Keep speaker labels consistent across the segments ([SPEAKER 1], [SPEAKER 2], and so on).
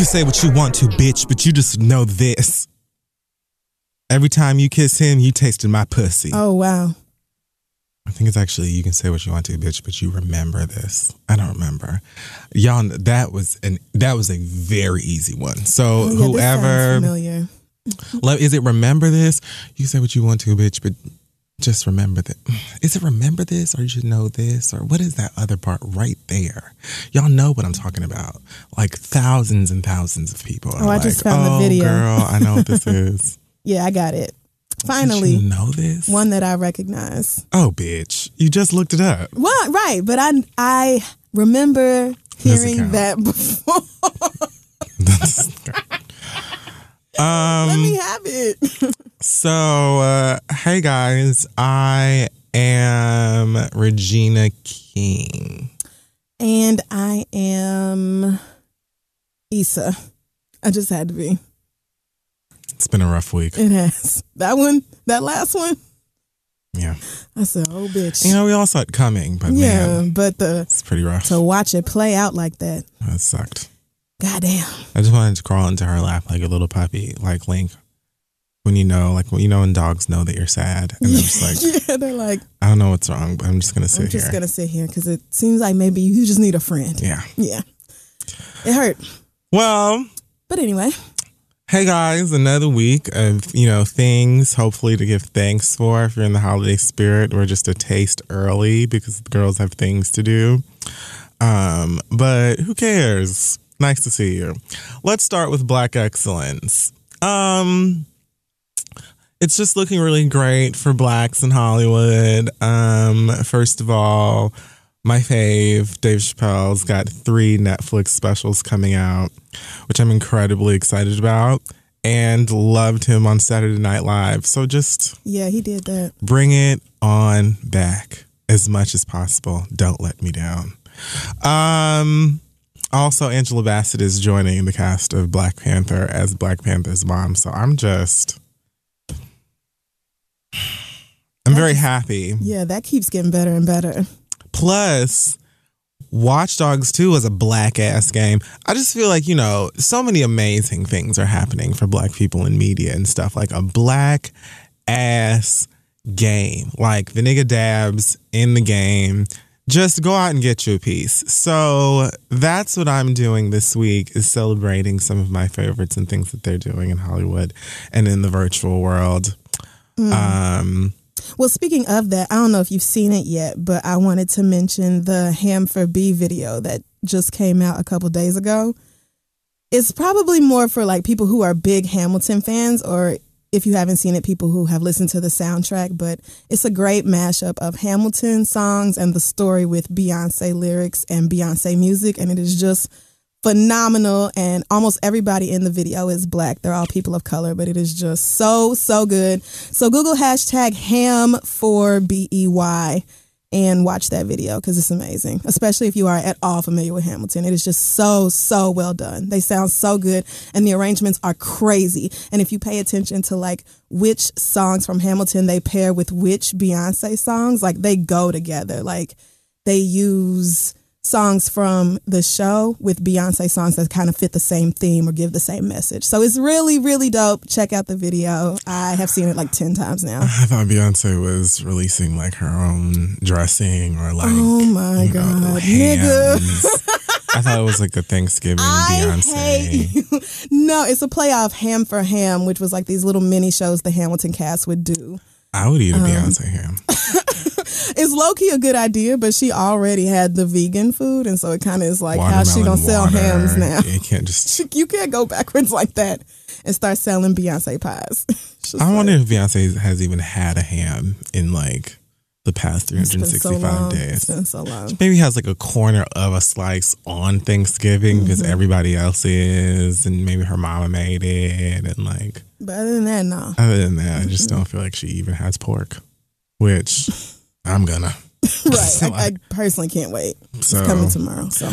[SPEAKER 1] Can say what you want to, bitch, but you just know this. Every time you kiss him, you tasted my pussy.
[SPEAKER 2] Oh wow.
[SPEAKER 1] I think it's actually you can say what you want to, bitch, but you remember this. I don't remember. Y'all, that was an that was a very easy one. So
[SPEAKER 2] Oh, yeah,
[SPEAKER 1] whoever,
[SPEAKER 2] familiar.
[SPEAKER 1] Like, is it remember this? You say what you want to, bitch, but just remember that. Is it remember this, or you should know this, or what is that other part right there? Y'all know what I'm talking about. Like thousands and thousands of people. Are
[SPEAKER 2] Oh, I
[SPEAKER 1] like,
[SPEAKER 2] just found the
[SPEAKER 1] "Oh,
[SPEAKER 2] video."
[SPEAKER 1] Girl, I know what this is.
[SPEAKER 2] Yeah, I got it.
[SPEAKER 1] Did
[SPEAKER 2] Finally,
[SPEAKER 1] you know this?
[SPEAKER 2] one that I recognize.
[SPEAKER 1] Oh, bitch, you just looked it up.
[SPEAKER 2] Well, right, but I I remember hearing that before.
[SPEAKER 1] Um,
[SPEAKER 2] Let me have it.
[SPEAKER 1] So, uh, hey guys, I am Regina King.
[SPEAKER 2] and I am Issa. I just had to be.
[SPEAKER 1] It's been a rough week.
[SPEAKER 2] It has that one. That last one.
[SPEAKER 1] Yeah.
[SPEAKER 2] I said, "Oh, bitch."
[SPEAKER 1] You know, we all saw it coming, but
[SPEAKER 2] yeah,
[SPEAKER 1] man,
[SPEAKER 2] but the
[SPEAKER 1] it's pretty rough.
[SPEAKER 2] to watch it play out like that.
[SPEAKER 1] That sucked.
[SPEAKER 2] Goddamn.
[SPEAKER 1] I just wanted to crawl into her lap like a little puppy, like Link. When you know, like when you know when dogs know that you're sad, and they're just like,
[SPEAKER 2] yeah, they're like,
[SPEAKER 1] I don't know what's wrong, but I'm just gonna sit here.
[SPEAKER 2] I'm just
[SPEAKER 1] here.
[SPEAKER 2] gonna sit here because it seems like maybe you just need a friend.
[SPEAKER 1] Yeah.
[SPEAKER 2] Yeah. It hurt.
[SPEAKER 1] Well,
[SPEAKER 2] But anyway,
[SPEAKER 1] Hey guys, another week of, you know, things hopefully to give thanks for if you're in the holiday spirit. We're just a taste early because the girls have things to do. Um, but who cares? Nice to see you. Let's start with Black Excellence. Um, it's just looking really great for blacks in Hollywood. Um, first of all, my fave, Dave Chappelle's got three Netflix specials coming out, which I'm incredibly excited about, and loved him on Saturday Night Live. So just
[SPEAKER 2] yeah, he did that.
[SPEAKER 1] bring it on back as much as possible. Don't let me down. Um, also, Angela Bassett is joining the cast of Black Panther as Black Panther's mom. So I'm just, I'm very happy.
[SPEAKER 2] Yeah, that keeps getting better and better.
[SPEAKER 1] Plus, Watch Dogs 2 was a black ass game. I just feel like, you know, so many amazing things are happening for black people in media and stuff. Like a black ass game. Like the nigga dabs in the game. Just go out and get you a piece. So that's what I'm doing this week is celebrating some of my favorites and things that they're doing in Hollywood and in the virtual world. Um
[SPEAKER 2] Well, speaking of that, I don't know if you've seen it yet, but I wanted to mention the Ham for B video that just came out a couple days ago. It's probably more for like people who are big Hamilton fans, or if you haven't seen it, people who have listened to the soundtrack. But it's a great mashup of Hamilton songs and the story with Beyonce lyrics and Beyonce music, and it is just phenomenal and almost everybody in the video is black they're all people of color but it is just so so good so google hashtag ham for b-e-y and watch that video because it's amazing especially if you are at all familiar with hamilton. It is just so so well done. They sound so good and the arrangements are crazy. And if you pay attention to like which songs from hamilton they pair with which beyonce songs like they go together. Like they use songs from the show with Beyonce songs that kind of fit the same theme or give the same message. So it's really, really dope. Check out the video. I have seen it like 10 times now.
[SPEAKER 1] I thought Beyonce was releasing like her own dressing or like
[SPEAKER 2] Oh my
[SPEAKER 1] you know,
[SPEAKER 2] God, nigga.
[SPEAKER 1] I thought it was like a Thanksgiving
[SPEAKER 2] I
[SPEAKER 1] Beyonce.
[SPEAKER 2] hate you. No, it's a play off Ham for Ham, which was like these little mini shows the Hamilton cast would do.
[SPEAKER 1] I would eat a
[SPEAKER 2] Um,
[SPEAKER 1] Beyonce ham.
[SPEAKER 3] it's low key a good idea, but she already had the vegan food, and so it kind of is like how she gonna sell
[SPEAKER 1] water.
[SPEAKER 3] hams now.
[SPEAKER 1] You can't just.
[SPEAKER 3] you can't go backwards like that and start selling Beyonce pies.
[SPEAKER 1] I
[SPEAKER 3] like-
[SPEAKER 1] wonder if Beyonce has even had a ham in like the past
[SPEAKER 3] It's been so
[SPEAKER 1] 365
[SPEAKER 3] long.
[SPEAKER 1] days.
[SPEAKER 3] It's been so long.
[SPEAKER 1] Maybe has like a corner of a slice on Thanksgiving because
[SPEAKER 3] Mm-hmm.
[SPEAKER 1] everybody else is, and maybe her mama made it, and like
[SPEAKER 3] But other than that, no.
[SPEAKER 1] other than that, I just don't feel like she even has pork, which I'm gonna.
[SPEAKER 3] Right.
[SPEAKER 1] So
[SPEAKER 3] I, I personally can't wait.
[SPEAKER 1] So-
[SPEAKER 3] it's coming tomorrow. So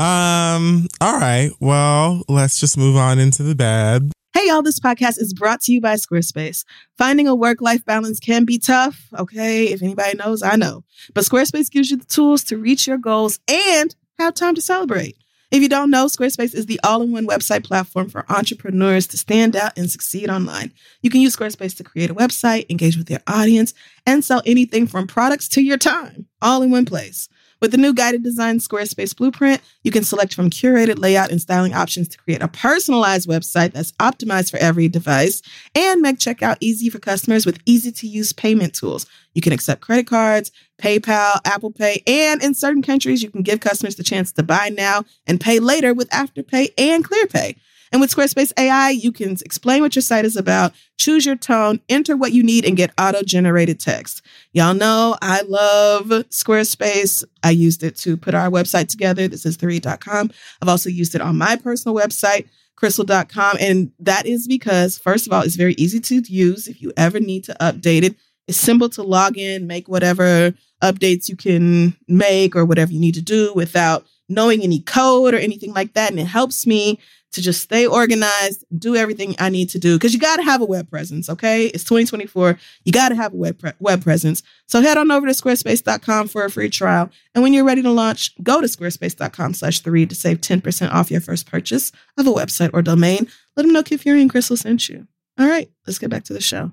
[SPEAKER 1] Um. All right. Well, let's just move on into the bad.
[SPEAKER 2] Hey, y'all, this podcast is brought to you by Squarespace. Finding a work life balance can be tough. Okay. If anybody knows, I know. But Squarespace gives you the tools to reach your goals and have time to celebrate. If you don't know, Squarespace is the all in one website platform for entrepreneurs to stand out and succeed online. You can use Squarespace to create a website, engage with your audience, and sell anything from products to your time, all in one place. With the new guided design Squarespace blueprint, you can select from curated layout and styling options to create a personalized website that's optimized for every device and make checkout easy for customers with easy to use payment tools. You can accept credit cards, PayPal, Apple Pay, and in certain countries, you can give customers the chance to buy now and pay later with Afterpay and ClearPay. And with Squarespace AI, you can explain what your site is about, choose your tone, enter what you need, and get auto generated text. Y'all know I love Squarespace. I used it to put our website together. This is 3.com. I've also used it on my personal website, crystal.com. And that is because, first of all, it's very easy to use if you ever need to update it. It's simple to log in, make whatever updates you can make or whatever you need to do without knowing any code or anything like that. And it helps me to just stay organized, do everything I need to do because you got to have a web presence, okay? It's 2024. You got to have a web pre- web presence. So head on over to squarespace.com for a free trial. And when you're ready to launch, go to squarespace.com slash three to save 10% off your first purchase of a website or domain. Let them know Kid Fury and Crissle sent you. All right, let's get back to the show.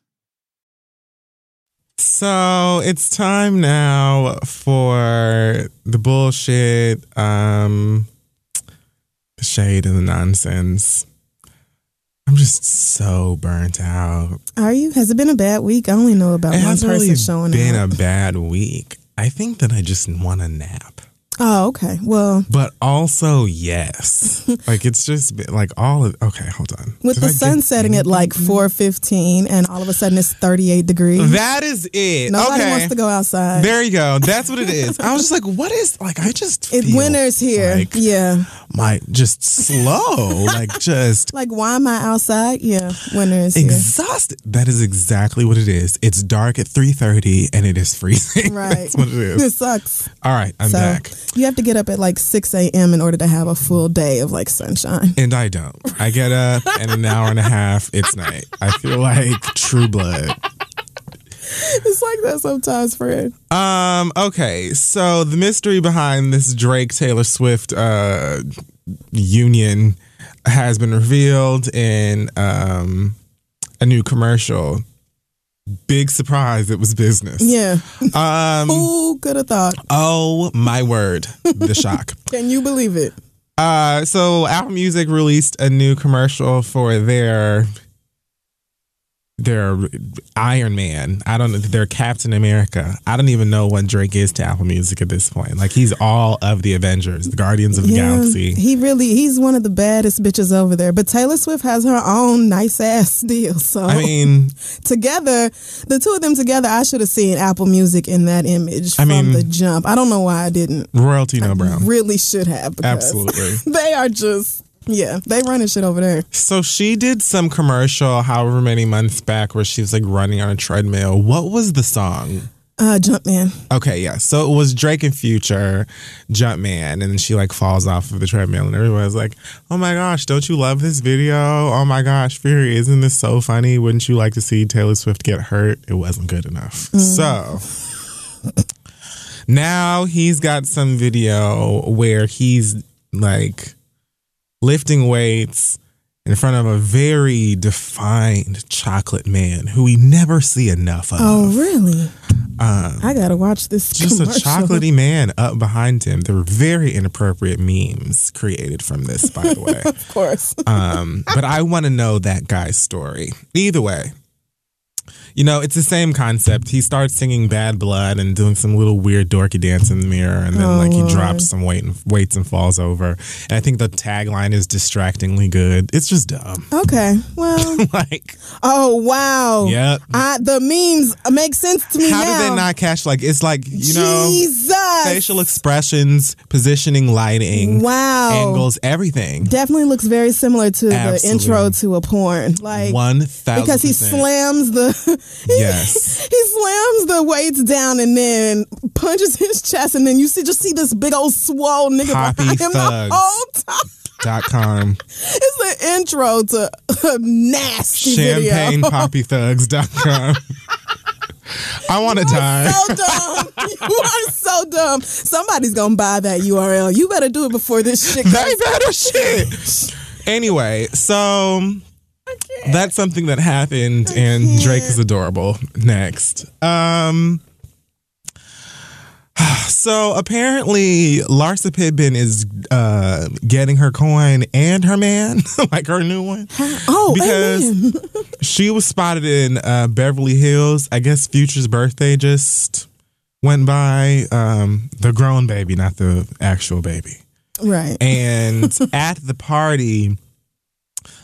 [SPEAKER 1] So it's time now for the bullshit, um, the shade and the nonsense. I'm just so burnt out.
[SPEAKER 3] are you? Has it been a bad week? I only know about
[SPEAKER 1] It
[SPEAKER 3] one person
[SPEAKER 1] really
[SPEAKER 3] showing
[SPEAKER 1] been
[SPEAKER 3] up.
[SPEAKER 1] a bad week. I think that I just want a nap.
[SPEAKER 3] Oh, okay. Well,
[SPEAKER 1] But also, yes. like it's just like all of okay, hold on.
[SPEAKER 3] with
[SPEAKER 1] Did
[SPEAKER 3] the
[SPEAKER 1] I
[SPEAKER 3] sun
[SPEAKER 1] get
[SPEAKER 3] setting at like
[SPEAKER 1] anything?
[SPEAKER 3] four fifteen, and all of a sudden it's thirty eight degrees.
[SPEAKER 1] That is it.
[SPEAKER 3] Nobody
[SPEAKER 1] okay.
[SPEAKER 3] wants to go outside.
[SPEAKER 1] There you go. That's what it is. I was just like, what is like I just
[SPEAKER 3] It winter's here.
[SPEAKER 1] Like
[SPEAKER 3] yeah.
[SPEAKER 1] my just slow. like just
[SPEAKER 3] Like why am I outside? Yeah, winter is here.
[SPEAKER 1] exhausted. That is exactly what it is. It's dark at three thirty and it is freezing.
[SPEAKER 3] Right.
[SPEAKER 1] That's what it is.
[SPEAKER 3] it sucks.
[SPEAKER 1] All right, I'm
[SPEAKER 3] so
[SPEAKER 1] back.
[SPEAKER 3] You have to get up at like six a.m. in order to have a full day of like sunshine.
[SPEAKER 1] And I don't. I get up and an hour and a half, it's night. I feel like true blood.
[SPEAKER 3] It's like that sometimes, Fred.
[SPEAKER 1] Um, okay, so the mystery behind this Drake Taylor Swift uh union has been revealed in um a new commercial. Big surprise, it was business.
[SPEAKER 3] Yeah.
[SPEAKER 1] Um
[SPEAKER 3] Who could have thought?
[SPEAKER 1] oh my word, the shock.
[SPEAKER 3] Can you believe it?
[SPEAKER 1] Uh so Apple Music released a new commercial for their they're Iron Man. I don't know. They're Captain America. I don't even know what Drake is to Apple Music at this point. Like he's all of the Avengers, the Guardians of the
[SPEAKER 2] Yeah,
[SPEAKER 1] Galaxy.
[SPEAKER 2] He really he's one of the baddest bitches over there. But Taylor Swift has her own nice ass deal. So
[SPEAKER 1] I mean,
[SPEAKER 2] together, the two of them together, I should have seen Apple Music in that image
[SPEAKER 1] I
[SPEAKER 2] from
[SPEAKER 1] mean-
[SPEAKER 2] the jump. I don't know why I didn't.
[SPEAKER 1] royalty no brown.
[SPEAKER 2] Really should have.
[SPEAKER 1] Absolutely.
[SPEAKER 2] They are just yeah, they running shit over there.
[SPEAKER 1] So she did some commercial, however many months back, where she was like running on a treadmill. What was the song?
[SPEAKER 2] Uh, Jumpman.
[SPEAKER 1] Okay, yeah. So it was Drake and Future, Jumpman, and then she like falls off of the treadmill, and everybody's like, "Oh my gosh, don't you love this video? Oh my gosh, Fury, isn't this so funny? Wouldn't you like to see Taylor Swift get hurt? It wasn't good enough." So now he's got some video where he's like lifting weights in front of a very defined chocolate man who we never see enough of.
[SPEAKER 2] Oh really?
[SPEAKER 1] Um,
[SPEAKER 2] I gotta watch this.
[SPEAKER 1] just a
[SPEAKER 2] commercial.
[SPEAKER 1] chocolatey man up behind him. There were very inappropriate memes created from this, by the way.
[SPEAKER 2] Of course.
[SPEAKER 1] Um, but I want to know that guy's story. Either way, you know, it's the same concept. He starts singing Bad Blood and doing some little weird dorky dance in the mirror, and then
[SPEAKER 2] Oh,
[SPEAKER 1] like he
[SPEAKER 2] Lord.
[SPEAKER 1] drops some weight and weights and falls over. And I think the tagline is distractingly good. It's just dumb.
[SPEAKER 2] Okay. Well.
[SPEAKER 1] like,
[SPEAKER 2] Oh wow.
[SPEAKER 1] Yep.
[SPEAKER 2] I, the memes make sense to me
[SPEAKER 1] how
[SPEAKER 2] now.
[SPEAKER 1] did they not catch? Like, it's like you know. Facial expressions, positioning, lighting,
[SPEAKER 2] Wow.
[SPEAKER 1] angles, everything.
[SPEAKER 2] Definitely looks very similar to
[SPEAKER 1] Absolutely.
[SPEAKER 2] the intro to a porn. Like
[SPEAKER 1] One thousand
[SPEAKER 2] because he slams the
[SPEAKER 1] Yes.
[SPEAKER 2] he slams the weights down and then punches his chest and then you see just see this big old swole nigga
[SPEAKER 1] Poppy
[SPEAKER 2] behind him the
[SPEAKER 1] thugs.
[SPEAKER 2] whole time.
[SPEAKER 1] dot com
[SPEAKER 2] It's the intro to a nasty
[SPEAKER 1] champagnepapithugs.com. I want to die.
[SPEAKER 2] So dumb. you are so dumb. Somebody's gonna buy that URL. You better do it before this shit
[SPEAKER 1] They better shit. Anyway, so that's something that happened, and Drake is adorable. Next, um, so apparently Larsa Pippen is uh getting her coin and her man, like her new one.
[SPEAKER 2] Oh,
[SPEAKER 1] Because- She was spotted in uh, Beverly Hills. I guess Future's birthday just went by. Um, the grown baby, not the actual baby.
[SPEAKER 2] right.
[SPEAKER 1] And at the party,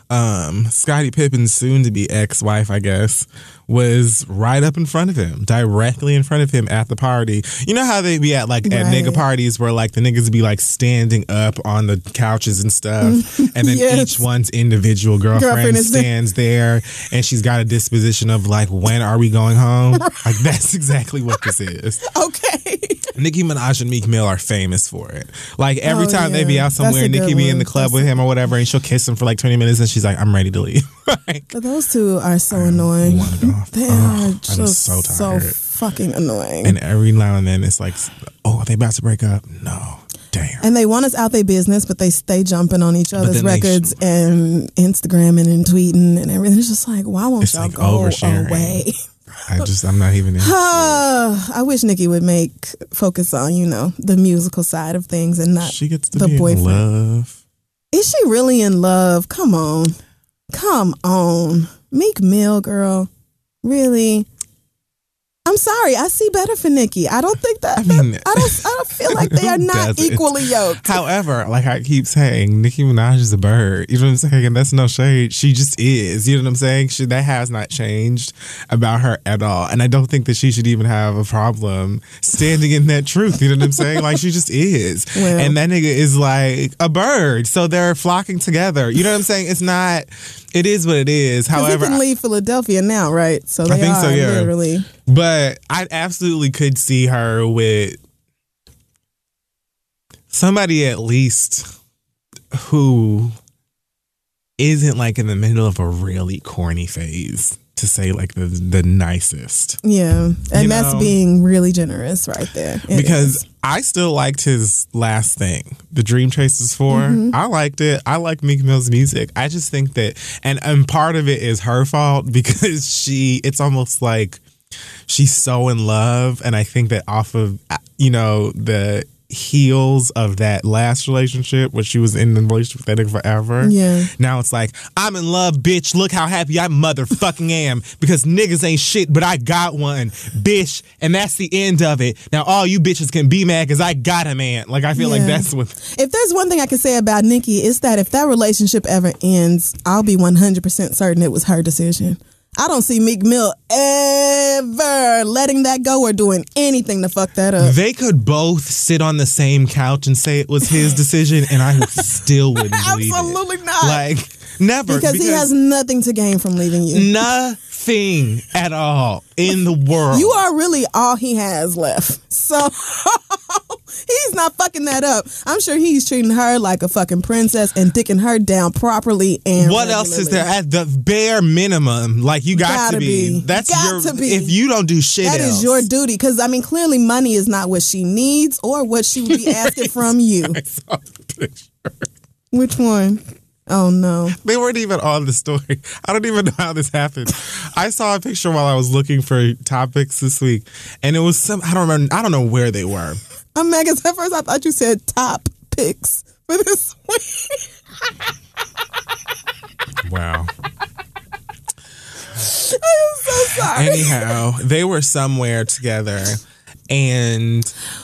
[SPEAKER 1] um, Scottie Pippen's soon to be ex wife, I guess, was right up in front of him, directly in front of him at the party. You know how they be at like at
[SPEAKER 2] Right.
[SPEAKER 1] nigga parties where like the niggas be like standing up on the couches and stuff, and then
[SPEAKER 2] Yes.
[SPEAKER 1] each one's individual girlfriend,
[SPEAKER 2] Girlfriend there.
[SPEAKER 1] stands there, and she's got a disposition of like, when are we going home? like that's exactly what this is.
[SPEAKER 2] Okay.
[SPEAKER 1] Nicki Minaj and Meek Mill are famous for it. Like every
[SPEAKER 2] Oh,
[SPEAKER 1] time they be out somewhere, Nicki be in the club
[SPEAKER 2] That's
[SPEAKER 1] with him or whatever, and she'll kiss him for like 20 minutes and she's like, I'm ready to leave. like,
[SPEAKER 2] But those two are so annoying. They
[SPEAKER 1] Oh,
[SPEAKER 2] are just
[SPEAKER 1] so
[SPEAKER 2] so, fucking annoying.
[SPEAKER 1] and every now and then it's like, oh, are they about to break up? No. Damn.
[SPEAKER 2] And they want us out their business, but they stay jumping on each other's records and Instagramming and tweeting and everything. It's just like, why won't
[SPEAKER 1] It's
[SPEAKER 2] y'all
[SPEAKER 1] like
[SPEAKER 2] go
[SPEAKER 1] oversharing.
[SPEAKER 2] away?
[SPEAKER 1] I just, I'm not even.
[SPEAKER 2] I wish Nicki would make focus on, you know, the musical side of things and not
[SPEAKER 1] She gets to
[SPEAKER 2] the
[SPEAKER 1] be
[SPEAKER 2] boyfriend.
[SPEAKER 1] in love.
[SPEAKER 2] Is she really in love? Come on. Come on. Meek Mill, girl. Really? I'm sorry. I see better for Nicki. I don't think that.
[SPEAKER 1] I mean-
[SPEAKER 2] I don't. I don't feel like they are not equally yoked.
[SPEAKER 1] However, like I keep saying, Nicki Minaj is a bird. You know what I'm saying? And that's no shade. She just is. You know what I'm saying? She, that has not changed about her at all. And I don't think that she should even have a problem standing in that truth. You know what I'm saying? Like she just is.
[SPEAKER 2] Well.
[SPEAKER 1] and that nigga is like a bird. So they're flocking together. You know what I'm saying? It's not. It is what it is.
[SPEAKER 2] Because he
[SPEAKER 1] However,
[SPEAKER 2] can leave Philadelphia now, right? So they
[SPEAKER 1] think
[SPEAKER 2] are
[SPEAKER 1] so, yeah.
[SPEAKER 2] literally.
[SPEAKER 1] But I absolutely could see her with somebody at least who isn't like in the middle of a really corny phase to say like the the nicest.
[SPEAKER 2] Yeah, and
[SPEAKER 1] You
[SPEAKER 2] that's
[SPEAKER 1] know?
[SPEAKER 2] being really generous right there. It
[SPEAKER 1] because
[SPEAKER 2] is.
[SPEAKER 1] I still liked his last thing, the Dream Chasers 4.
[SPEAKER 2] Mm-hmm.
[SPEAKER 1] I liked it. I like Meek Mill's music. I just think that, and and part of it is her fault because she. It's almost like she's so in love, and I think that off of you know the heels of that last relationship where she was in the relationship with that nigga forever.
[SPEAKER 2] Yeah.
[SPEAKER 1] Now it's like, I'm in love, bitch. Look how happy I motherfucking am because niggas ain't shit, but I got one, bitch. And that's the end of it. Now all you bitches can be mad because I got a man. Like I feel like that's what
[SPEAKER 2] If there's one thing I can say about Nicki, it's that if that relationship ever ends, I'll be 100% certain it was her decision. I don't see Meek Mill ever letting that go or doing anything to fuck that up.
[SPEAKER 1] they could both sit on the same couch and say it was his decision, and I still wouldn't believe it.
[SPEAKER 2] Absolutely not.
[SPEAKER 1] Like never
[SPEAKER 2] because, he has nothing to gain from leaving you.
[SPEAKER 1] nothing at all in the world.
[SPEAKER 2] You are really all he has left. So he's not fucking that up. I'm sure he's treating her like a fucking princess and dicking her down properly and
[SPEAKER 1] What else is there at the bare minimum? Like you got
[SPEAKER 2] Gotta
[SPEAKER 1] to be.
[SPEAKER 2] be.
[SPEAKER 1] That's
[SPEAKER 2] Got
[SPEAKER 1] your.
[SPEAKER 2] to be.
[SPEAKER 1] If you don't do shit,
[SPEAKER 2] That
[SPEAKER 1] else,
[SPEAKER 2] is your duty because I mean clearly money is not what she needs or what she would be asking from you.
[SPEAKER 1] I saw the picture.
[SPEAKER 2] Which one? Oh no.
[SPEAKER 1] They weren't even on the story. I don't even know how this happened. I saw a picture while I was looking for topics this week, and it was some. I don't remember. I don't know where they were.
[SPEAKER 2] I'm mad 'cause at first I thought you said top picks for this week.
[SPEAKER 1] Wow.
[SPEAKER 2] I'm so sorry.
[SPEAKER 1] Anyhow, they were somewhere together, and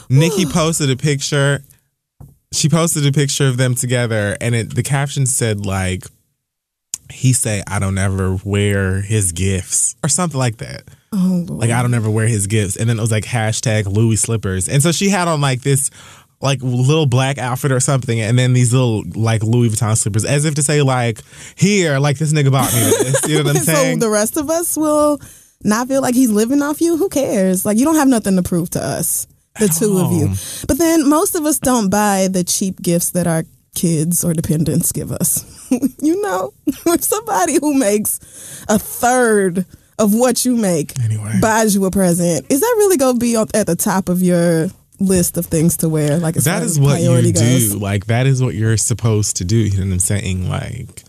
[SPEAKER 1] Nicki posted a picture. She posted a picture of them together, and it, the caption said like, "He say I don't ever wear his gifts" or something like that.
[SPEAKER 2] Oh, Lord.
[SPEAKER 1] Like I don't ever wear his gifts, and then it was like hashtag Louis slippers, and so she had on like this. Like little black outfit or something, and then these little like Louis Vuitton slippers, as if to say like, "Here, like this nigga bought me this." You know what I'm saying?
[SPEAKER 2] so the rest of us will not feel like he's living off you. Who cares? Like you don't have nothing to prove to us, the two of you. But then most of us don't buy the cheap gifts that our kids or dependents give us. you know, somebody who makes a third of what you make
[SPEAKER 1] Anyway.
[SPEAKER 2] buys you a present, is that really going to be at the top of your list of things to wear? Like
[SPEAKER 1] That is what you
[SPEAKER 2] priority
[SPEAKER 1] do. Like that is what you're supposed to do. You know what I'm saying? Like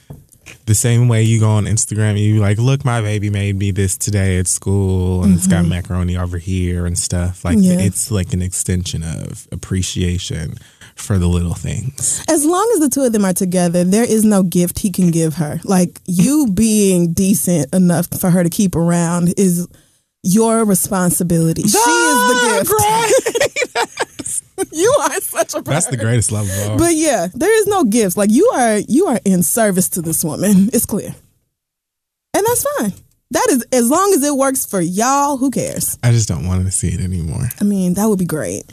[SPEAKER 1] the same way you go on Instagram, and you like, look, my baby made me this today at school, and it's got macaroni over here and stuff. Like
[SPEAKER 2] Mm-hmm. Yeah.
[SPEAKER 1] it's like an extension of appreciation for the little things.
[SPEAKER 2] As long as the two of them are together, there is no gift he can give her. Like you being decent enough for her to keep around is your responsibility. she is the gift. you are such a
[SPEAKER 1] That's the greatest love of all.
[SPEAKER 2] But yeah, there is no gifts. Like you are you are in service to this woman. It's clear. And that's fine. That is as long as it works for y'all, who cares?
[SPEAKER 1] I just don't want to see it anymore.
[SPEAKER 2] I mean, that would be great.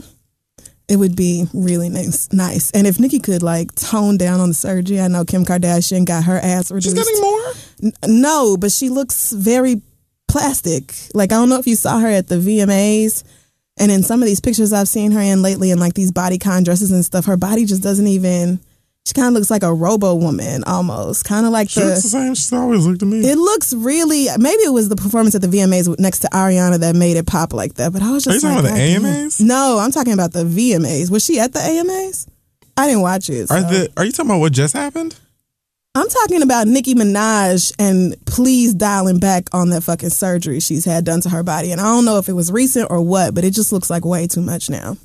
[SPEAKER 2] It would be really nice. Nice. And if Nikki could like tone down on the surgery, I know Kim Kardashian got her ass reduced.
[SPEAKER 1] She's getting more.
[SPEAKER 2] N- no, but she looks very plastic. Like I don't know if you saw her at the VMAs, and in some of these pictures I've seen her in lately, in like these bodycon dresses and stuff, her body just doesn't even. She kind of looks like a robo woman almost, kind of like
[SPEAKER 1] She looks the
[SPEAKER 2] the.
[SPEAKER 1] same. She's always looked at me.
[SPEAKER 2] It looks really. Maybe it was the performance at the VMAs next to Ariana that made it pop like that. But I was just.
[SPEAKER 1] Are you
[SPEAKER 2] just
[SPEAKER 1] talking about the. AMAs?
[SPEAKER 2] No, I'm talking about the VMAs. Was she at the AMAs? I didn't watch it.
[SPEAKER 1] Are the Are you talking about what just happened?
[SPEAKER 2] I'm talking about Nicki Minaj and please dialing back on that fucking surgery she's had done to her body. And I don't know if it was recent or what, but it just looks like way too much now.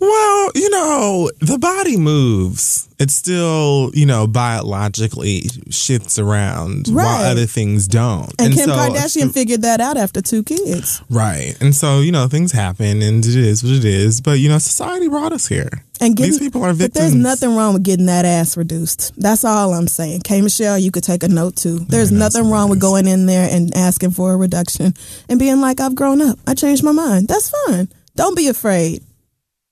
[SPEAKER 1] Well, you know, the body moves. It still, you know, biologically shifts around while other things don't.
[SPEAKER 2] And, Kim
[SPEAKER 1] so-
[SPEAKER 2] Kardashian figured that out after two kids.
[SPEAKER 1] Right. And so, you know, things happen and it is what it is. But, you know, society brought us here.
[SPEAKER 2] And getting,
[SPEAKER 1] These people are
[SPEAKER 2] But there's nothing wrong with getting that ass reduced. That's all I'm saying. K Michelle, you could take a note too. There's nothing wrong
[SPEAKER 1] it
[SPEAKER 2] with going in there and asking for a reduction and being like, I've grown up. I changed my mind. That's fine. Don't be afraid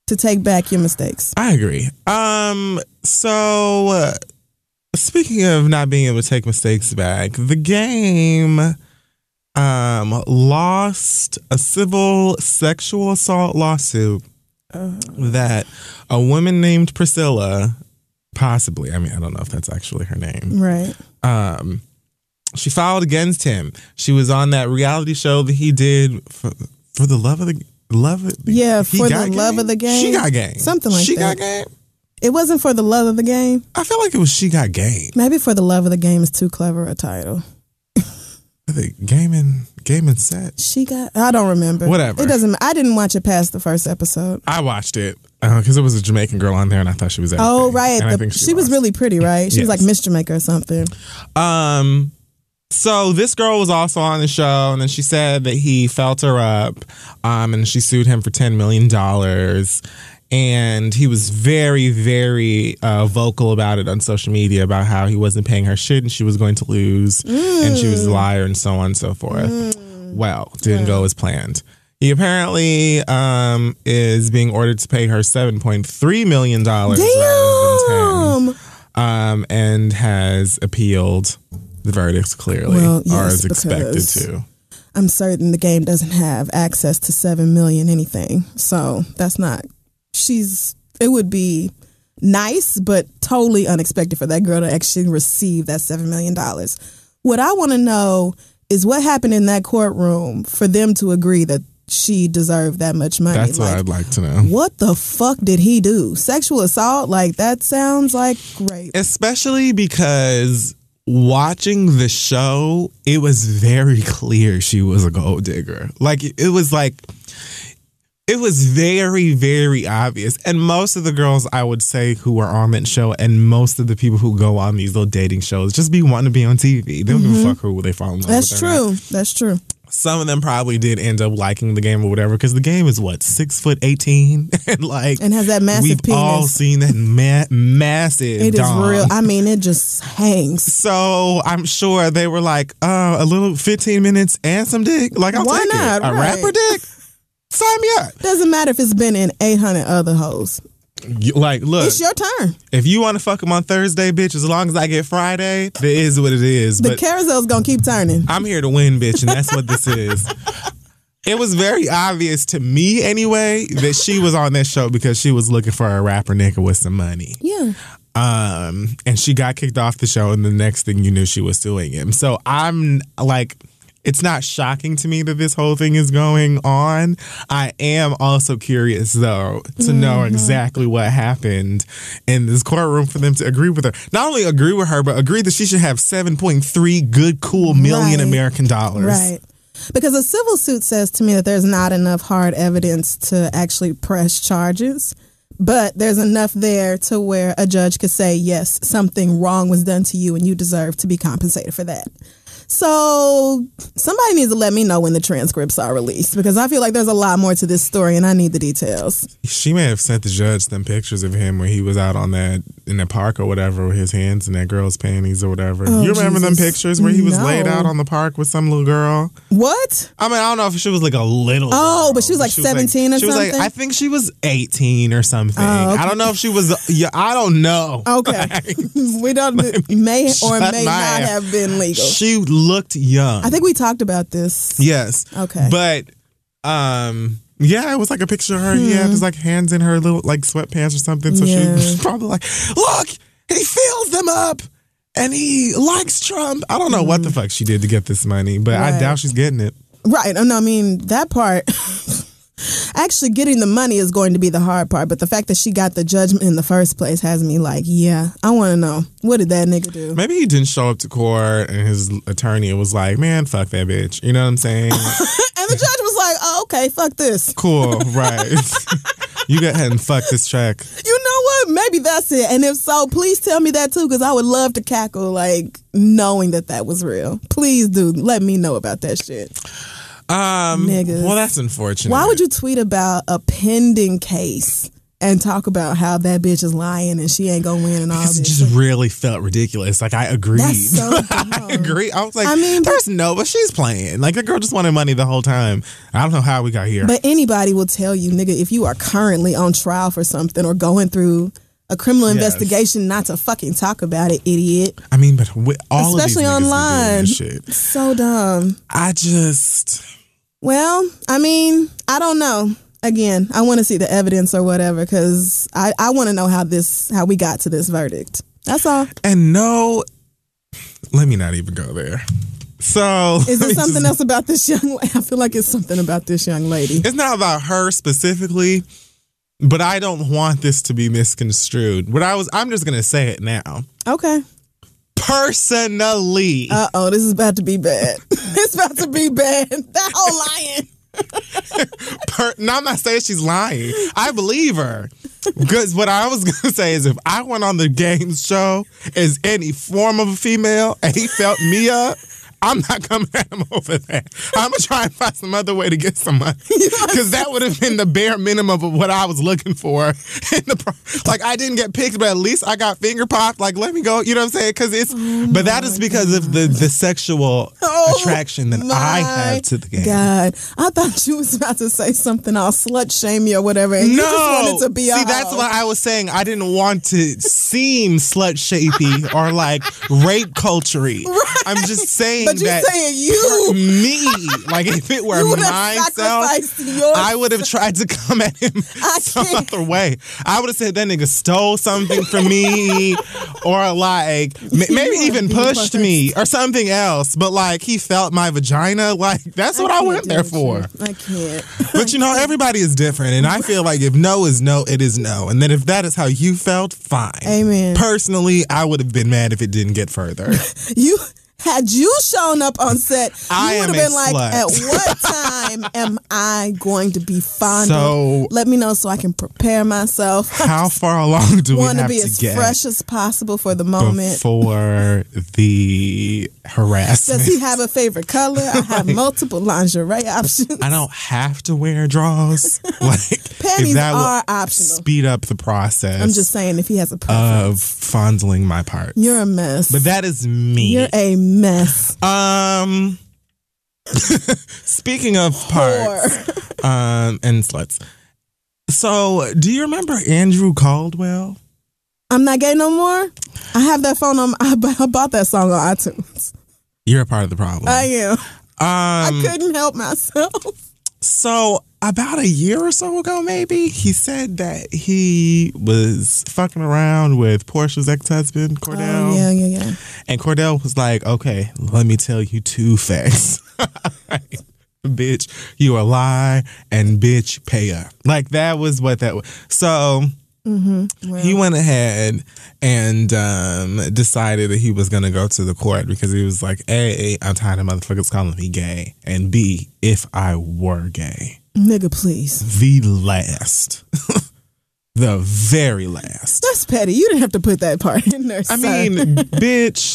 [SPEAKER 2] to take back your mistakes.
[SPEAKER 1] I agree. Um, so uh, speaking of not being able to take mistakes back, the game um lost a civil sexual assault lawsuit that a woman named Priscilla possibly, I mean, I don't know if that's actually her name.
[SPEAKER 2] Right.
[SPEAKER 1] Um she filed against him. She was on that reality show that he did for, for the love of the love it.
[SPEAKER 2] Yeah,
[SPEAKER 1] he
[SPEAKER 2] for the
[SPEAKER 1] got
[SPEAKER 2] love of the game.
[SPEAKER 1] She got game.
[SPEAKER 2] Something like
[SPEAKER 1] she
[SPEAKER 2] that.
[SPEAKER 1] got game.
[SPEAKER 2] It wasn't for the love of the game.
[SPEAKER 1] I feel like it was she got game.
[SPEAKER 2] Maybe for the love of the game is too clever a title.
[SPEAKER 1] I think gaming gaming set?
[SPEAKER 2] She got. I don't remember.
[SPEAKER 1] Whatever.
[SPEAKER 2] It doesn't. I didn't watch it past the first episode.
[SPEAKER 1] I watched it because it was a Jamaican girl on there, and I thought she was.
[SPEAKER 2] Oh right, The-
[SPEAKER 1] think
[SPEAKER 2] she, was
[SPEAKER 1] was
[SPEAKER 2] really pretty, right? She was like Miss Jamaica or something.
[SPEAKER 1] Um, so this girl was also on the show, and then she said that he felt her up, um, and she sued him for ten million dollars. And he was very, very uh, vocal about it on social media about how he wasn't paying her shit and she was going to lose and she was a liar and so on and so forth. Well, didn't go as planned. He apparently um, is being ordered to pay her seven point three million dollars rather than ten
[SPEAKER 2] Damn.
[SPEAKER 1] um, and has appealed the verdicts clearly,
[SPEAKER 2] Well,
[SPEAKER 1] or
[SPEAKER 2] yes,
[SPEAKER 1] is expected to.
[SPEAKER 2] I'm certain the game doesn't have access to seven million anything. So that's not. She's. It would be nice, but totally unexpected for that girl to actually receive that seven million dollars. What I want to know is what happened in that courtroom for them to agree that she deserved that much money.
[SPEAKER 1] That's what
[SPEAKER 2] Like,
[SPEAKER 1] I'd like to know.
[SPEAKER 2] what the fuck did he do? Sexual assault? Like that sounds like great.
[SPEAKER 1] Especially because watching the show, it was very clear she was a gold digger. Like it was like it was very, very obvious. And most of the girls I would say who are on that show and most of the people who go on these little dating shows just be wanting to be on TV. They don't give a fuck who they fall in love
[SPEAKER 2] Mm-hmm. That's
[SPEAKER 1] with. not.
[SPEAKER 2] true. That's true.
[SPEAKER 1] Some of them probably did end up liking the game or whatever because the game is what six foot eighteen and like
[SPEAKER 2] And has that massive
[SPEAKER 1] we've
[SPEAKER 2] penis.
[SPEAKER 1] all seen that ma- massive
[SPEAKER 2] It is
[SPEAKER 1] dong.
[SPEAKER 2] real. I mean, it just hangs.
[SPEAKER 1] so I'm sure they were like uh, a little 15 minutes and some dick like I'll
[SPEAKER 2] Why
[SPEAKER 1] take
[SPEAKER 2] not?
[SPEAKER 1] it a
[SPEAKER 2] Right.
[SPEAKER 1] rapper dick sign me up
[SPEAKER 2] Doesn't matter if it's been in 800 other hoes.
[SPEAKER 1] Like look
[SPEAKER 2] It's your turn.
[SPEAKER 1] if you want to fuck him on Thursday bitch as long as I get Friday it is what it is
[SPEAKER 2] The
[SPEAKER 1] but
[SPEAKER 2] carousel's gonna keep turning.
[SPEAKER 1] I'm here to win, bitch, and that's what this is. It was very obvious to me, anyway, that she was on that show because she was looking for a rapper nigga with some money.
[SPEAKER 2] Yeah.
[SPEAKER 1] Um, and she got kicked off the show, and the next thing you knew, she was suing him. So I'm like, it's not shocking to me that this whole thing is going on. I am also curious, though, to know
[SPEAKER 2] Mm-hmm.
[SPEAKER 1] exactly what happened in this courtroom for them to agree with her. Not only agree with her, but agree that she should have 7.3 good, cool million
[SPEAKER 2] Right.
[SPEAKER 1] American dollars.
[SPEAKER 2] Right. Because a civil suit says to me that there's not enough hard evidence to actually press charges, but there's enough there to where a judge could say, yes, something wrong was done to you and you deserve to be compensated for that. So somebody needs to let me know when the transcripts are released because I feel like there's a lot more to this story and I need the details.
[SPEAKER 1] She may have sent the judge them pictures of him when he was out on that in the park or whatever with his hands in that girl's panties or whatever.
[SPEAKER 2] Oh,
[SPEAKER 1] you remember them pictures where he was laid out on the park with some little girl?
[SPEAKER 2] What?
[SPEAKER 1] I mean, I don't know if she was like a little.
[SPEAKER 2] Oh,
[SPEAKER 1] girl,
[SPEAKER 2] but she was like 17 or
[SPEAKER 1] she was like,
[SPEAKER 2] something?
[SPEAKER 1] I think she was 18 or something.
[SPEAKER 2] Oh, okay.
[SPEAKER 1] I don't know if she was. Yeah, I don't know.
[SPEAKER 2] Okay. we don't may or may not have been legal.
[SPEAKER 1] She looked young.
[SPEAKER 2] I think we talked about this.
[SPEAKER 1] Yes.
[SPEAKER 2] Okay.
[SPEAKER 1] But um yeah, it was like a picture of her. He had his like hands in her little like sweatpants or something. So
[SPEAKER 2] Hmm. Yeah.
[SPEAKER 1] she was probably like, look, he fills them up and he likes Trump. I don't know what the fuck she did to get this money, but I
[SPEAKER 2] Hmm.
[SPEAKER 1] Doubt she's getting it.
[SPEAKER 2] Right. Oh, no, I mean, that part, actually getting the money is going to be the hard part. But the fact that she got the judgment in the first place has me like, yeah, I want to know. What did that nigga do?
[SPEAKER 1] Maybe he didn't show up to court and his attorney was like, man, fuck that bitch. You know what I'm saying?
[SPEAKER 2] And the judge was like, oh, okay, fuck this.
[SPEAKER 1] cool, right. you go ahead and fuck this track.
[SPEAKER 2] You know what? Maybe that's it. And if so, please tell me that too, because I would love to cackle, like, knowing that that was real. Please do. Let me know about that shit.
[SPEAKER 1] Um,
[SPEAKER 2] Niggas.
[SPEAKER 1] Well, that's unfortunate.
[SPEAKER 2] Why would you tweet about a pending case and talk about how that bitch is lying and she ain't gonna win and all
[SPEAKER 1] Because it just really felt ridiculous. Like I agreed.
[SPEAKER 2] That's so
[SPEAKER 1] I agree. I was like,
[SPEAKER 2] I mean, but-
[SPEAKER 1] there's no, but she's playing. Like the girl just wanted money the whole time. I don't know how we got here.
[SPEAKER 2] But anybody will tell you, nigga, if you are currently on trial for something or going through a criminal
[SPEAKER 1] Yes.
[SPEAKER 2] investigation, not to fucking talk about it, idiot.
[SPEAKER 1] I mean, but with all
[SPEAKER 2] Especially
[SPEAKER 1] of these niggas be doing
[SPEAKER 2] online.
[SPEAKER 1] shit.
[SPEAKER 2] So dumb.
[SPEAKER 1] I just
[SPEAKER 2] Well, I mean, I don't know. Again, I want to see the evidence or whatever because I, I want to know how this how we got to this verdict. That's all.
[SPEAKER 1] and no. Let me not even go there. So
[SPEAKER 2] Is there something
[SPEAKER 1] just-
[SPEAKER 2] else about this young? I feel like it's something about this young lady.
[SPEAKER 1] It's not about her specifically, but I don't want this to be misconstrued. What I was, I'm just gonna say it now.
[SPEAKER 2] Okay.
[SPEAKER 1] Personally.
[SPEAKER 2] Uh oh, this is about to be bad. it's about to be bad. That whole lying.
[SPEAKER 1] per, now I'm not saying she's lying. I believe her. Because what I was gonna say is if I went on the game show as any form of a female and he felt me up, I'm not coming at him over that. I'm gonna try and find some other way to get some money because that would have been the bare minimum of what I was looking for. In the pro- like, I didn't get picked, but at least I got finger popped. Like, let me go. You know what I'm saying? Because it's, oh but that is because of the the sexual
[SPEAKER 2] Oh,
[SPEAKER 1] attraction that I have to the game.
[SPEAKER 2] God, I thought you was about to say something all slut shamey or whatever. And you
[SPEAKER 1] no,
[SPEAKER 2] just wanted to be
[SPEAKER 1] see, that's what I was saying. I didn't want to seem slut shapey or like rape culturey. I'm just saying
[SPEAKER 2] But you
[SPEAKER 1] that
[SPEAKER 2] saying you
[SPEAKER 1] me, like if it were myself, I would have tried to come at him
[SPEAKER 2] I
[SPEAKER 1] some
[SPEAKER 2] can't.
[SPEAKER 1] other way. I would have said that nigga stole something from me, or like maybe even pushed me or something else. But like he felt my vagina. Like that's what I,
[SPEAKER 2] can't
[SPEAKER 1] went there for.
[SPEAKER 2] I can't.
[SPEAKER 1] But you know, everybody is different, and I feel like if no is no, it is no, and then if that is how you felt, fine.
[SPEAKER 2] Amen.
[SPEAKER 1] Personally, I would have been mad if it didn't get further.
[SPEAKER 2] You had you shown up on set, you would have been like,
[SPEAKER 1] slut.
[SPEAKER 2] "At what time am I going to be fondled?
[SPEAKER 1] So-
[SPEAKER 2] Let me know so I can prepare myself.
[SPEAKER 1] how far along do we
[SPEAKER 2] Want to be
[SPEAKER 1] to
[SPEAKER 2] as
[SPEAKER 1] get
[SPEAKER 2] fresh as possible for the moment."
[SPEAKER 1] before the harassment?
[SPEAKER 2] Does he have a favorite color? I have multiple lingerie options.
[SPEAKER 1] I don't have to wear drawers. Like
[SPEAKER 2] Panties
[SPEAKER 1] that
[SPEAKER 2] are optional.
[SPEAKER 1] Speed up the process.
[SPEAKER 2] I'm just saying, if he has a preference,
[SPEAKER 1] of fondling my part.
[SPEAKER 2] you're a mess.
[SPEAKER 1] But that is me.
[SPEAKER 2] you're a mess.
[SPEAKER 1] Um, speaking of parts, um, and sluts. So, do you remember Andrew Caldwell?
[SPEAKER 2] I'm not gay no more. I have that phone on. I I bought that song on iTunes.
[SPEAKER 1] You're a part of the problem.
[SPEAKER 2] I am.
[SPEAKER 1] um,
[SPEAKER 2] I couldn't help myself.
[SPEAKER 1] so about a year or so ago, maybe he said that he was fucking around with Porsha's ex-husband Kordell.
[SPEAKER 2] Oh, yeah, yeah, yeah.
[SPEAKER 1] And Kordell was like, okay, let me tell you two facts. bitch, you a lie, and bitch, pay up. Like that was what that was. So he went ahead and um, decided that he was going to go to the court because he was like, A, I'm tired of motherfuckers calling me gay. And B, if I were gay,
[SPEAKER 2] Nigga, please.
[SPEAKER 1] the last, the very last.
[SPEAKER 2] That's petty. You didn't have to put that part in there.
[SPEAKER 1] I
[SPEAKER 2] sir.
[SPEAKER 1] mean, bitch,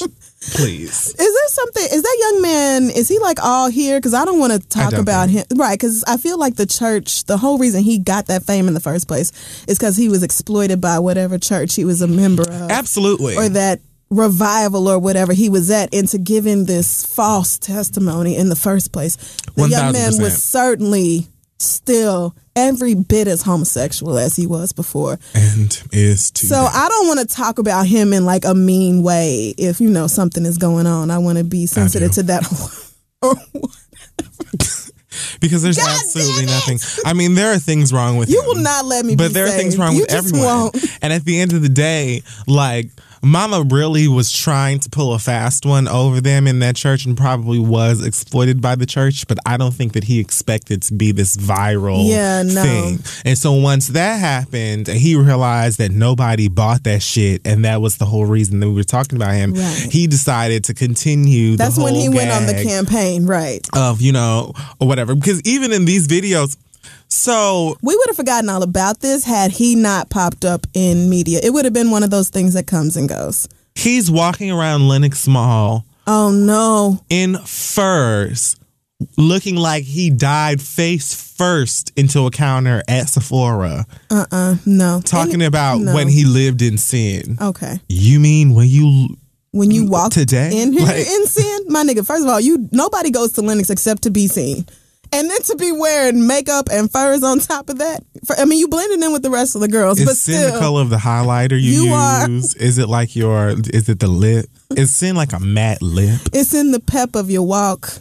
[SPEAKER 1] please.
[SPEAKER 2] Is there something? Is that young man? Is he like all here? Because I don't want to talk about him, right? Because I feel like the church. The whole reason he got that fame in the first place is because he was exploited by whatever church he was a member of,
[SPEAKER 1] Absolutely.
[SPEAKER 2] or that revival or whatever he was at, into giving this false testimony in the first place. The young man
[SPEAKER 1] 1000%.
[SPEAKER 2] was certainly still every bit as homosexual as he was before.
[SPEAKER 1] and is too
[SPEAKER 2] So I don't want to talk about him in like a mean way. If you know something is going on, I want to be sensitive to that.
[SPEAKER 1] because there's
[SPEAKER 2] God
[SPEAKER 1] absolutely nothing. I mean, there are things wrong with
[SPEAKER 2] you
[SPEAKER 1] him,
[SPEAKER 2] will not let me.
[SPEAKER 1] but there are things wrong
[SPEAKER 2] you
[SPEAKER 1] with
[SPEAKER 2] just
[SPEAKER 1] everyone.
[SPEAKER 2] Won't.
[SPEAKER 1] And at the end of the day, like Mama really was trying to pull a fast one over them in that church, and probably was exploited by the church. But I don't think that he expected to be this viral
[SPEAKER 2] Yeah, no.
[SPEAKER 1] thing. And so once that happened, and he realized that nobody bought that shit, and that was the whole reason that we were talking about him.
[SPEAKER 2] Right.
[SPEAKER 1] He decided to continue.
[SPEAKER 2] That's when he went on the campaign, right?
[SPEAKER 1] of you know or whatever because even in these videos so
[SPEAKER 2] We would have forgotten all about this had he not popped up in media. It would have been one of those things that comes and goes.
[SPEAKER 1] he's walking around Lenox Mall
[SPEAKER 2] Oh no!
[SPEAKER 1] in furs looking like he died face first into a counter at Sephora
[SPEAKER 2] Uh uh No.
[SPEAKER 1] talking about
[SPEAKER 2] no.
[SPEAKER 1] when he lived in sin
[SPEAKER 2] Okay.
[SPEAKER 1] you mean when you
[SPEAKER 2] When you walk
[SPEAKER 1] Today?
[SPEAKER 2] in here
[SPEAKER 1] Like-
[SPEAKER 2] in sin, my nigga. First of all, you nobody goes to Lenox except to be seen, and then to be wearing makeup and furs on top of that. For, I mean, you blended in with the rest of the girls,
[SPEAKER 1] is
[SPEAKER 2] but still,
[SPEAKER 1] the color of the highlighter you,
[SPEAKER 2] You are-
[SPEAKER 1] use is it like your is it the lip is sin like a matte lip
[SPEAKER 2] it's in the pep of your walk.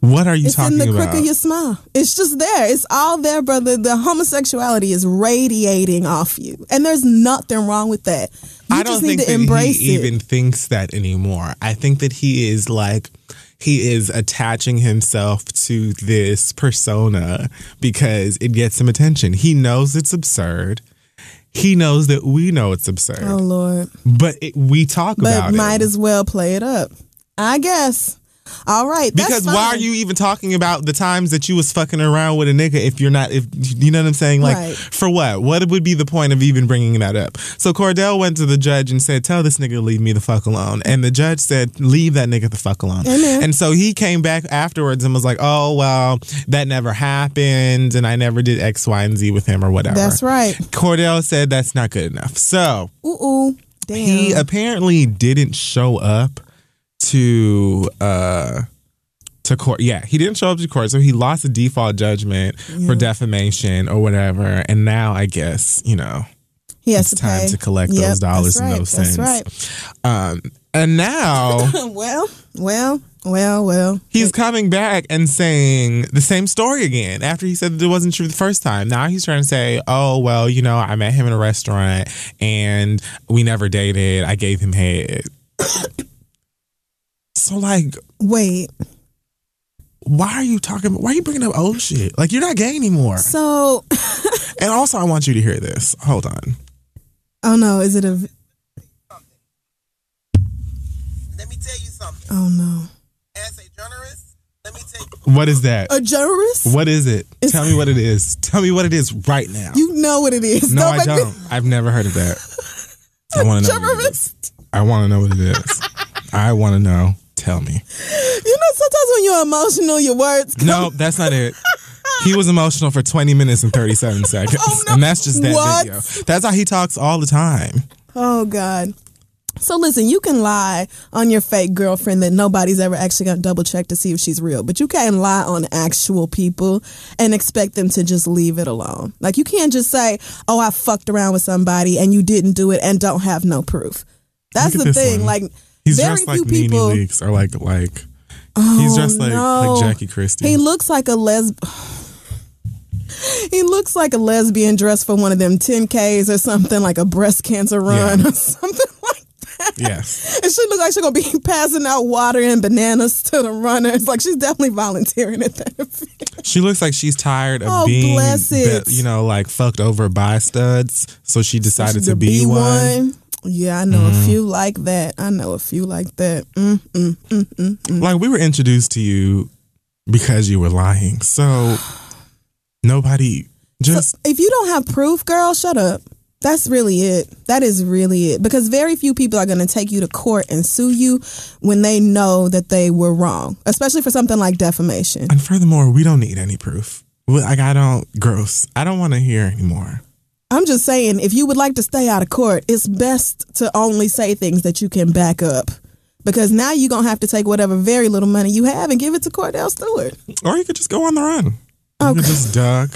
[SPEAKER 1] what are you
[SPEAKER 2] It's
[SPEAKER 1] talking about?
[SPEAKER 2] It's in the
[SPEAKER 1] about
[SPEAKER 2] crook of your smile. It's just there. It's all there, brother. The homosexuality is radiating off you, and there's nothing wrong with that. You
[SPEAKER 1] I don't
[SPEAKER 2] just need
[SPEAKER 1] think
[SPEAKER 2] to
[SPEAKER 1] that
[SPEAKER 2] embrace
[SPEAKER 1] he
[SPEAKER 2] it.
[SPEAKER 1] even thinks that anymore. I think that he is like he is attaching himself to this persona because it gets him attention. He knows it's absurd. he knows that we know it's absurd,
[SPEAKER 2] Oh Lord.
[SPEAKER 1] but it, we talk
[SPEAKER 2] But
[SPEAKER 1] about
[SPEAKER 2] might
[SPEAKER 1] it.
[SPEAKER 2] Might as well play it up. I guess. All right. That's
[SPEAKER 1] because why are you even talking about the times that you was fucking around with a nigga if you're not if you know what I'm saying like
[SPEAKER 2] Right.
[SPEAKER 1] for what what would be the point of even bringing that up so Kordell went to the judge and said tell this nigga leave me the fuck alone and the judge said leave that nigga the fuck alone
[SPEAKER 2] Amen.
[SPEAKER 1] and so he came back afterwards and was like oh well that never happened and I never did X Y and Z with him or whatever
[SPEAKER 2] That's right.
[SPEAKER 1] Kordell said that's not good enough so
[SPEAKER 2] Ooh ooh. Damn.
[SPEAKER 1] he apparently didn't show up to uh to court. Yeah, he didn't show up to court, so he lost a default judgment for defamation or whatever. And now I guess you know
[SPEAKER 2] he has
[SPEAKER 1] it's
[SPEAKER 2] to
[SPEAKER 1] time
[SPEAKER 2] pay.
[SPEAKER 1] to collect
[SPEAKER 2] Yep,
[SPEAKER 1] those dollars
[SPEAKER 2] that's
[SPEAKER 1] and those
[SPEAKER 2] That's
[SPEAKER 1] cents.
[SPEAKER 2] right.
[SPEAKER 1] Um, and now
[SPEAKER 2] well, well, well, well.
[SPEAKER 1] he's coming back and saying the same story again after he said that it wasn't true the first time. Now he's trying to say, oh, well, you know, I met him in a restaurant and we never dated. I gave him head. So, like,
[SPEAKER 2] Wait.
[SPEAKER 1] why are you talking? Why are you bringing up old shit? Like, you're not gay anymore.
[SPEAKER 2] So,
[SPEAKER 1] And also, I want you to hear this. Hold on.
[SPEAKER 2] oh no, is it a?
[SPEAKER 4] Let me tell you something.
[SPEAKER 2] Oh no,
[SPEAKER 4] As a journalist, let me tell you.
[SPEAKER 1] What is that?
[SPEAKER 2] a journalist?
[SPEAKER 1] What is it? Tell me what it is. Tell me what it is right now.
[SPEAKER 2] You know what it is?
[SPEAKER 1] no, I
[SPEAKER 2] make me-
[SPEAKER 1] don't. I've never heard of that. I want to know. What it is.
[SPEAKER 2] Journalist.
[SPEAKER 1] I want to know what it is. I want to know. Tell me.
[SPEAKER 2] You know, sometimes when you're emotional, your words. Come.
[SPEAKER 1] No, that's not it. He was emotional for 20 minutes and 37 seconds.
[SPEAKER 2] Oh, no.
[SPEAKER 1] And that's just that
[SPEAKER 2] What?
[SPEAKER 1] video. That's how he talks all the time.
[SPEAKER 2] Oh God. So listen, you can lie on your fake girlfriend that nobody's ever actually gonna double check to see if she's real, but you can't lie on actual people and expect them to just leave it alone. Like you can't just say, "Oh, I fucked around with somebody and you didn't do it and don't have no proof." That's the thing.
[SPEAKER 1] one.
[SPEAKER 2] Like
[SPEAKER 1] He's
[SPEAKER 2] very
[SPEAKER 1] dressed like Nene. Leakes or like, like,
[SPEAKER 2] Oh,
[SPEAKER 1] he's dressed like,
[SPEAKER 2] no.
[SPEAKER 1] like Jackie Christie.
[SPEAKER 2] He looks like a les. He looks like a lesbian dressed for one of them 10Ks or something, like a breast cancer run
[SPEAKER 1] Yeah.
[SPEAKER 2] or something like that.
[SPEAKER 1] yes.
[SPEAKER 2] And she looks like she's gonna be passing out water and bananas to the runners. Like she's definitely volunteering at that event.
[SPEAKER 1] She looks like she's tired of
[SPEAKER 2] Oh,
[SPEAKER 1] being, be- you know, like fucked over by studs. So she decided to be, one.
[SPEAKER 2] Yeah, I know
[SPEAKER 1] Mm-hmm.
[SPEAKER 2] a few like that. I know a few like that. Mm, mm, mm, mm, mm.
[SPEAKER 1] Like we were introduced to you because you were lying. So nobody just
[SPEAKER 2] So if you don't have proof, girl, shut up. That's really it. That is really it. Because very few people are going to take you to court and sue you when they know that they were wrong, especially for something like defamation.
[SPEAKER 1] And furthermore, we don't need any proof. Like I don't gross. I don't want to hear anymore.
[SPEAKER 2] I'm just saying, if you would like to stay out of court, it's best to only say things that you can back up. Because now you're going to have to take whatever very little money you have and give it to Kordell Stewart.
[SPEAKER 1] Or you could just go on the run. You
[SPEAKER 2] Okay.
[SPEAKER 1] could just duck,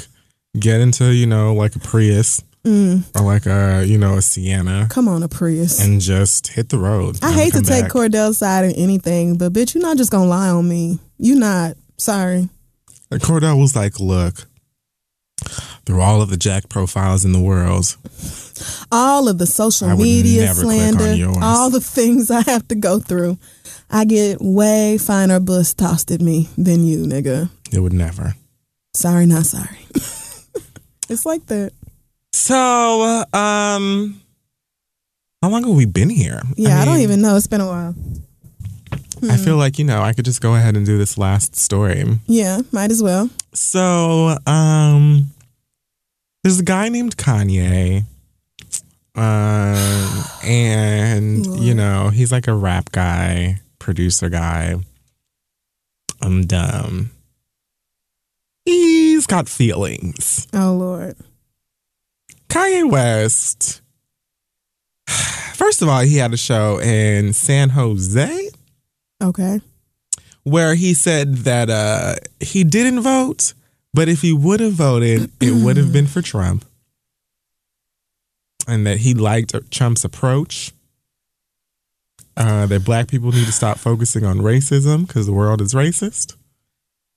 [SPEAKER 1] get into you know like a Prius
[SPEAKER 2] Mm.
[SPEAKER 1] or like a you know a Sienna,
[SPEAKER 2] Come on, a Prius.
[SPEAKER 1] and just hit the road.
[SPEAKER 2] I hate to take
[SPEAKER 1] back.
[SPEAKER 2] Kordell's side in anything, but bitch, you're not just going to lie on me. You not. Sorry.
[SPEAKER 1] And Kordell was like, "Look, through all of the Jack profiles in the world,
[SPEAKER 2] all of the social
[SPEAKER 1] I
[SPEAKER 2] media
[SPEAKER 1] never click on
[SPEAKER 2] slander, all the things I have to go through. I get way finer bus tossed at me than you, nigga.
[SPEAKER 1] it would never."
[SPEAKER 2] Sorry, not sorry. it's like that.
[SPEAKER 1] So, um, how long have we been here?
[SPEAKER 2] Yeah, I, don't even know. It's been a while.
[SPEAKER 1] I feel like you know I could just go ahead and do this last story.
[SPEAKER 2] Yeah, might as well.
[SPEAKER 1] So, um, there's a guy named Kanye. Um, and you know, he's like a rap guy, producer guy. And um he's got feelings.
[SPEAKER 2] Oh Lord.
[SPEAKER 1] Kanye West. First of all, he had a show in San Jose
[SPEAKER 2] Okay.
[SPEAKER 1] where he said that uh, he didn't vote, but if he would have voted, it would have been for Trump. And that he liked Trump's approach. Uh, that black people need to stop focusing on racism because the world is racist.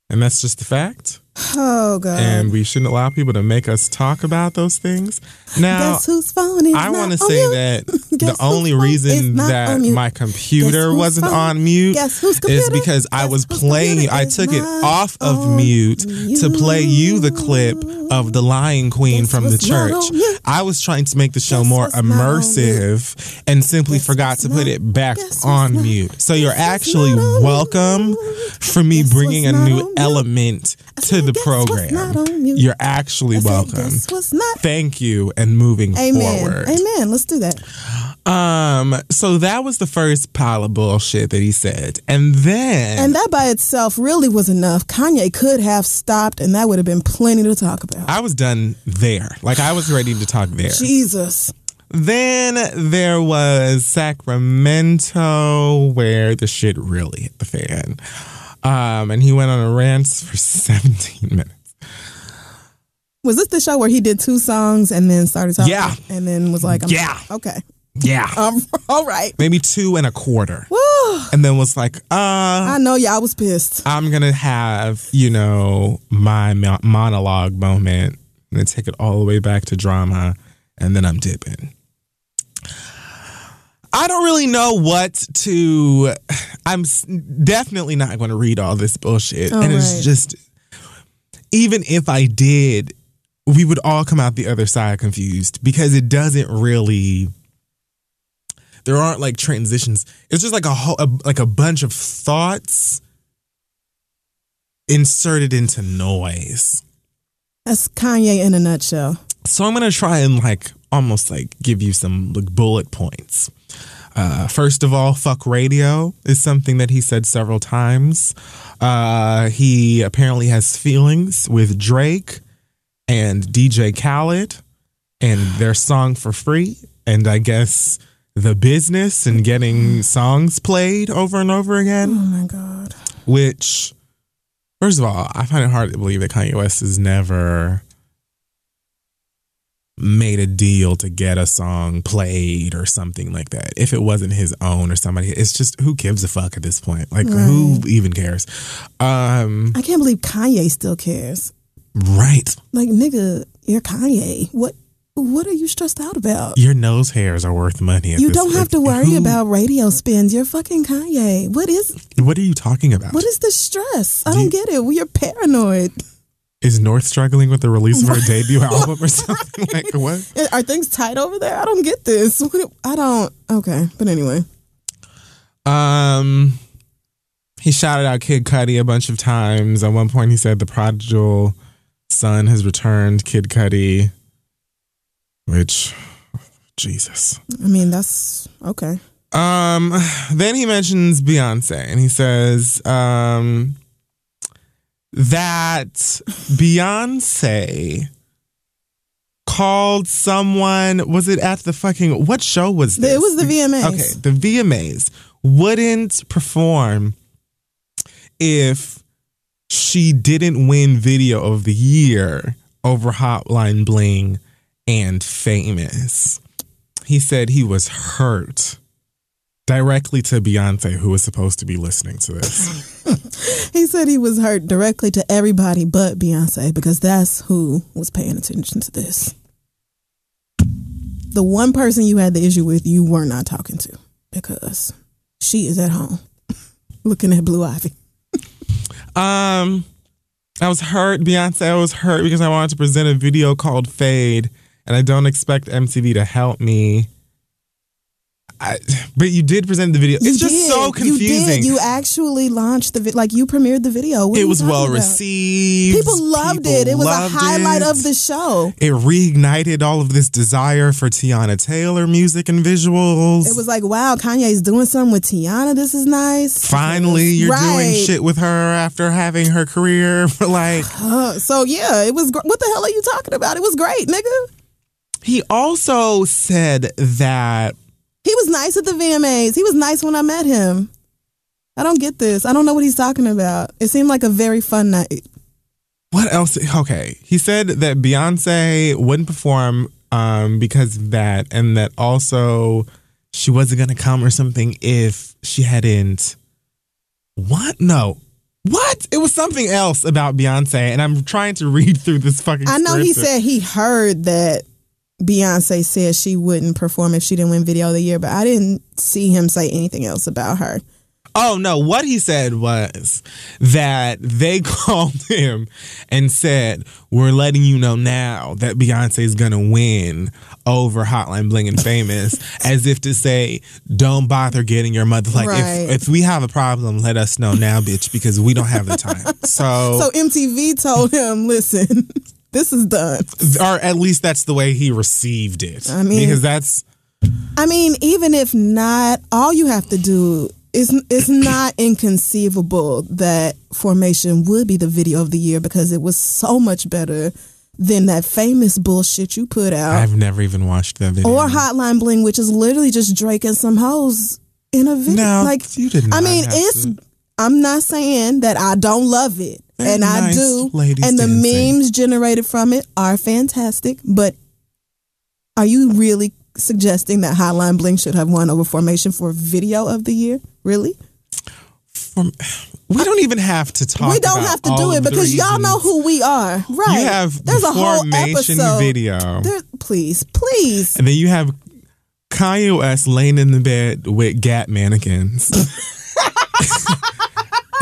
[SPEAKER 1] And that's just a fact.
[SPEAKER 2] Oh God.
[SPEAKER 1] And we shouldn't allow people to make us talk about those things. Now,
[SPEAKER 2] Guess whose phone is
[SPEAKER 1] I want to say that
[SPEAKER 2] Guess
[SPEAKER 1] the only reason that my computer wasn't
[SPEAKER 2] phone?
[SPEAKER 1] on mute
[SPEAKER 2] Guess
[SPEAKER 1] is because I was playing. I took it off of mute to play you the clip of the Lion Queen
[SPEAKER 2] Guess
[SPEAKER 1] from the church. I was trying to make the show
[SPEAKER 2] Guess
[SPEAKER 1] more
[SPEAKER 2] what's not on
[SPEAKER 1] immersive and simply
[SPEAKER 2] Guess
[SPEAKER 1] forgot to put it back on mute. So you're actually welcome for me bringing a new element to the program.
[SPEAKER 2] not on mute?
[SPEAKER 1] You're actually
[SPEAKER 2] said,
[SPEAKER 1] welcome. Thank you and moving
[SPEAKER 2] Amen.
[SPEAKER 1] forward.
[SPEAKER 2] Amen. Let's do that.
[SPEAKER 1] Um, so that was the first pile of bullshit that he said. And then
[SPEAKER 2] And that by itself really was enough. Kanye could have stopped, and that would have been plenty to talk about.
[SPEAKER 1] I was done there. Like I was ready to talk there.
[SPEAKER 2] Jesus.
[SPEAKER 1] Then there was Sacramento where the shit really hit the fan. Um, and he went on a rant for 17 minutes.
[SPEAKER 2] Was this the show where he did two songs and then started talking?
[SPEAKER 1] Yeah.
[SPEAKER 2] And then was like, I'm,
[SPEAKER 1] Yeah.
[SPEAKER 2] Okay.
[SPEAKER 1] Yeah.
[SPEAKER 2] Um, all right.
[SPEAKER 1] Maybe two and a quarter.
[SPEAKER 2] Woo.
[SPEAKER 1] And then was like, uh,
[SPEAKER 2] I know y'all was pissed.
[SPEAKER 1] I'm gonna have you know my monologue moment and take it all the way back to drama, and then I'm dipping. I don't really know what to. I'm definitely not going to read all this bullshit, and it's
[SPEAKER 2] right.
[SPEAKER 1] just even if I did, we would all come out the other side confused because it doesn't really. There aren't like transitions. It's just like a whole, a, like a bunch of thoughts inserted into noise.
[SPEAKER 2] That's Kanye in a nutshell.
[SPEAKER 1] So I'm gonna try and like almost like give you some like bullet points. Uh, first of all, fuck radio is something that he said several times. Uh, he apparently has feelings with Drake and DJ Khaled and their song for free. And I guess the business and getting songs played over and over again
[SPEAKER 2] Oh my God.
[SPEAKER 1] which first of all i find it hard to believe that kanye west has never made a deal to get a song played or something like that if it wasn't his own or somebody it's just who gives a fuck at this point like who even cares um
[SPEAKER 2] I can't believe Kanye still cares.
[SPEAKER 1] right
[SPEAKER 2] Like, nigga, you're Kanye. What what are you stressed out about?
[SPEAKER 1] your nose hairs are worth money
[SPEAKER 2] You don't have to worry
[SPEAKER 1] who-
[SPEAKER 2] about radio spins. You're fucking Kanye. What is
[SPEAKER 1] what are you talking about
[SPEAKER 2] what is the stress? I
[SPEAKER 1] Do
[SPEAKER 2] don't
[SPEAKER 1] you-
[SPEAKER 2] get it. You're paranoid.
[SPEAKER 1] Is north struggling with the release of her debut album or something like what
[SPEAKER 2] Are things tight over there? I don't get this. I don't. Okay, but anyway.
[SPEAKER 1] Um, he shouted out Kid Cudi a bunch of times. At one point, he said the prodigal son has returned. Kid Cudi, which Jesus.
[SPEAKER 2] I mean, that's okay.
[SPEAKER 1] Um, then he mentions Beyonce, and he says um that Beyonce called someone. Was it at the fucking what show was this?
[SPEAKER 2] It was the VMAs.
[SPEAKER 1] Okay, the VMAs wouldn't perform if she didn't win video of the year over Hotline Bling and Famous. He said he was hurt directly to Beyonce, who was supposed to be listening to this.
[SPEAKER 2] He said he was hurt directly to everybody but Beyonce because that's who was paying attention to this. The one person you had the issue with, you were not talking to because she is at home looking at Blue Ivy.
[SPEAKER 1] Um, I was hurt, Beyonce. I was hurt because I wanted to present a video called Fade, and I don't expect MTV to help me. I, but you did present the video.
[SPEAKER 2] You
[SPEAKER 1] it's just
[SPEAKER 2] did.
[SPEAKER 1] so
[SPEAKER 2] You
[SPEAKER 1] confusing.
[SPEAKER 2] did. You actually launched the vi- like you premiered the video. What
[SPEAKER 1] it was well
[SPEAKER 2] about?
[SPEAKER 1] received.
[SPEAKER 2] People loved
[SPEAKER 1] People
[SPEAKER 2] it. It was a highlight
[SPEAKER 1] it.
[SPEAKER 2] of the show.
[SPEAKER 1] It reignited all of this desire for Teyana Taylor music and visuals.
[SPEAKER 2] It was like, wow, Kanye's doing something with Teyana. This is nice.
[SPEAKER 1] Finally, you're doing shit with her after having her career for like.
[SPEAKER 2] Uh, so yeah, it was. Gr- what the hell are you talking about? It was great, nigga.
[SPEAKER 1] He also said that
[SPEAKER 2] He was nice at the VMAs. He was nice when I met him. I don't get this. I don't know what he's talking about. It seemed like a very fun night.
[SPEAKER 1] What else? Okay, he said that Beyonce wouldn't perform um, because of that, and that also she wasn't gonna come or something if she hadn't. What? No. What? It was something else about Beyonce, and I'm trying to read through this fucking.
[SPEAKER 2] I know he
[SPEAKER 1] script.
[SPEAKER 2] said he heard that Beyonce said she wouldn't perform if she didn't win Video of the Year, but I didn't see him say anything else about her.
[SPEAKER 1] Oh no, what he said was that they called him and said, "We're letting you know now that Beyonce is gonna win over Hotline Bling and Famous," as if to say, "Don't bother getting your mother." Like
[SPEAKER 2] Right.
[SPEAKER 1] if if we have a problem, let us know now, bitch, because we don't have the time. So,
[SPEAKER 2] So MTV told him, listen, this is done.
[SPEAKER 1] or at least that's the way he received it.
[SPEAKER 2] I mean-
[SPEAKER 1] because that's
[SPEAKER 2] I mean, even if not, all you have to do is it's not inconceivable that Formation would be the video of the year because it was so much better than that famous bullshit you put out.
[SPEAKER 1] I've never even watched that video.
[SPEAKER 2] or Hotline Bling, which is literally just Drake and some hoes in a video.
[SPEAKER 1] No,
[SPEAKER 2] like
[SPEAKER 1] you didn't.
[SPEAKER 2] I mean, it's.
[SPEAKER 1] to.
[SPEAKER 2] I'm not saying that I don't love it,
[SPEAKER 1] Very
[SPEAKER 2] and I do.
[SPEAKER 1] ladies
[SPEAKER 2] And the
[SPEAKER 1] dancing.
[SPEAKER 2] memes generated from it are fantastic. But are you really suggesting that Hotline Bling should have won over Formation for Video of the Year? Really?
[SPEAKER 1] From, we don't even have to talk.
[SPEAKER 2] we don't have to do it because y'all know who we are, right?
[SPEAKER 1] You have
[SPEAKER 2] There's
[SPEAKER 1] the
[SPEAKER 2] a whole
[SPEAKER 1] formation
[SPEAKER 2] episode.
[SPEAKER 1] video,
[SPEAKER 2] There, please, please.
[SPEAKER 1] and then you have Kanye West laying in the bed with Gap mannequins.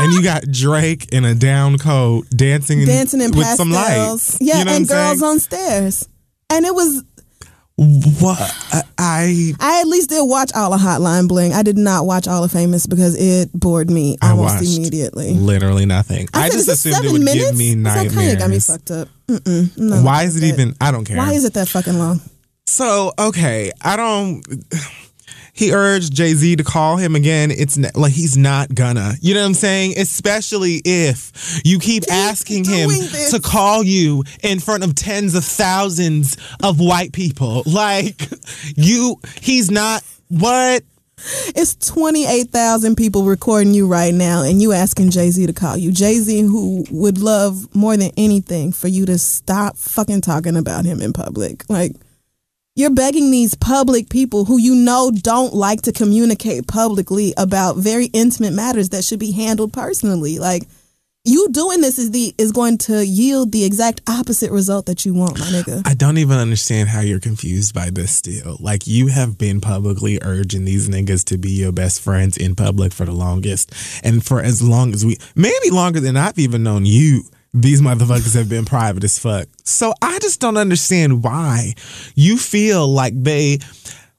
[SPEAKER 1] and you got Drake in a down coat dancing,
[SPEAKER 2] dancing in
[SPEAKER 1] with
[SPEAKER 2] pastels.
[SPEAKER 1] some lights.
[SPEAKER 2] Yeah,
[SPEAKER 1] you know
[SPEAKER 2] and girls
[SPEAKER 1] saying?
[SPEAKER 2] on stairs. And it was
[SPEAKER 1] What I, I
[SPEAKER 2] I at least did watch all of Hotline Bling. I did not watch all of Famous because it bored me
[SPEAKER 1] I
[SPEAKER 2] almost immediately.
[SPEAKER 1] literally nothing. I,
[SPEAKER 2] said,
[SPEAKER 1] just assumed it would
[SPEAKER 2] minutes?
[SPEAKER 1] give me
[SPEAKER 2] I said, Kanye got me
[SPEAKER 1] nightmares.
[SPEAKER 2] fucked up. Mm-mm, I'm
[SPEAKER 1] Why is it
[SPEAKER 2] that.
[SPEAKER 1] even? I don't care.
[SPEAKER 2] Why is it that fucking long?
[SPEAKER 1] So okay, I don't. He urged Jay Z to call him again. It's like he's not gonna. You know what I'm saying? Especially if you keep asking him
[SPEAKER 2] this.
[SPEAKER 1] to call you in front of tens of thousands of white people. Like you, he's not. What?
[SPEAKER 2] It's 28,000 people recording you right now, and you asking Jay Z to call you. Jay Z, who would love more than anything for you to stop fucking talking about him in public. Like, you're begging these public people who you know don't like to communicate publicly about very intimate matters that should be handled personally. Like, you doing this is the is going to yield the exact opposite result that you want, my nigga.
[SPEAKER 1] I don't even understand how you're confused by this still. Like you have been publicly urging these niggas to be your best friends in public for the longest. And for as long as we maybe longer than I've even known you, these motherfuckers have been private as fuck. So I just don't understand why you feel like they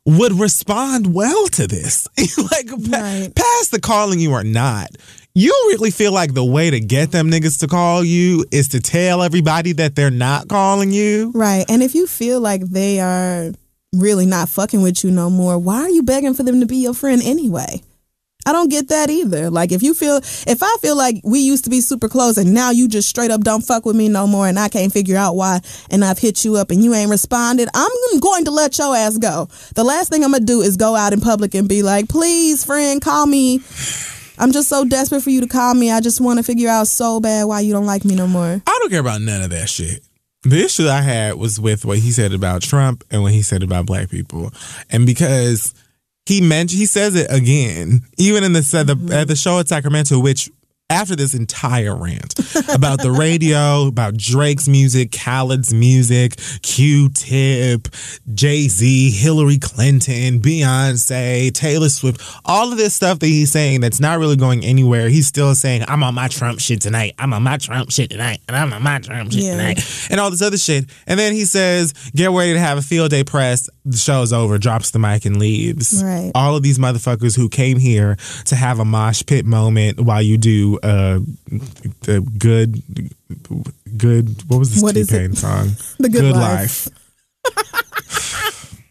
[SPEAKER 1] would respond well to this. like pa-
[SPEAKER 2] Right.
[SPEAKER 1] past the calling you are not. You really feel like the way to get them niggas to call you is to tell everybody that they're not calling you?
[SPEAKER 2] Right. And if you feel like they are really not fucking with you no more, why are you begging for them to be your friend anyway? I don't get that either. Like if you feel if I feel like we used to be super close and now you just straight up don't fuck with me no more and I can't figure out why and I've hit you up and you ain't responded, I'm going to let your ass go. The last thing I'm gonna do is go out in public and be like, please, friend, call me. I'm just so desperate for you to call me. I just want to figure out so bad why you don't like me no more.
[SPEAKER 1] I don't care about none of that shit. The issue I had was with what he said about Trump and what he said about black people. And because he mentioned he says it again, even in the, the mm-hmm. at the show at Sacramento, which after this entire rant about the radio, about Drake's music, Khaled's music, Q-Tip, Jay-Z, Hillary Clinton, Beyonce, Taylor Swift, all of this stuff that he's saying that's not really going anywhere. He's still saying, I'm on my Trump shit tonight. I'm on my Trump shit tonight. And I'm on my Trump shit
[SPEAKER 2] Yeah.
[SPEAKER 1] tonight. And all this other shit. And then he says, get ready to have a field day press. The show's over, drops the mic and leaves.
[SPEAKER 2] Right.
[SPEAKER 1] All of these motherfuckers who came here to have a mosh pit moment while you do uh, the good, good, what was
[SPEAKER 2] is it?
[SPEAKER 1] T-Pain song?
[SPEAKER 2] The Good
[SPEAKER 1] Life.
[SPEAKER 2] Life.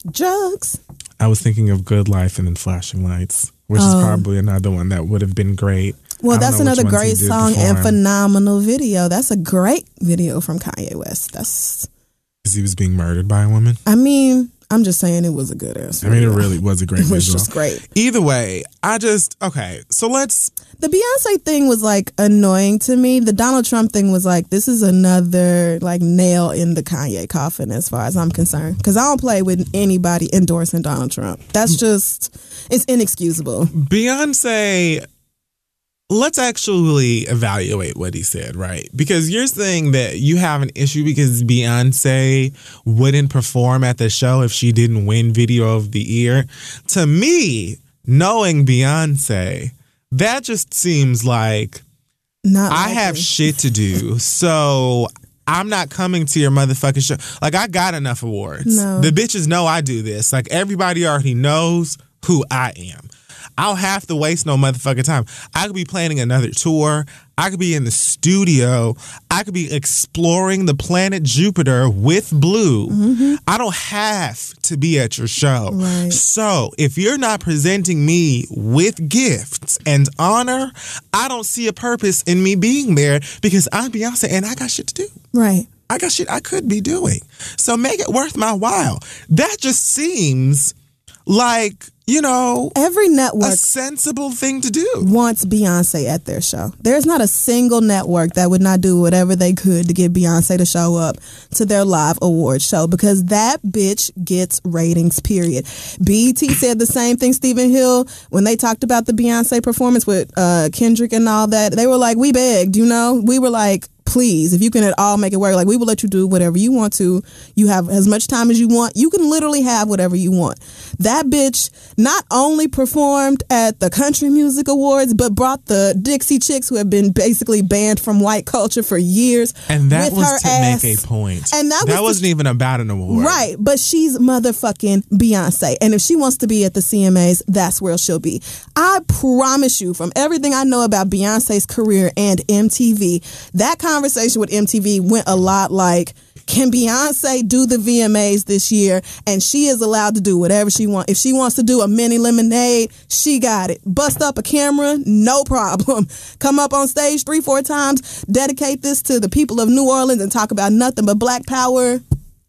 [SPEAKER 2] Drugs.
[SPEAKER 1] I was thinking of Good Life and then Flashing Lights, which is probably another one that would have been great.
[SPEAKER 2] Oh. Well, that's another great song and phenomenal video. That's a great video from Kanye West. That's
[SPEAKER 1] because he was being murdered by a woman.
[SPEAKER 2] I mean, I'm just saying it was a good ass.
[SPEAKER 1] I mean, it really was a great
[SPEAKER 2] It was just great.
[SPEAKER 1] Either way, I just okay. So let's
[SPEAKER 2] The Beyonce thing was like annoying to me. The Donald Trump thing was like, this is another like nail in the Kanye coffin as far as I'm concerned. Because I don't play with anybody endorsing Donald Trump. That's mm. just, it's inexcusable.
[SPEAKER 1] Beyonce. Let's actually evaluate what he said, right? Because you're saying that you have an issue because Beyonce wouldn't perform at the show if she didn't win Video of the Year. To me, knowing Beyonce, that just seems like
[SPEAKER 2] Not
[SPEAKER 1] I have shit to do. So I'm not coming to your motherfucking show. Like I got enough awards.
[SPEAKER 2] No.
[SPEAKER 1] The bitches know I do this. Like everybody already knows who I am. I don't have to waste no motherfucking time. I could be planning another tour. I could be in the studio. I could be exploring the planet Jupiter with Blue. Mm-hmm. I don't have to be at your show.
[SPEAKER 2] Right.
[SPEAKER 1] So if you're not presenting me with gifts and honor, I don't see a purpose in me being there because I'm Beyonce and I got shit to do.
[SPEAKER 2] Right.
[SPEAKER 1] I got shit I could be doing. So make it worth my while. That just seems like, you know,
[SPEAKER 2] Every network a
[SPEAKER 1] sensible thing to do.
[SPEAKER 2] wants Beyonce at their show. There's not a single network that would not do whatever they could to get Beyonce to show up to their live award show because that bitch gets ratings, period. BET said the same thing, Stephen Hill, when they talked about the Beyonce performance with uh, Kendrick and all that. They were like, we begged, you know? We were like, please, if you can at all make it work, like we will let you do whatever you want to. You have as much time as you want. You can literally have whatever you want. That bitch not only performed at the Country Music Awards, but brought the Dixie Chicks, who have been basically banned from white culture for years,
[SPEAKER 1] And that was to
[SPEAKER 2] ass.
[SPEAKER 1] make a point.
[SPEAKER 2] And that was the-
[SPEAKER 1] wasn't even about an award.
[SPEAKER 2] Right, but she's motherfucking Beyonce. And if she wants to be at the CMAs, that's where she'll be. I promise you, from everything I know about Beyonce's career and MTV, that conversation with MTV went a lot like, can Beyonce do the VMAs this year? And she is allowed to do whatever she wants. If she wants to do a mini lemonade, she got it. Bust up a camera, no problem. Come up on stage three, four times, dedicate this to the people of New Orleans and talk about nothing but black power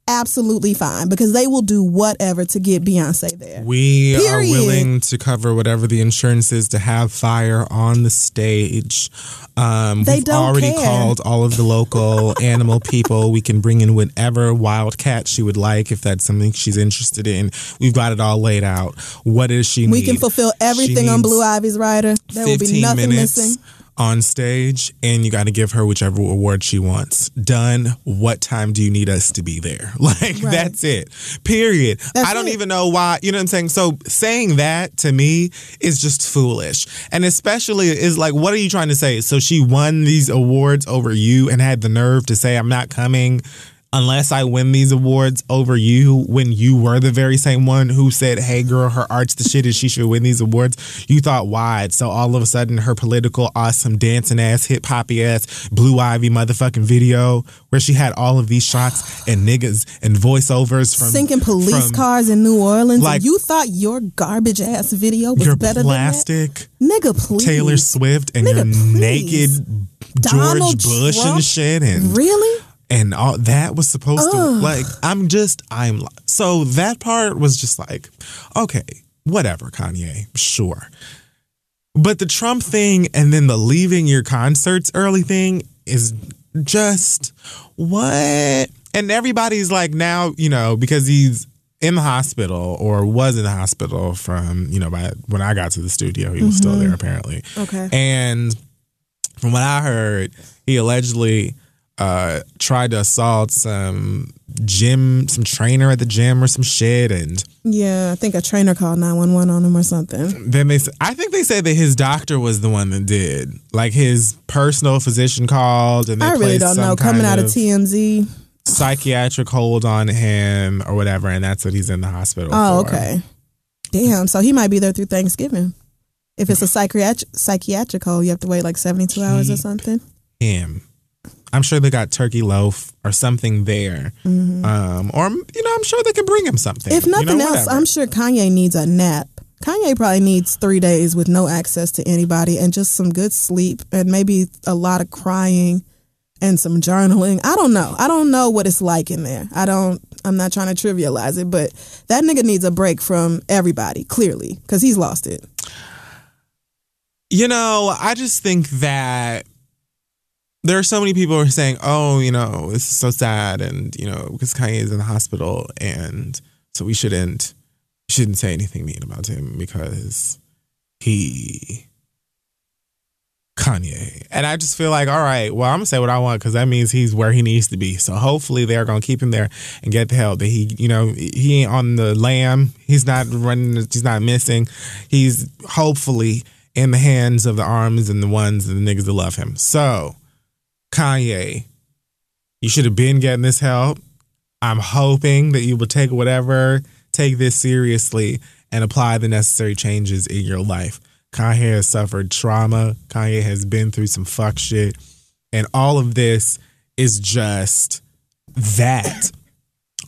[SPEAKER 2] absolutely fine because they will do whatever to get Beyonce there.
[SPEAKER 1] We
[SPEAKER 2] Period.
[SPEAKER 1] are willing to cover whatever the insurance is to have fire on the stage. Um,
[SPEAKER 2] They
[SPEAKER 1] we've already
[SPEAKER 2] care.
[SPEAKER 1] called all of the local animal people. We can bring in whatever wildcat she would like if that's something she's interested in. We've got it all laid out. What does she
[SPEAKER 2] We
[SPEAKER 1] need?
[SPEAKER 2] can fulfill everything on Blue Ivy's rider. There will be nothing
[SPEAKER 1] minutes
[SPEAKER 2] missing.
[SPEAKER 1] On stage and you got to give her whichever award she wants. Done. What time do you need us to be there? Like that's it. Period.
[SPEAKER 2] That's
[SPEAKER 1] i don't
[SPEAKER 2] it.
[SPEAKER 1] even know why you know what i'm saying? So saying that to me is just foolish. And especially is like what are you trying to say? So she won these awards over you and had the nerve to say i'm not coming unless I win these awards over you when you were the very same one who said, hey girl, her art's the shit and she should win these awards, you thought wide. So all of a sudden her political, awesome, dancing ass, hip hoppy ass, Blue Ivy motherfucking video where she had all of these shots and niggas and voiceovers from
[SPEAKER 2] Sinking police
[SPEAKER 1] from
[SPEAKER 2] cars in New Orleans.
[SPEAKER 1] like-
[SPEAKER 2] you thought your garbage ass video was better
[SPEAKER 1] plastic
[SPEAKER 2] than that? Nigga, please.
[SPEAKER 1] Taylor Swift and
[SPEAKER 2] Nigga,
[SPEAKER 1] your
[SPEAKER 2] please.
[SPEAKER 1] naked
[SPEAKER 2] Donald
[SPEAKER 1] George Bush
[SPEAKER 2] Trump?
[SPEAKER 1] and shit and
[SPEAKER 2] Really?
[SPEAKER 1] And all that was supposed to like i'm just i'm so that part was just like okay whatever kanye sure. But the trump thing and then the leaving your concerts early thing is just what? And everybody's like now you know because he's in the hospital or was in the hospital from you know by when i got to the studio he was still mm-hmm. there apparently.
[SPEAKER 2] Okay.
[SPEAKER 1] and from what I heard, he allegedly uh, tried to assault some gym, some trainer at the gym or some shit. And
[SPEAKER 2] Yeah, I think a trainer called 911 on him or something.
[SPEAKER 1] then they, I think they said that his doctor was the one that did. Like his personal physician called and they
[SPEAKER 2] I really don't know. Coming out of TMZ.
[SPEAKER 1] psychiatric hold on him or whatever. And that's what he's in the hospital
[SPEAKER 2] Oh,
[SPEAKER 1] for.
[SPEAKER 2] okay. Damn. So he might be there through Thanksgiving. If it's a psychiatric psychiatric hold, you have to wait like 72 hours or something.
[SPEAKER 1] Him. I'm sure they got turkey loaf or something there. Um, or, you know, I'm sure they could bring him something.
[SPEAKER 2] Mm-hmm. If
[SPEAKER 1] you know,
[SPEAKER 2] nothing else. I'm sure Kanye needs a nap. Kanye probably needs three days with no access to anybody and just some good sleep and maybe a lot of crying and some journaling. I don't know. I don't know what it's like in there. I don't. I'm not trying to trivialize it, but that nigga needs a break from everybody clearly because he's lost it.
[SPEAKER 1] You know, I just think that there are so many people who are saying, "Oh, you know, this is so sad," and you know, because Kanye is in the hospital, and so we shouldn't shouldn't say anything mean about him because he Kanye. And I just feel like, all right, well, I'm gonna say what I want because that means he's where he needs to be. So hopefully they're gonna keep him there and get the help that he, you know, he ain't on the lam. He's not running. He's not missing. He's hopefully in the hands of the arms and the ones and the niggas that love him. So Kanye, you should have been getting this help. I'm hoping that you will take whatever, take this seriously, and apply the necessary changes in your life. Kanye has suffered trauma. Kanye has been through some fuck shit. And all of this is just that.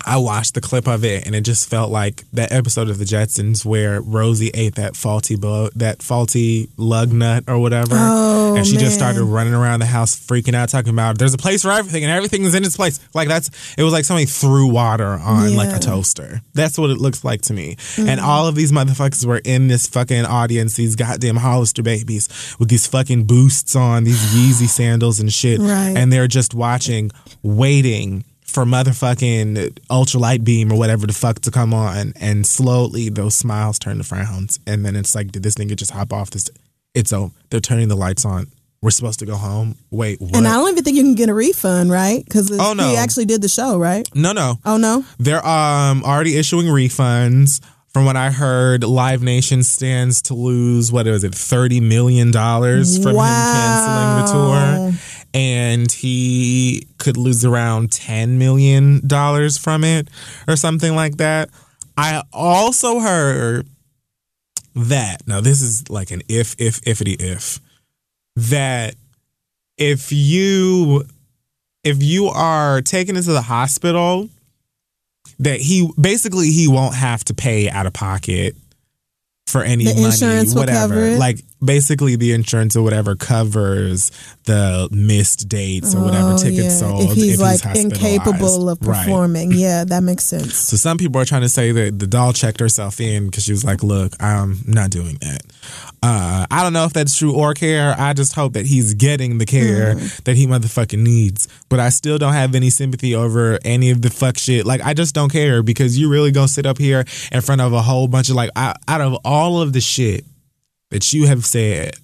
[SPEAKER 1] I watched the clip of it and it just felt like that episode of the Jetsons where Rosie ate that faulty that faulty lug nut or whatever.
[SPEAKER 2] Oh,
[SPEAKER 1] and she just started running around the house freaking out talking about there's a place for everything and everything's in its place. Like that's it was like somebody threw water on like a toaster. That's what it looks like to me.
[SPEAKER 2] Mm-hmm.
[SPEAKER 1] And all of these motherfuckers were in this fucking audience, these goddamn Hollister babies with these fucking boosts on, these Yeezy sandals and shit.
[SPEAKER 2] Right.
[SPEAKER 1] And they're just watching, waiting for motherfucking ultralight beam or whatever the fuck to come on. And slowly those smiles turn to frowns. And then it's like, did this nigga just hop off this? It's oh, they're turning the lights on. We're supposed to go home. Wait, what?
[SPEAKER 2] And I don't even think you can get a refund, right? Because
[SPEAKER 1] Oh, no.
[SPEAKER 2] he actually did the show, right?
[SPEAKER 1] no, no.
[SPEAKER 2] Oh no,
[SPEAKER 1] They're um already issuing refunds. From what I heard, Live Nation stands to lose what is it, thirty million dollars from him canceling the tour, and he could lose around ten million dollars from it, or something like that. I also heard that now this is like an if if ifity if that if you if you are taken into the hospital that he basically he won't have to pay out of pocket for any
[SPEAKER 2] The
[SPEAKER 1] money
[SPEAKER 2] insurance will
[SPEAKER 1] whatever
[SPEAKER 2] cover it?
[SPEAKER 1] like basically the insurance or whatever covers the missed dates or whatever
[SPEAKER 2] Oh,
[SPEAKER 1] tickets
[SPEAKER 2] yeah.
[SPEAKER 1] sold
[SPEAKER 2] If he's like
[SPEAKER 1] hospitalized.
[SPEAKER 2] incapable of
[SPEAKER 1] Right.
[SPEAKER 2] performing, yeah, that makes sense.
[SPEAKER 1] So some people are trying to say that the doll checked herself in because she was like, "Look, I'm not doing that." Uh, I don't know if that's true or care. I just hope that he's getting the care that he motherfucking needs. But I still don't have any sympathy over any of the fuck shit. Like I just don't care because you really gonna sit up here in front of a whole bunch of like I, out of all of the shit that you have said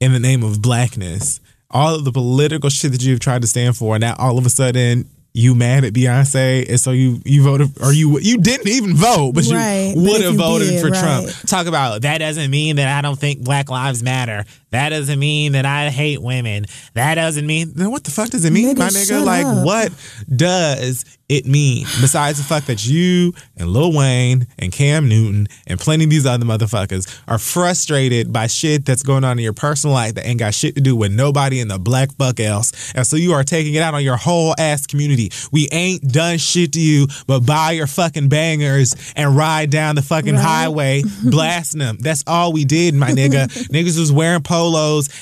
[SPEAKER 1] in the name of blackness, all of the political shit that you've tried to stand for, and now all of a sudden you mad at Beyonce, and so you you voted or you you didn't even vote, but you
[SPEAKER 2] Right, but
[SPEAKER 1] would have voted
[SPEAKER 2] did,
[SPEAKER 1] for Trump. Talk about that doesn't mean that I don't think Black Lives Matter. That doesn't mean that I hate women. That doesn't mean then what the fuck does it mean,
[SPEAKER 2] Nigga,
[SPEAKER 1] my nigga? Like
[SPEAKER 2] up.
[SPEAKER 1] what does it mean besides the fact that you and Lil Wayne and Cam Newton and plenty of these other motherfuckers are frustrated by shit that's going on in your personal life that ain't got shit to do with nobody in the black fuck else. And so you are taking it out on your whole ass community. We ain't done shit to you but buy your fucking bangers and ride down the fucking
[SPEAKER 2] Right.
[SPEAKER 1] highway blasting them. That's all we did, my nigga. Niggas was wearing polos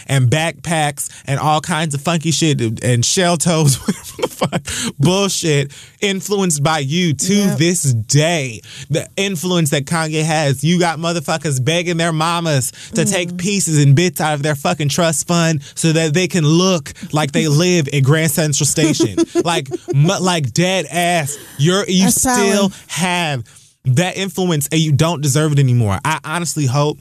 [SPEAKER 1] and backpacks and all kinds of funky shit and shell toes, whatever the fuck, bullshit, influenced by you to
[SPEAKER 2] Yep.
[SPEAKER 1] this day. The influence that Kanye has. You got motherfuckers begging their mamas to mm. take pieces and bits out of their fucking trust fund so that they can look like they live in Grand Central Station. like, like dead ass. You're you
[SPEAKER 2] That's
[SPEAKER 1] still have that influence and you don't deserve it anymore. I honestly hope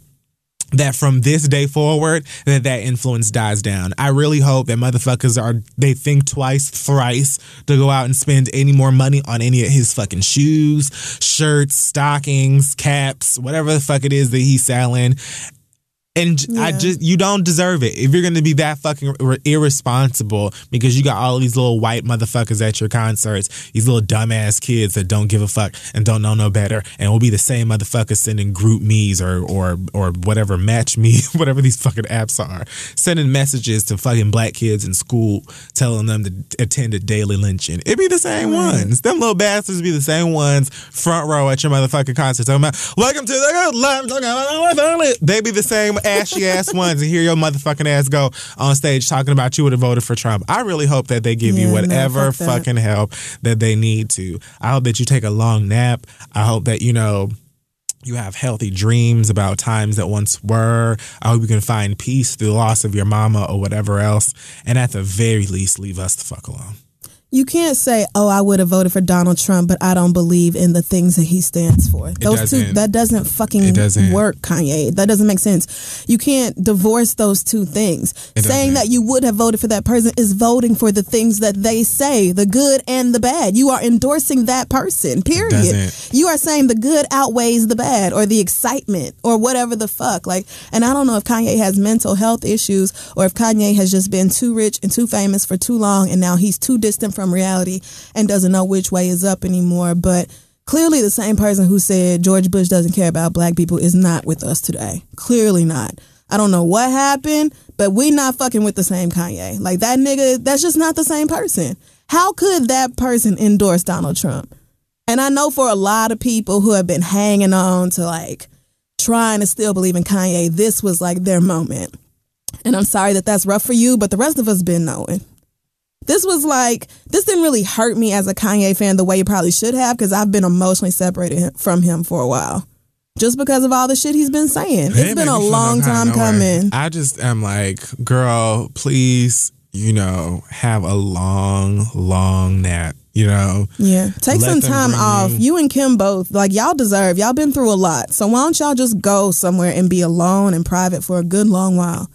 [SPEAKER 1] that from this day forward that that influence dies down. I really hope that motherfuckers are they think twice, thrice to go out and spend any more money on any of his fucking shoes, shirts, stockings, caps, whatever the fuck it is that he's selling. And j- I
[SPEAKER 2] Yeah.
[SPEAKER 1] just you don't deserve it if you're gonna be that fucking ir- irresponsible because you got all these little white motherfuckers at your concerts, these little dumbass kids that don't give a fuck and don't know no better, and will be the same motherfuckers sending GroupMe's or or or whatever match me, whatever these fucking apps are, sending messages to fucking black kids in school telling them to attend a daily lynching. It'd be the same ones. Them little bastards be the same ones front row at your motherfucking concert talking about welcome to the good life. They be the same ashy ass ones and hear your motherfucking ass go on stage talking about you would have voted for Trump. I really hope that they give
[SPEAKER 2] Yeah,
[SPEAKER 1] you
[SPEAKER 2] no,
[SPEAKER 1] whatever
[SPEAKER 2] fuck that.
[SPEAKER 1] fucking help that they need to. I hope that you take a long nap. I hope that you know you have healthy dreams about times that once were. I hope you can find peace through the loss of your mama or whatever else. And at the very least, leave us the fuck alone.
[SPEAKER 2] You can't say, "Oh, I would have voted for Donald Trump, but I don't believe in the things that he stands for." Those two that doesn't fucking
[SPEAKER 1] doesn't.
[SPEAKER 2] work, Kanye. That doesn't make sense. You can't divorce those two things.
[SPEAKER 1] It
[SPEAKER 2] Saying
[SPEAKER 1] doesn't.
[SPEAKER 2] that you would have voted for that person is voting for the things that they say, the good and the bad. You are endorsing that person. Period. You are saying the good outweighs the bad or the excitement or whatever the fuck. Like, and I don't know if Kanye has mental health issues or if Kanye has just been too rich and too famous for too long and now he's too distant from reality and doesn't know which way is up anymore. But clearly, the same person who said George Bush doesn't care about black people is not with us today. Clearly not. I don't know what happened, but we not fucking with the same Kanye. Like that nigga, that's just not the same person. How could that person endorse Donald Trump? And I know for a lot of people who have been hanging on to like trying to still believe in Kanye, this was like their moment. And I'm sorry that that's rough for you, but the rest of us been knowing. This was like this didn't really hurt me as a Kanye fan the way it probably should have because I've been emotionally separated from him for a while, just because of all the shit he's been saying.
[SPEAKER 1] It
[SPEAKER 2] It's been a long time coming.
[SPEAKER 1] I just am like, girl, please, you know, have a long, long nap. You know,
[SPEAKER 2] Yeah, take some time off.
[SPEAKER 1] You
[SPEAKER 2] and Kim both like y'all deserve. Y'all been through a lot, so why don't y'all just go somewhere and be alone and private for a good long while?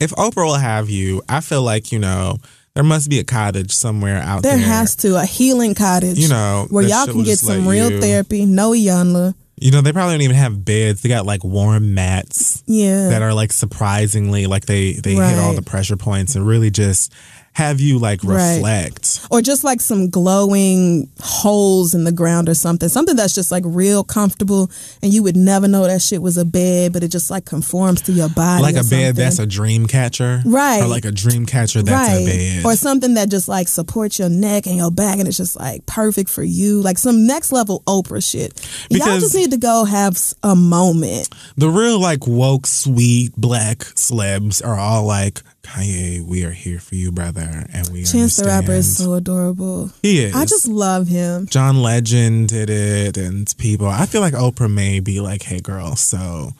[SPEAKER 1] if Oprah will have you, I feel like you know there must be a cottage somewhere out
[SPEAKER 2] There
[SPEAKER 1] there.
[SPEAKER 2] has to a healing cottage.
[SPEAKER 1] You know,
[SPEAKER 2] where y'all can get some real
[SPEAKER 1] you-
[SPEAKER 2] therapy. No Iyanla.
[SPEAKER 1] You know, they probably don't even have beds. They got like warm mats
[SPEAKER 2] Yeah.
[SPEAKER 1] that are like surprisingly like they they hit all the pressure points and really just have you like
[SPEAKER 2] Right.
[SPEAKER 1] reflect.
[SPEAKER 2] or just like some glowing holes in the ground or something. Something that's just like real comfortable and you would never know that shit was a bed, but it just like conforms to your body.
[SPEAKER 1] Like a bed that's a dream catcher.
[SPEAKER 2] Right.
[SPEAKER 1] Or like a dream catcher that's
[SPEAKER 2] right.
[SPEAKER 1] a bed.
[SPEAKER 2] Or something that just like supports your neck and your back and it's just like perfect for you. Like some next level Oprah shit. Y'all just need to go have a moment.
[SPEAKER 1] The real like woke, sweet black celebs are all like, Kanye, we are here for you, brother, and we
[SPEAKER 2] Chance the Rapper is so adorable.
[SPEAKER 1] He is.
[SPEAKER 2] I just love him.
[SPEAKER 1] John Legend did it, and people. I feel like Oprah may be like, "Hey, girl, so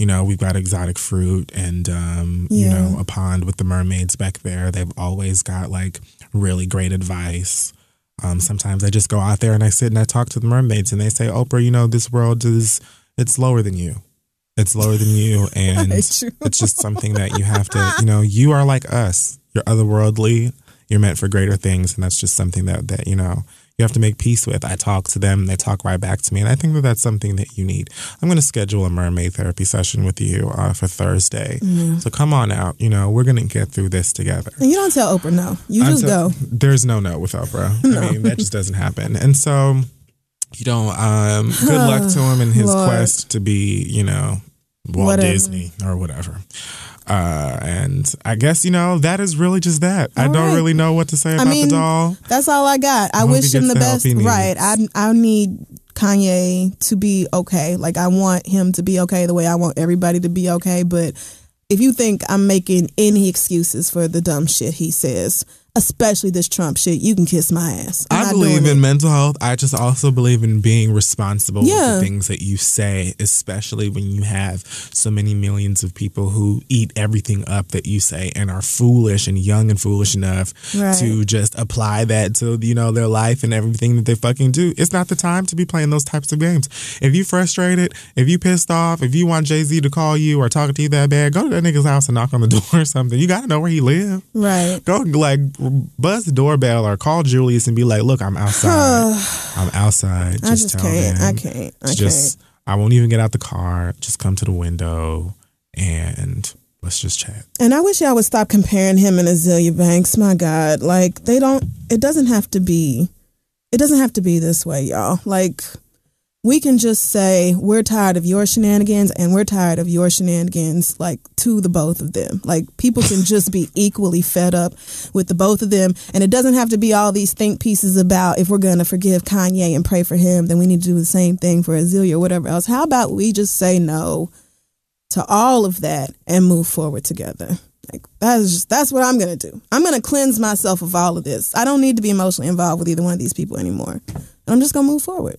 [SPEAKER 1] you know we've got exotic fruit and um, you know a pond with the mermaids back there. They've always got like really great advice." Um, sometimes I just go out there and I sit and I talk to the mermaids, and they say, "Oprah, you know this world is it's lower than you." It's lower than you, and
[SPEAKER 2] It's
[SPEAKER 1] just something that you have to, you know, you are like us. You're otherworldly. You're meant for greater things, and that's just something that that you know you have to make peace with. I talk to them, they talk right back to me, and I think that that's something that you need. I'm going to schedule a mermaid therapy session with you uh, for Thursday, so come on out. You know, we're going to get through this together.
[SPEAKER 2] And you don't tell Oprah no. You just
[SPEAKER 1] Until-
[SPEAKER 2] go.
[SPEAKER 1] There's no no with Oprah. I mean, that just doesn't happen. And so, you know, um, good luck to him in his
[SPEAKER 2] Lord.
[SPEAKER 1] quest to be, you know, Walt
[SPEAKER 2] Whatever.
[SPEAKER 1] Disney or whatever. Uh, and I guess you know that is really just that. I don't
[SPEAKER 2] right.
[SPEAKER 1] really know what to say
[SPEAKER 2] I
[SPEAKER 1] about
[SPEAKER 2] mean,
[SPEAKER 1] the doll.
[SPEAKER 2] That's all I got. I,
[SPEAKER 1] hope
[SPEAKER 2] wish him the
[SPEAKER 1] the
[SPEAKER 2] best. Right. I I need Kanye to be okay. Like I want him to be okay the way I want everybody to be okay. But if you think I'm making any excuses for the dumb shit he says, especially this Trump shit, you can kiss my ass. I'm
[SPEAKER 1] I believe in
[SPEAKER 2] it.
[SPEAKER 1] mental health. I just also believe in being responsible with the things that you say, especially when you have so many millions of people who eat everything up that you say and are foolish and young and foolish enough
[SPEAKER 2] Right.
[SPEAKER 1] to just apply that to you know their life and everything that they fucking do. It's not the time to be playing those types of games. If you frustrated, if you pissed off, if you want Jay Z to call you or talk to you that bad, go to that nigga's house and knock on the door or something. You gotta know where he live.
[SPEAKER 2] Right.
[SPEAKER 1] Go like buzz the doorbell or call Julius and be like, "Look, I'm outside. I'm outside. Just
[SPEAKER 2] I just
[SPEAKER 1] tell
[SPEAKER 2] can't.
[SPEAKER 1] them.
[SPEAKER 2] I can't. I
[SPEAKER 1] just I won't even get out the car. Just come to the window and let's just chat."
[SPEAKER 2] And I wish y'all would stop comparing him and Azealia Banks. My God, like they don't. It doesn't have to be. It doesn't have to be this way, y'all. Like we can just say we're tired of your shenanigans and we're tired of your shenanigans. Like to the both of them. Like people can just be equally fed up with the both of them, and it doesn't have to be all these think pieces about if we're gonna forgive Kanye and pray for him, then we need to do the same thing for Azealia or whatever else. How about we just say no? to all of that and move forward together. Like that's just that's what I'm gonna do. I'm gonna cleanse myself of all of this. I don't need to be emotionally involved with either one of these people anymore. And I'm just gonna move forward.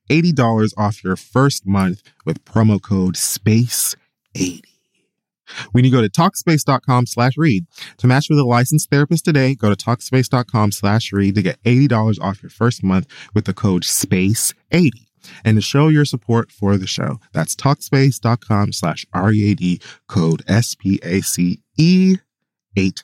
[SPEAKER 1] $80 off your first month with promo code SPACE80. When you go to Talkspace.com slash read to match with a licensed therapist today, go to Talkspace.com slash read to get $80 off your first month with the code SPACE80 and to show your support for the show. That's Talkspace.com slash R-E-A-D code S-P-A-C-E 80.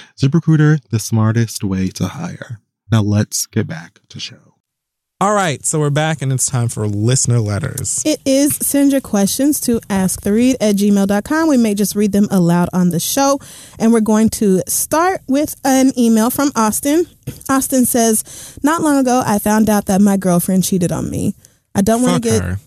[SPEAKER 1] ZipRecruiter, the smartest way to hire. Now let's get back to show.
[SPEAKER 5] All right, so we're back and it's time for listener letters.
[SPEAKER 2] It is send your questions to asktheread at gmail.com. We may just read them aloud on the show. And we're going to start with an email from Austin. Austin says, Not long ago, I found out that my girlfriend cheated on me. I don't want to get.
[SPEAKER 5] her.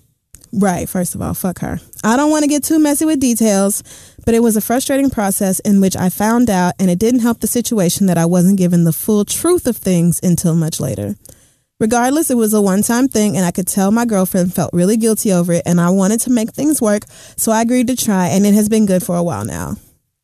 [SPEAKER 2] Right, first of all, fuck her. I don't want to get too messy with details, but it was a frustrating process in which I found out, and it didn't help the situation that I wasn't given the full truth of things until much later. Regardless, it was a one time thing, and I could tell my girlfriend felt really guilty over it, and I wanted to make things work, so I agreed to try, and it has been good for a while now.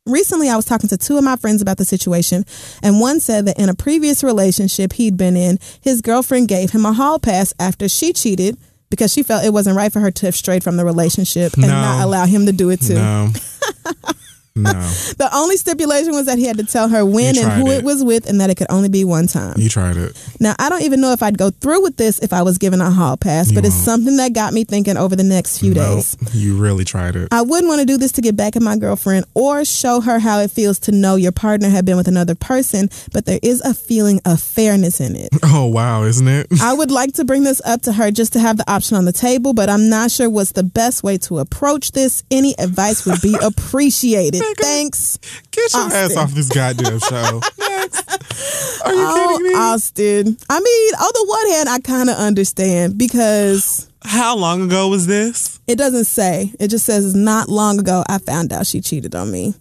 [SPEAKER 2] Recently, I was talking to two of my friends about the situation, and one said that in a previous relationship he'd been in, his girlfriend gave him a hall pass after she cheated because she felt it wasn't right for her to have strayed from the relationship and
[SPEAKER 5] No.
[SPEAKER 2] not allow him to do it too.
[SPEAKER 5] No. no.
[SPEAKER 2] The only stipulation was that he had to tell her when and who it.
[SPEAKER 5] it.
[SPEAKER 2] was with and that it could only be one time.
[SPEAKER 5] You tried it.
[SPEAKER 2] Now, I don't even know if I'd go through with this if I was given a hall pass,
[SPEAKER 5] You
[SPEAKER 2] but it's
[SPEAKER 5] won't.
[SPEAKER 2] something that got me thinking over the next few
[SPEAKER 5] No,
[SPEAKER 2] days.
[SPEAKER 5] you really tried it.
[SPEAKER 2] I wouldn't want to do this to get back at my girlfriend or show her how it feels to know your partner had been with another person, but there is a feeling of fairness in it.
[SPEAKER 5] Oh, wow, isn't it?
[SPEAKER 2] I would like to bring this up to her just to have the option on the table, but I'm not sure what's the best way to approach this. Any advice would be appreciated. Thanks.
[SPEAKER 5] Get your ass
[SPEAKER 2] Austin.
[SPEAKER 5] off this goddamn show. Next. Are you
[SPEAKER 2] Oh,
[SPEAKER 5] kidding me?
[SPEAKER 2] Austin. I mean, on the one hand, I kind of understand because
[SPEAKER 5] How long ago was this?
[SPEAKER 2] it doesn't say. It just says not long ago I found out she cheated on me.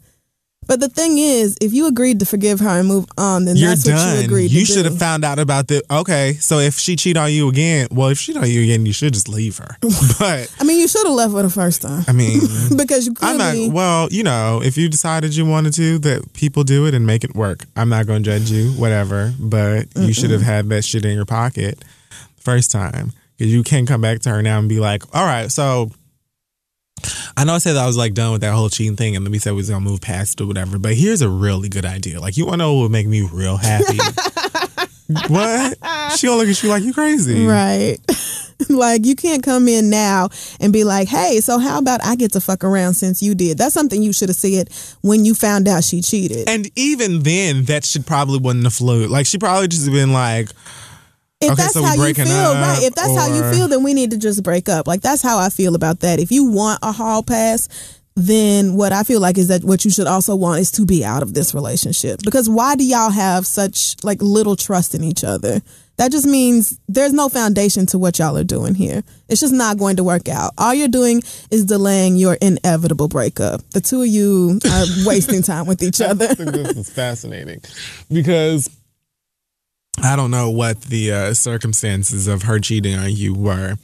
[SPEAKER 2] But the thing is, if you agreed to forgive her and move on, then
[SPEAKER 5] You're
[SPEAKER 2] that's what
[SPEAKER 5] done.
[SPEAKER 2] you agreed
[SPEAKER 5] You
[SPEAKER 2] to You
[SPEAKER 5] should
[SPEAKER 2] do.
[SPEAKER 5] have found out about the. Okay, so if she cheat on you again, well, if she cheat on you again, you should just leave her. But
[SPEAKER 2] I mean, you should have left her the first time
[SPEAKER 5] I mean,
[SPEAKER 2] because you
[SPEAKER 5] could.
[SPEAKER 2] I'm
[SPEAKER 5] not. Well, you know, if you decided you wanted to, that people do it and make it work. I'm not going to judge you, whatever. But you should have had that shit in your pocket first time because you can't come back to her now and be like, all right, so. I know I said that I was like done with that whole cheating thing, and then we said we was gonna move past it or whatever. But here's a really good idea. Like, you want to know what would make me real happy? what? She gonna look at you like you crazy,
[SPEAKER 2] Right. like you can't come in now and be like, "Hey, so how about I get to fuck around since you did?" That's something you should have said when you found out she cheated.
[SPEAKER 1] And even then, that should probably wouldn't have flew. Like she probably just been like,
[SPEAKER 2] if
[SPEAKER 1] Okay,
[SPEAKER 2] that's
[SPEAKER 1] so
[SPEAKER 2] how you feel, right? If that's how you feel, then we need to just break up. Like that's how I feel about that. If you want a hall pass, then what I feel like is that what you should also want is to be out of this relationship. Because why do y'all have such like little trust in each other? That just means there's no foundation to what y'all are doing here. It's just not going to work out. All you're doing is delaying your inevitable breakup. The two of you are wasting time with each other.
[SPEAKER 1] I think this is fascinating because I don't know what the uh, circumstances of her cheating on you were,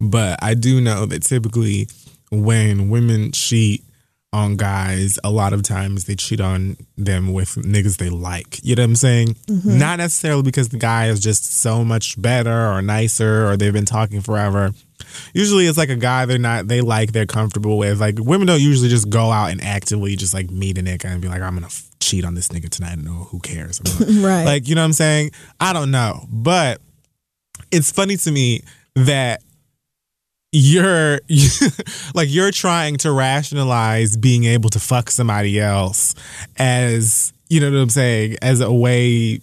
[SPEAKER 1] but I do know that typically when women cheat on guys, a lot of times they cheat on them with niggas they like. You know what I'm saying? Not necessarily because the guy is just so much better or nicer or they've been talking forever. Usually it's like a guy they're not they like they're comfortable with. Like women don't usually just go out and actively just like meet a nigga and be like, I'm gonna cheat on this nigga tonight. No, who cares?
[SPEAKER 2] Right.
[SPEAKER 1] Like you know what I'm saying? I don't know, but it's funny to me that you're like you're trying to rationalize being able to fuck somebody else as you know what I'm saying as a way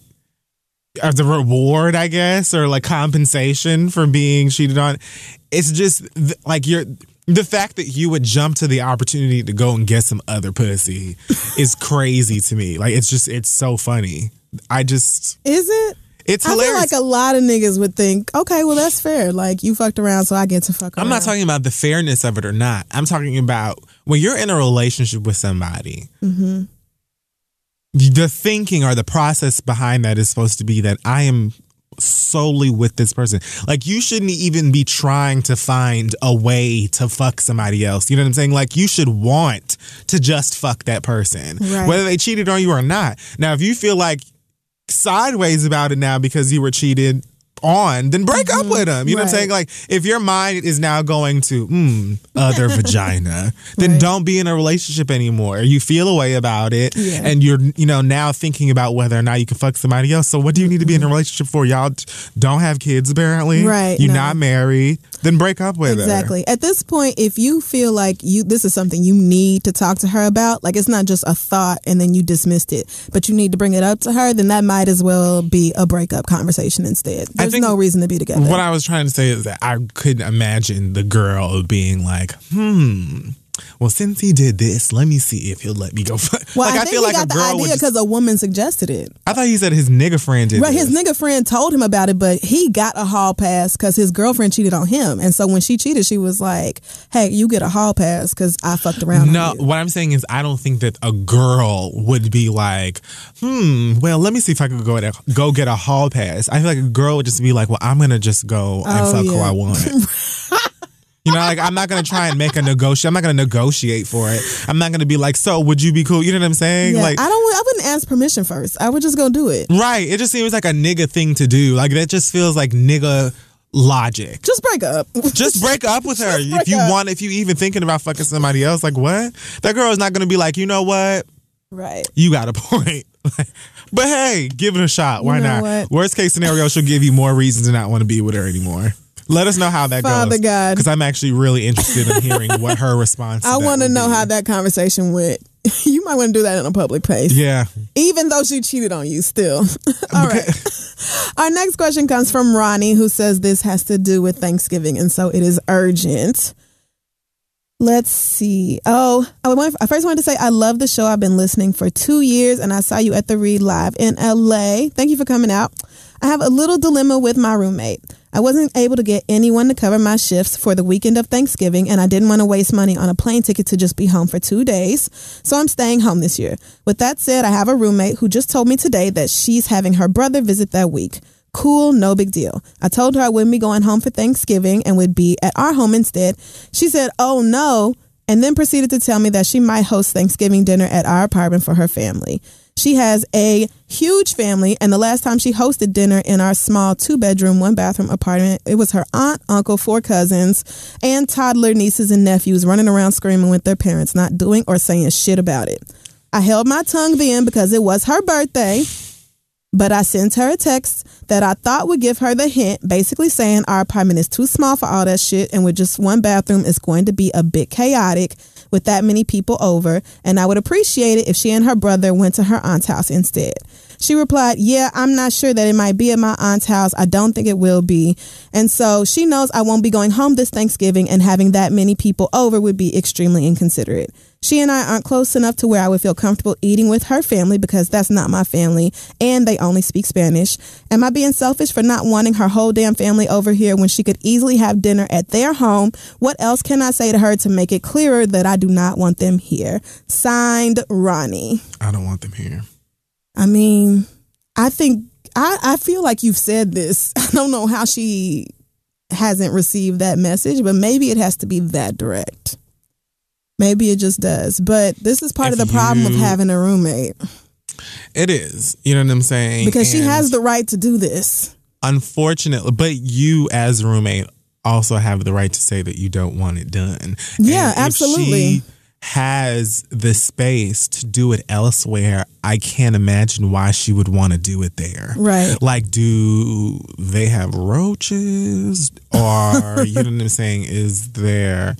[SPEAKER 1] as a reward, I guess, or like compensation for being cheated on. It's just like you're the fact that you would jump to the opportunity to go and get some other pussy is crazy to me. Like it's just it's so funny. I just
[SPEAKER 2] Is it?
[SPEAKER 1] it's
[SPEAKER 2] I feel like a lot of niggas would think, okay, well that's fair. Like you fucked around, so I get to fuck around.
[SPEAKER 1] I'm not talking about the fairness of it or not. I'm talking about when you're in a relationship with somebody.
[SPEAKER 2] Mm-hmm.
[SPEAKER 1] The thinking or the process behind that is supposed to be that I am solely with this person. Like you shouldn't even be trying to find a way to fuck somebody else. You know what I'm saying? Like you should want to just fuck that person,
[SPEAKER 2] Right.
[SPEAKER 1] whether they cheated on you or not. Now, if you feel like sideways about it now because you were cheated on, then break up with them. You know what I'm
[SPEAKER 2] Mm-hmm.
[SPEAKER 1] Saying? Like if your mind is now going to mm, other vagina, then
[SPEAKER 2] Right.
[SPEAKER 1] don't be in a relationship anymore. You feel a way about it,
[SPEAKER 2] Yeah.
[SPEAKER 1] and you're you know now thinking about whether or not you can fuck somebody else. So what do you need to be in a relationship for? Y'all don't have kids apparently.
[SPEAKER 2] Right,
[SPEAKER 1] You're
[SPEAKER 2] no.
[SPEAKER 1] not married. Then break up with her.
[SPEAKER 2] Exactly. At this point, if you feel like you this is something you need to talk to her about, like it's not just a thought and then you dismissed it, but you need to bring it up to her, then that might as well be a breakup conversation instead. There's
[SPEAKER 1] think
[SPEAKER 2] no reason to be together.
[SPEAKER 1] What I was trying to say is that I couldn't imagine the girl being like, hmm. Well, since he did this, let me see if he'll let me go. Fuck.
[SPEAKER 2] well,
[SPEAKER 1] like
[SPEAKER 2] I, think he got the idea because a woman suggested it.
[SPEAKER 1] I thought he said his nigga friend did.
[SPEAKER 2] Right, his nigga friend told him about it, but he got a hall pass because his girlfriend cheated on him, and so when she cheated, she was like, "Hey, you get a hall pass because I fucked around."
[SPEAKER 1] No, what I'm saying is, I don't think that a girl would be like, hmm. Well, let me see if I could go a, go get a hall pass. I feel like a girl would just be like, well, I'm gonna just go and
[SPEAKER 2] Oh,
[SPEAKER 1] fuck who. I want. You know, like I'm not gonna try and make a negotiate. I'm not gonna negotiate for it. I'm not gonna be like, so would you be cool? You know what I'm saying?
[SPEAKER 2] Yeah,
[SPEAKER 1] like,
[SPEAKER 2] I don't. I wouldn't ask permission first. I would just go do it.
[SPEAKER 1] right? It just seems like a nigga thing to do. Like that just feels like nigga logic.
[SPEAKER 2] Just break up.
[SPEAKER 1] Just break up with her if you
[SPEAKER 2] up.
[SPEAKER 1] want. If you even thinking about fucking somebody else, like what? That girl is not gonna be like, you know what?
[SPEAKER 2] right.
[SPEAKER 1] you got a point. but hey, give it a shot. Why
[SPEAKER 2] You know
[SPEAKER 1] not?
[SPEAKER 2] what?
[SPEAKER 1] Worst case scenario, she'll give you more reasons to not want to be with her anymore. Let us know how that
[SPEAKER 2] Father
[SPEAKER 1] goes.
[SPEAKER 2] God.
[SPEAKER 1] Because I'm actually really interested in hearing what her response
[SPEAKER 2] I
[SPEAKER 1] want to
[SPEAKER 2] know how that conversation went. you might want to do that in a public place.
[SPEAKER 1] Yeah.
[SPEAKER 2] Even though she cheated on you still. All right. Our next question comes from Ronnie, who says this has to do with Thanksgiving, and so it is urgent. Let's see. Oh, I, want, I first wanted to say I love the show. I've been listening for two years, and I saw you at the Read Live in LA. Thank you for coming out. I have a little dilemma with my roommate. I wasn't able to get anyone to cover my shifts for the weekend of Thanksgiving, and I didn't want to waste money on a plane ticket to just be home for two days. So I'm staying home this year. With that said, I have a roommate who just told me today that she's having her brother visit that week. Cool, no big deal. I told her I wouldn't be going home for Thanksgiving and would be at our home instead. She said, Oh no, and then proceeded to tell me that she might host Thanksgiving dinner at our apartment for her family. She has a huge family, and the last time she hosted dinner in our small two bedroom, one bathroom apartment, it was her aunt, uncle, four cousins, and toddler nieces and nephews running around screaming with their parents, not doing or saying shit about it. I held my tongue then because it was her birthday. But I sent her a text that I thought would give her the hint, basically saying our apartment is too small for all that shit, and with just one bathroom, it's going to be a bit chaotic with that many people over, and I would appreciate it if she and her brother went to her aunt's house instead. She replied, Yeah, I'm not sure that it might be at my aunt's house. I don't think it will be. And so she knows I won't be going home this Thanksgiving, and having that many people over would be extremely inconsiderate. She and I aren't close enough to where I would feel comfortable eating with her family because that's not my family and they only speak Spanish. Am I being selfish for not wanting her whole damn family over here when she could easily have dinner at their home? What else can I say to her to make it clearer that I do not want them here? Signed, Ronnie.
[SPEAKER 1] I don't want them here.
[SPEAKER 2] I mean, I think I, I feel like you've said this. I don't know how she hasn't received that message, but maybe it has to be that direct. Maybe it just does. But this is part
[SPEAKER 1] If
[SPEAKER 2] of the problem of having a roommate
[SPEAKER 1] It is. You know what I'm saying?
[SPEAKER 2] because she has the right to do this.
[SPEAKER 1] unfortunately, but you as a roommate also have the right to say that you don't want it done.
[SPEAKER 2] Yeah,
[SPEAKER 1] And if
[SPEAKER 2] absolutely.
[SPEAKER 1] she has the space to do it elsewhere, I can't imagine why she would want to do it there.
[SPEAKER 2] Right.
[SPEAKER 1] Like, do they have roaches? Or, you know what I'm saying? Is there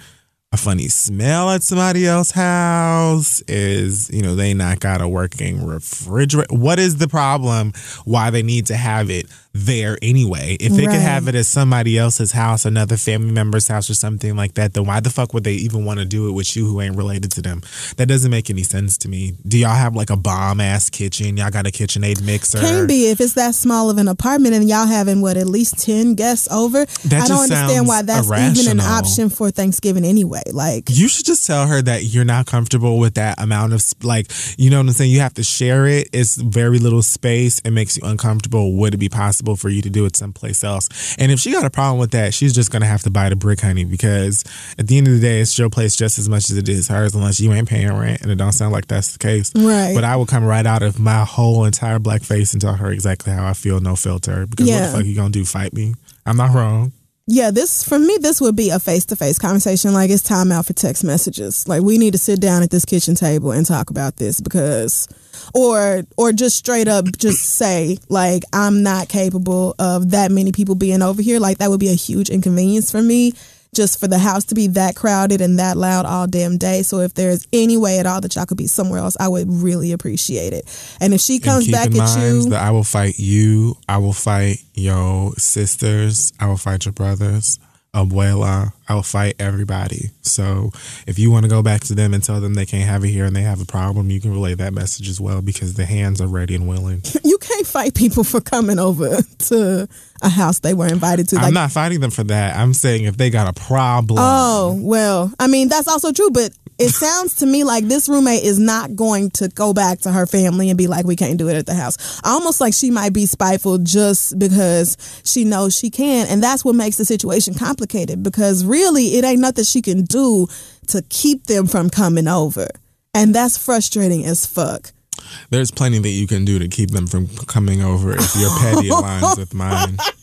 [SPEAKER 1] a funny smell at somebody else's house? Is, you know, they not got a working refrigerator? What is the problem? Why they need to have it there anyway? If they
[SPEAKER 2] Right.
[SPEAKER 1] could have it at somebody else's house, another family member's house, or something like that, then why the fuck would they even want to do it with you who ain't related to them? That doesn't make any sense to me. Do y'all have like a bomb ass kitchen? Y'all got a KitchenAid mixer?
[SPEAKER 2] Can be if it's that small of an apartment and y'all having what at least ten guests over.
[SPEAKER 1] That
[SPEAKER 2] I don't understand why that's even an option for Thanksgiving anyway. Like
[SPEAKER 1] You should just tell her that you're not comfortable with that amount of like, you know what I'm saying. You have to share it. It's very little space. It makes you uncomfortable. Would it be possible for you to do it someplace else? And if she got a problem with that, she's just gonna have to buy the brick, honey. Because at the end of the day, it's your place just as much as it is hers, unless you ain't paying rent. And it don't sound like that's the case.
[SPEAKER 2] Right.
[SPEAKER 1] But I will come right out of my whole entire black face and tell her exactly how I feel, no filter. Because what the fuck you gonna do? Fight me? I'm not wrong.
[SPEAKER 2] Yeah, this for me, this would be a face to face conversation. Like it's time out for text messages. Like we need to sit down at this kitchen table and talk about this because, or or just straight up just say like I'm not capable of that many people being over here. Like that would be a huge inconvenience for me. Just for the house to be that crowded and that loud all damn day. So if there's any way at all that y'all could be somewhere else, I would really appreciate it. And if she comes
[SPEAKER 1] keep
[SPEAKER 2] back
[SPEAKER 1] in
[SPEAKER 2] at
[SPEAKER 1] mind
[SPEAKER 2] you,
[SPEAKER 1] that I will fight you. I will fight your sisters. I will fight your brothers. Abuela. I will fight everybody. So if you want to go back to them and tell them they can't have it here and they have a problem, you can relay that message as well because the hands are ready and willing.
[SPEAKER 2] you can't fight people for coming over to a house they were invited to.
[SPEAKER 1] I'm not fighting them for that. I'm saying if they got a problem.
[SPEAKER 2] Oh, well, I mean, that's also true, but it sounds to me like this roommate is not going to go back to her family and be like, we can't do it at the house. Almost like she might be spiteful just because she knows she can. And that's what makes the situation complicated because really it ain't nothing she can do to keep them from coming over. And that's frustrating as fuck.
[SPEAKER 1] There's plenty that you can do to keep them from coming over if your petty aligns with mine.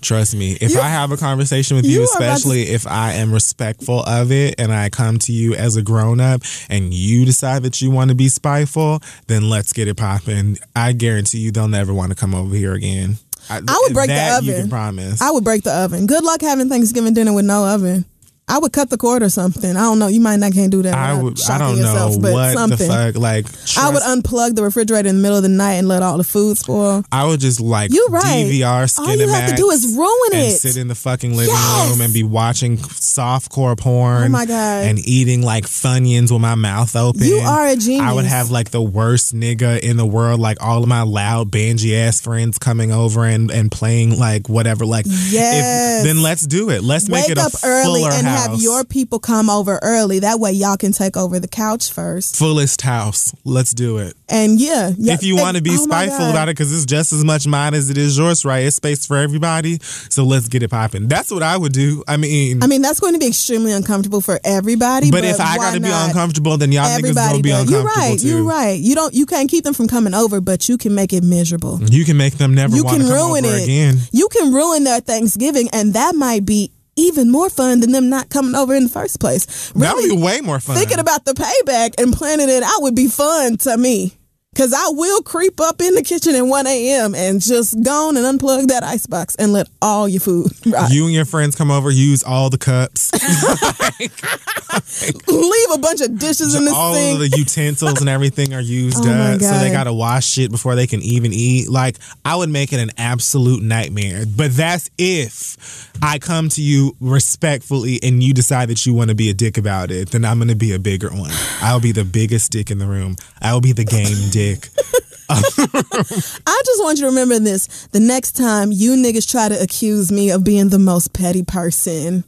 [SPEAKER 1] Trust me. If I have a conversation with you,
[SPEAKER 2] you about to-
[SPEAKER 1] especially if I am respectful of it and I come to you as a grown up and you decide that you want to be spiteful, then let's get it popping. I guarantee you they'll never want to come over here again. I,
[SPEAKER 2] would break the
[SPEAKER 1] You
[SPEAKER 2] oven.
[SPEAKER 1] can promise.
[SPEAKER 2] I would break the oven. Good luck having Thanksgiving dinner with no oven. I would cut the cord or something. I don't know. You might not can't do that.
[SPEAKER 1] I would. I don't
[SPEAKER 2] yourself,
[SPEAKER 1] know
[SPEAKER 2] but
[SPEAKER 1] what
[SPEAKER 2] something.
[SPEAKER 1] the fuck. Like
[SPEAKER 2] I would unplug the refrigerator in the middle of the night and let all the food spoil.
[SPEAKER 1] I would just like
[SPEAKER 2] You right.
[SPEAKER 1] DVR
[SPEAKER 2] All you have to do is ruin it.
[SPEAKER 1] sit in the fucking living
[SPEAKER 2] Yes.
[SPEAKER 1] room and be watching softcore porn.
[SPEAKER 2] Oh my God.
[SPEAKER 1] And eating like Funyuns with my mouth open.
[SPEAKER 2] You are a
[SPEAKER 1] I would
[SPEAKER 2] genius.
[SPEAKER 1] have like the worst nigga in the world, like all of my loud bangy ass friends coming over and, and playing like whatever. Like, if-
[SPEAKER 2] Yes.
[SPEAKER 1] then let's do it. Let's make it a
[SPEAKER 2] up early
[SPEAKER 1] fuller
[SPEAKER 2] and
[SPEAKER 1] house.
[SPEAKER 2] Have your people come over early. That way y'all can take over the couch first.
[SPEAKER 1] fullest house. Let's do it.
[SPEAKER 2] And yeah, yeah
[SPEAKER 1] if you want to be
[SPEAKER 2] oh
[SPEAKER 1] spiteful about it, because it's just as much mine as it is yours, right? It's space for everybody. So let's get it popping. That's what I would do. I mean,
[SPEAKER 2] I mean, that's going to be extremely uncomfortable for everybody.
[SPEAKER 1] but,
[SPEAKER 2] But,
[SPEAKER 1] if I got to be uncomfortable, then y'all niggas
[SPEAKER 2] everybody
[SPEAKER 1] gonna be
[SPEAKER 2] does. You're
[SPEAKER 1] uncomfortable
[SPEAKER 2] right.
[SPEAKER 1] too.
[SPEAKER 2] You're right. You don't. You can't keep them from coming over, but you can make it miserable.
[SPEAKER 1] You can make them never
[SPEAKER 2] you can
[SPEAKER 1] come
[SPEAKER 2] ruin
[SPEAKER 1] over
[SPEAKER 2] it.
[SPEAKER 1] again.
[SPEAKER 2] You can ruin their Thanksgiving, and that might be even more fun than them not coming over in the first place.
[SPEAKER 1] That would be way more fun.
[SPEAKER 2] thinking about the payback and planning it out would be fun to me. Cause I will creep up in the kitchen at 1 a.m. and just go on and unplug that icebox and let all your food rot.
[SPEAKER 1] You and your friends come over, use all the cups,
[SPEAKER 2] Leave a bunch of dishes in the
[SPEAKER 1] all
[SPEAKER 2] sink.
[SPEAKER 1] of the utensils and everything are used
[SPEAKER 2] Oh
[SPEAKER 1] up, so they gotta wash it before they can even eat. Like I would make it an absolute nightmare. But that's if I come to you respectfully and you decide that you want to be a dick about it. Then I'm gonna be a bigger one. I'll be the biggest dick in the room. I will be the game dick.
[SPEAKER 2] I just want you to remember this. The next time you niggas try to accuse me of being the most petty person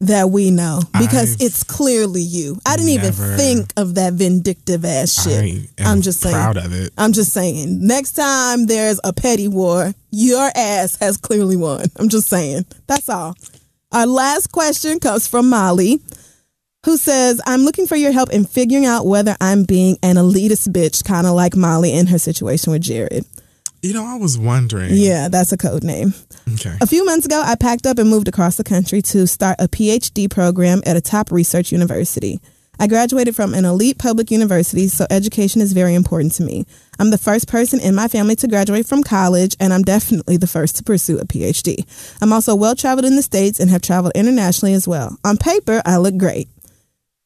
[SPEAKER 2] that we know, because
[SPEAKER 1] I've
[SPEAKER 2] it's clearly you. I didn't even think of that vindictive ass shit.
[SPEAKER 1] I am
[SPEAKER 2] I'm just saying.
[SPEAKER 1] proud of it.
[SPEAKER 2] I'm just saying. Next time there's a petty war, your ass has clearly won. I'm just saying. That's all. Our last question comes from Molly, who says, I'm looking for your help in figuring out whether I'm being an elitist bitch, kind of like Molly in her situation with Jared.
[SPEAKER 1] You know, I was wondering.
[SPEAKER 2] Yeah, that's a code name.
[SPEAKER 1] Okay.
[SPEAKER 2] A few months ago, I packed up and moved across the country to start a PhD program at a top research university. I graduated from an elite public university, so education is very important to me. I'm the first person in my family to graduate from college, and I'm definitely the first to pursue a PhD. I'm also well traveled in the States and have traveled internationally as well. On paper, I look great.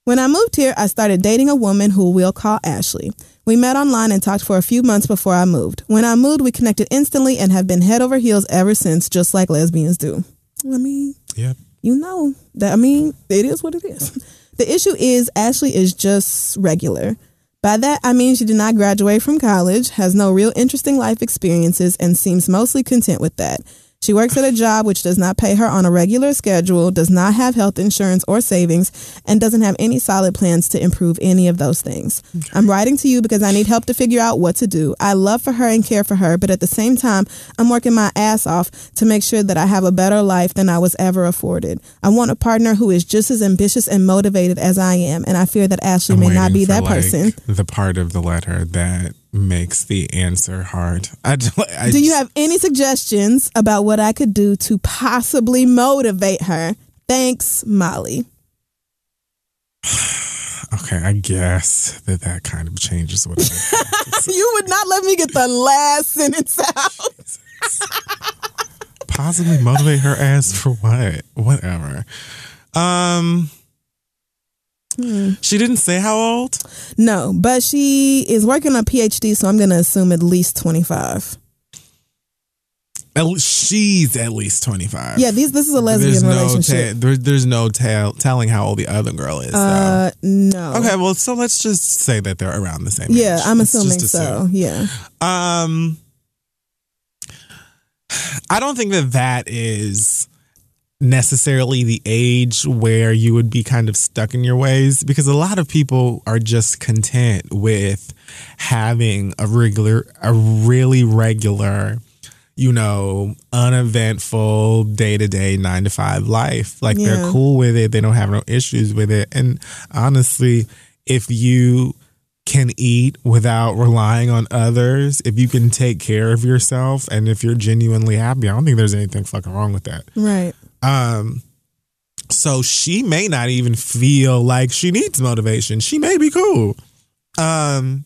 [SPEAKER 2] When I moved here, I started dating a woman who we'll call Ashley. We met online and talked for a few months before I moved. When I moved, we connected instantly and have been head over heels ever since, just like lesbians do. I mean,
[SPEAKER 1] Yep.
[SPEAKER 2] you know that I mean it is what it is. The issue is Ashley is just regular. By that I mean she did not graduate from college, has no real interesting life experiences, and seems mostly content with that. She works at a job which does not pay her on a regular schedule, does not have health insurance or savings, and doesn't have any solid plans to improve any of those things. I'm writing to you because I need help to figure out what to do. I love for her and care for her, but at the same time, I'm working my ass off to make sure that I have a better life than I was ever afforded. I want a partner who is just as ambitious and motivated as I am, and I fear that Ashley
[SPEAKER 1] I'm
[SPEAKER 2] may not be that
[SPEAKER 1] like,
[SPEAKER 2] person.
[SPEAKER 1] The part of the letter that makes the answer hard. I, I
[SPEAKER 2] Do you have any suggestions about what I could do to possibly motivate her? Thanks, Molly.
[SPEAKER 1] Okay, I guess that that kind of changes what.
[SPEAKER 2] You would not let me get the last sentence out.
[SPEAKER 1] possibly motivate her ass for what? Whatever. Um.
[SPEAKER 2] Hmm.
[SPEAKER 1] She didn't say how old.
[SPEAKER 2] No, but she is working on a PhD, so I'm going to assume at least 25.
[SPEAKER 1] At she's at least twenty five.
[SPEAKER 2] Yeah, these this is a lesbian
[SPEAKER 1] there's no
[SPEAKER 2] relationship.
[SPEAKER 1] ta- there, there's no tell telling how old the other girl is.
[SPEAKER 2] uh, no.
[SPEAKER 1] Okay, well, so let's just say that they're around the same.
[SPEAKER 2] Yeah,
[SPEAKER 1] age.
[SPEAKER 2] I'm
[SPEAKER 1] Let's
[SPEAKER 2] assuming so.
[SPEAKER 1] assume.
[SPEAKER 2] Yeah.
[SPEAKER 1] Um, I don't think that that is necessarily the age where you would be kind of stuck in your ways because a lot of people are just content with having a regular, a really regular, you know, uneventful day to day nine to five life. Like
[SPEAKER 2] Yeah.
[SPEAKER 1] they're cool with it, they don't have no issues with it. And honestly, if you can eat without relying on others, if you can take care of yourself, and if you're genuinely happy, I don't think there's anything fucking wrong with that.
[SPEAKER 2] Right.
[SPEAKER 1] Um, so she may not even feel like she needs motivation. She may be cool. Um,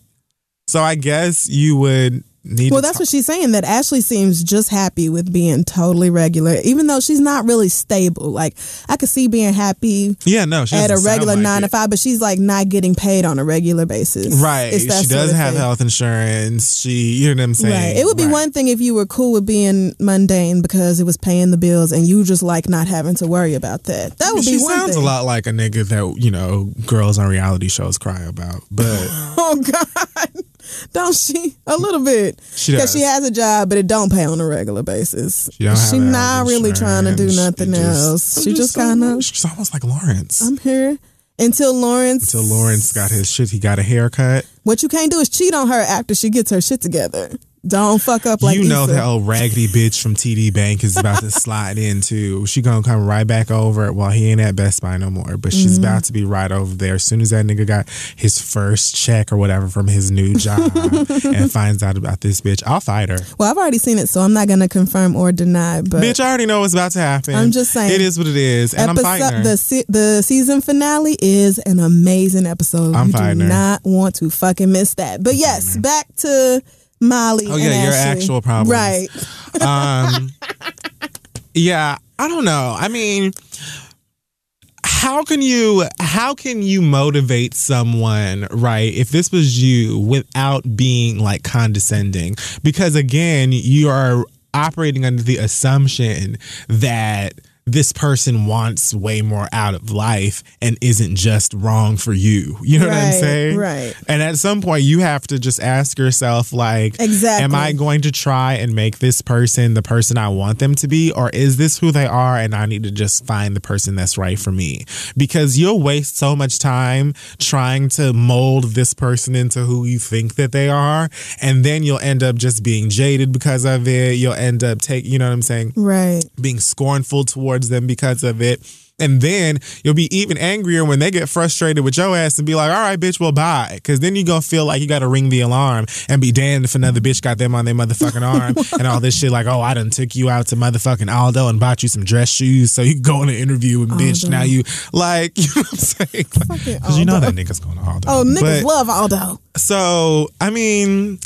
[SPEAKER 1] so I guess you would need.
[SPEAKER 2] Well, that's what she's saying. That Ashley seems just happy with being totally regular, even though she's not really stable. Like I could see being happy
[SPEAKER 1] yeah, no, she
[SPEAKER 2] at a regular
[SPEAKER 1] like
[SPEAKER 2] nine
[SPEAKER 1] it.
[SPEAKER 2] to five, but she's like not getting paid on a regular basis.
[SPEAKER 1] Right. She doesn't
[SPEAKER 2] of
[SPEAKER 1] have
[SPEAKER 2] thing.
[SPEAKER 1] health insurance. She, you know what I'm saying?
[SPEAKER 2] Right. It would be
[SPEAKER 1] Right.
[SPEAKER 2] one thing if you were cool with being mundane because it was paying the bills and you just like not having to worry about that. That would
[SPEAKER 1] she
[SPEAKER 2] be one
[SPEAKER 1] sounds
[SPEAKER 2] thing.
[SPEAKER 1] a lot like a nigga that you know girls on reality shows cry about, but
[SPEAKER 2] Oh God. Don't she? A little bit.
[SPEAKER 1] She
[SPEAKER 2] Because she has a job, but it don't pay on a regular basis.
[SPEAKER 1] She don't
[SPEAKER 2] She not really trying to do nothing
[SPEAKER 1] just-
[SPEAKER 2] else.
[SPEAKER 1] I'm
[SPEAKER 2] She just
[SPEAKER 1] so-
[SPEAKER 2] kind of.
[SPEAKER 1] She's almost like Lawrence.
[SPEAKER 2] I'm here until Lawrence.
[SPEAKER 1] Until Lawrence got his shit, he got a haircut.
[SPEAKER 2] What you can't do is cheat on her after she gets her shit together. Don't fuck up like that.
[SPEAKER 1] you know
[SPEAKER 2] Issa.
[SPEAKER 1] that old raggedy bitch from TD Bank is about to slide into. She gonna come right back over. Well, he ain't at Best Buy no more, but she's
[SPEAKER 2] Mm-hmm.
[SPEAKER 1] about to be right over there as soon as that nigga got his first check or whatever from his new job and finds out about this bitch. I'll fight her.
[SPEAKER 2] Well, I've already seen it, so I'm not gonna confirm or deny. But
[SPEAKER 1] bitch, I already know what's about to happen.
[SPEAKER 2] I'm just saying.
[SPEAKER 1] it is what it is, and I'm fighting her.
[SPEAKER 2] the se- the season finale is an amazing episode.
[SPEAKER 1] I'm
[SPEAKER 2] you
[SPEAKER 1] fighting
[SPEAKER 2] do
[SPEAKER 1] her.
[SPEAKER 2] not want to fucking miss that. But yes, back to Molly.
[SPEAKER 1] Oh, yeah, your
[SPEAKER 2] Ashley.
[SPEAKER 1] actual problems.
[SPEAKER 2] right?
[SPEAKER 1] um, yeah, I don't know. I mean, how can you how can you motivate someone right if this was you without being like condescending because again you are operating under the assumption that this person wants way more out of life and isn't just wrong for you. You know what I'm saying?
[SPEAKER 2] right.
[SPEAKER 1] And at some point you have to just ask yourself like
[SPEAKER 2] Exactly.
[SPEAKER 1] am I going to try and make this person the person I want them to be or is this who they are and I need to just find the person that's right for me? Because you'll waste so much time trying to mold this person into who you think that they are and then you'll end up just being jaded because of it. You'll end up take, you know what I'm saying?
[SPEAKER 2] Right.
[SPEAKER 1] being scornful towards them because of it. And then you'll be even angrier when they get frustrated with your ass and be like, all right, bitch, well, bye. Because then you're to feel like you got to ring the alarm and be damned if another bitch got them on their motherfucking arm and all this shit. Like, oh, I done took you out to motherfucking Aldo and bought you some dress shoes so you can go on an interview with bitch. Now you, like, you know what I'm saying? Because you know that nigga's going to Aldo.
[SPEAKER 2] Oh, niggas
[SPEAKER 1] But-
[SPEAKER 2] love Aldo.
[SPEAKER 1] so, I mean,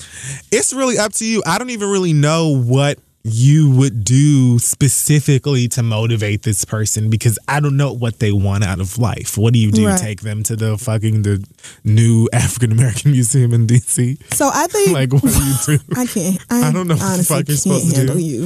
[SPEAKER 1] it's really up to you. I don't even really know what you would do specifically to motivate this person because I don't know what they want out of life. What do you do?
[SPEAKER 2] Right.
[SPEAKER 1] Take them to the fucking the new African American museum in DC?
[SPEAKER 2] So I think
[SPEAKER 1] Like what do you do?
[SPEAKER 2] I can't. I,
[SPEAKER 1] I don't know what the fuck you're supposed to do.
[SPEAKER 2] you.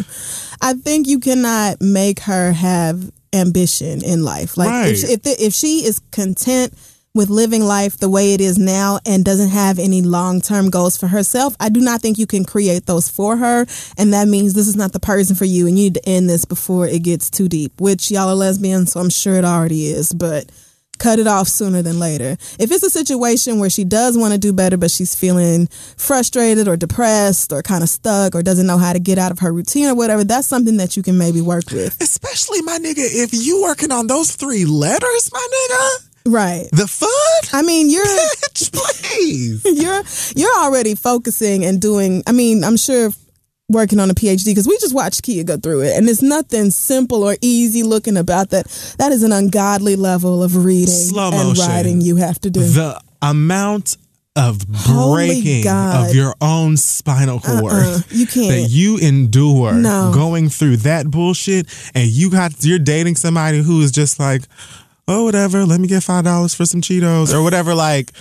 [SPEAKER 2] I think you cannot make her have ambition in life. Like
[SPEAKER 1] Right.
[SPEAKER 2] if she, if, the, if she is content with living life the way it is now and doesn't have any long term goals for herself, I do not think you can create those for her. And that means this is not the person for you, and you need to end this before it gets too deep. Which y'all are lesbians, so I'm sure it already is, but cut it off sooner than later. If it's a situation where she does want to do better, but she's feeling frustrated or depressed or kind of stuck or doesn't know how to get out of her routine or whatever, that's something that you can maybe work with.
[SPEAKER 1] Especially my nigga, if you working on those three letters, my nigga,
[SPEAKER 2] Right.
[SPEAKER 1] the fuck,
[SPEAKER 2] I mean, you're
[SPEAKER 1] bitch, please.
[SPEAKER 2] you're you're already focusing and doing. I mean, I'm sure working on a PhD because we just watched Kia go through it, and there's nothing simple or easy looking about that. That is an ungodly level of reading
[SPEAKER 1] Slow
[SPEAKER 2] and
[SPEAKER 1] motion.
[SPEAKER 2] writing you have to do.
[SPEAKER 1] the amount of breaking of your own spinal uh-uh. cord
[SPEAKER 2] Uh-uh, you can't.
[SPEAKER 1] that you endure
[SPEAKER 2] No.
[SPEAKER 1] going through that bullshit and you got you're dating somebody who is just like oh whatever let me get five dollars for some cheetos or whatever like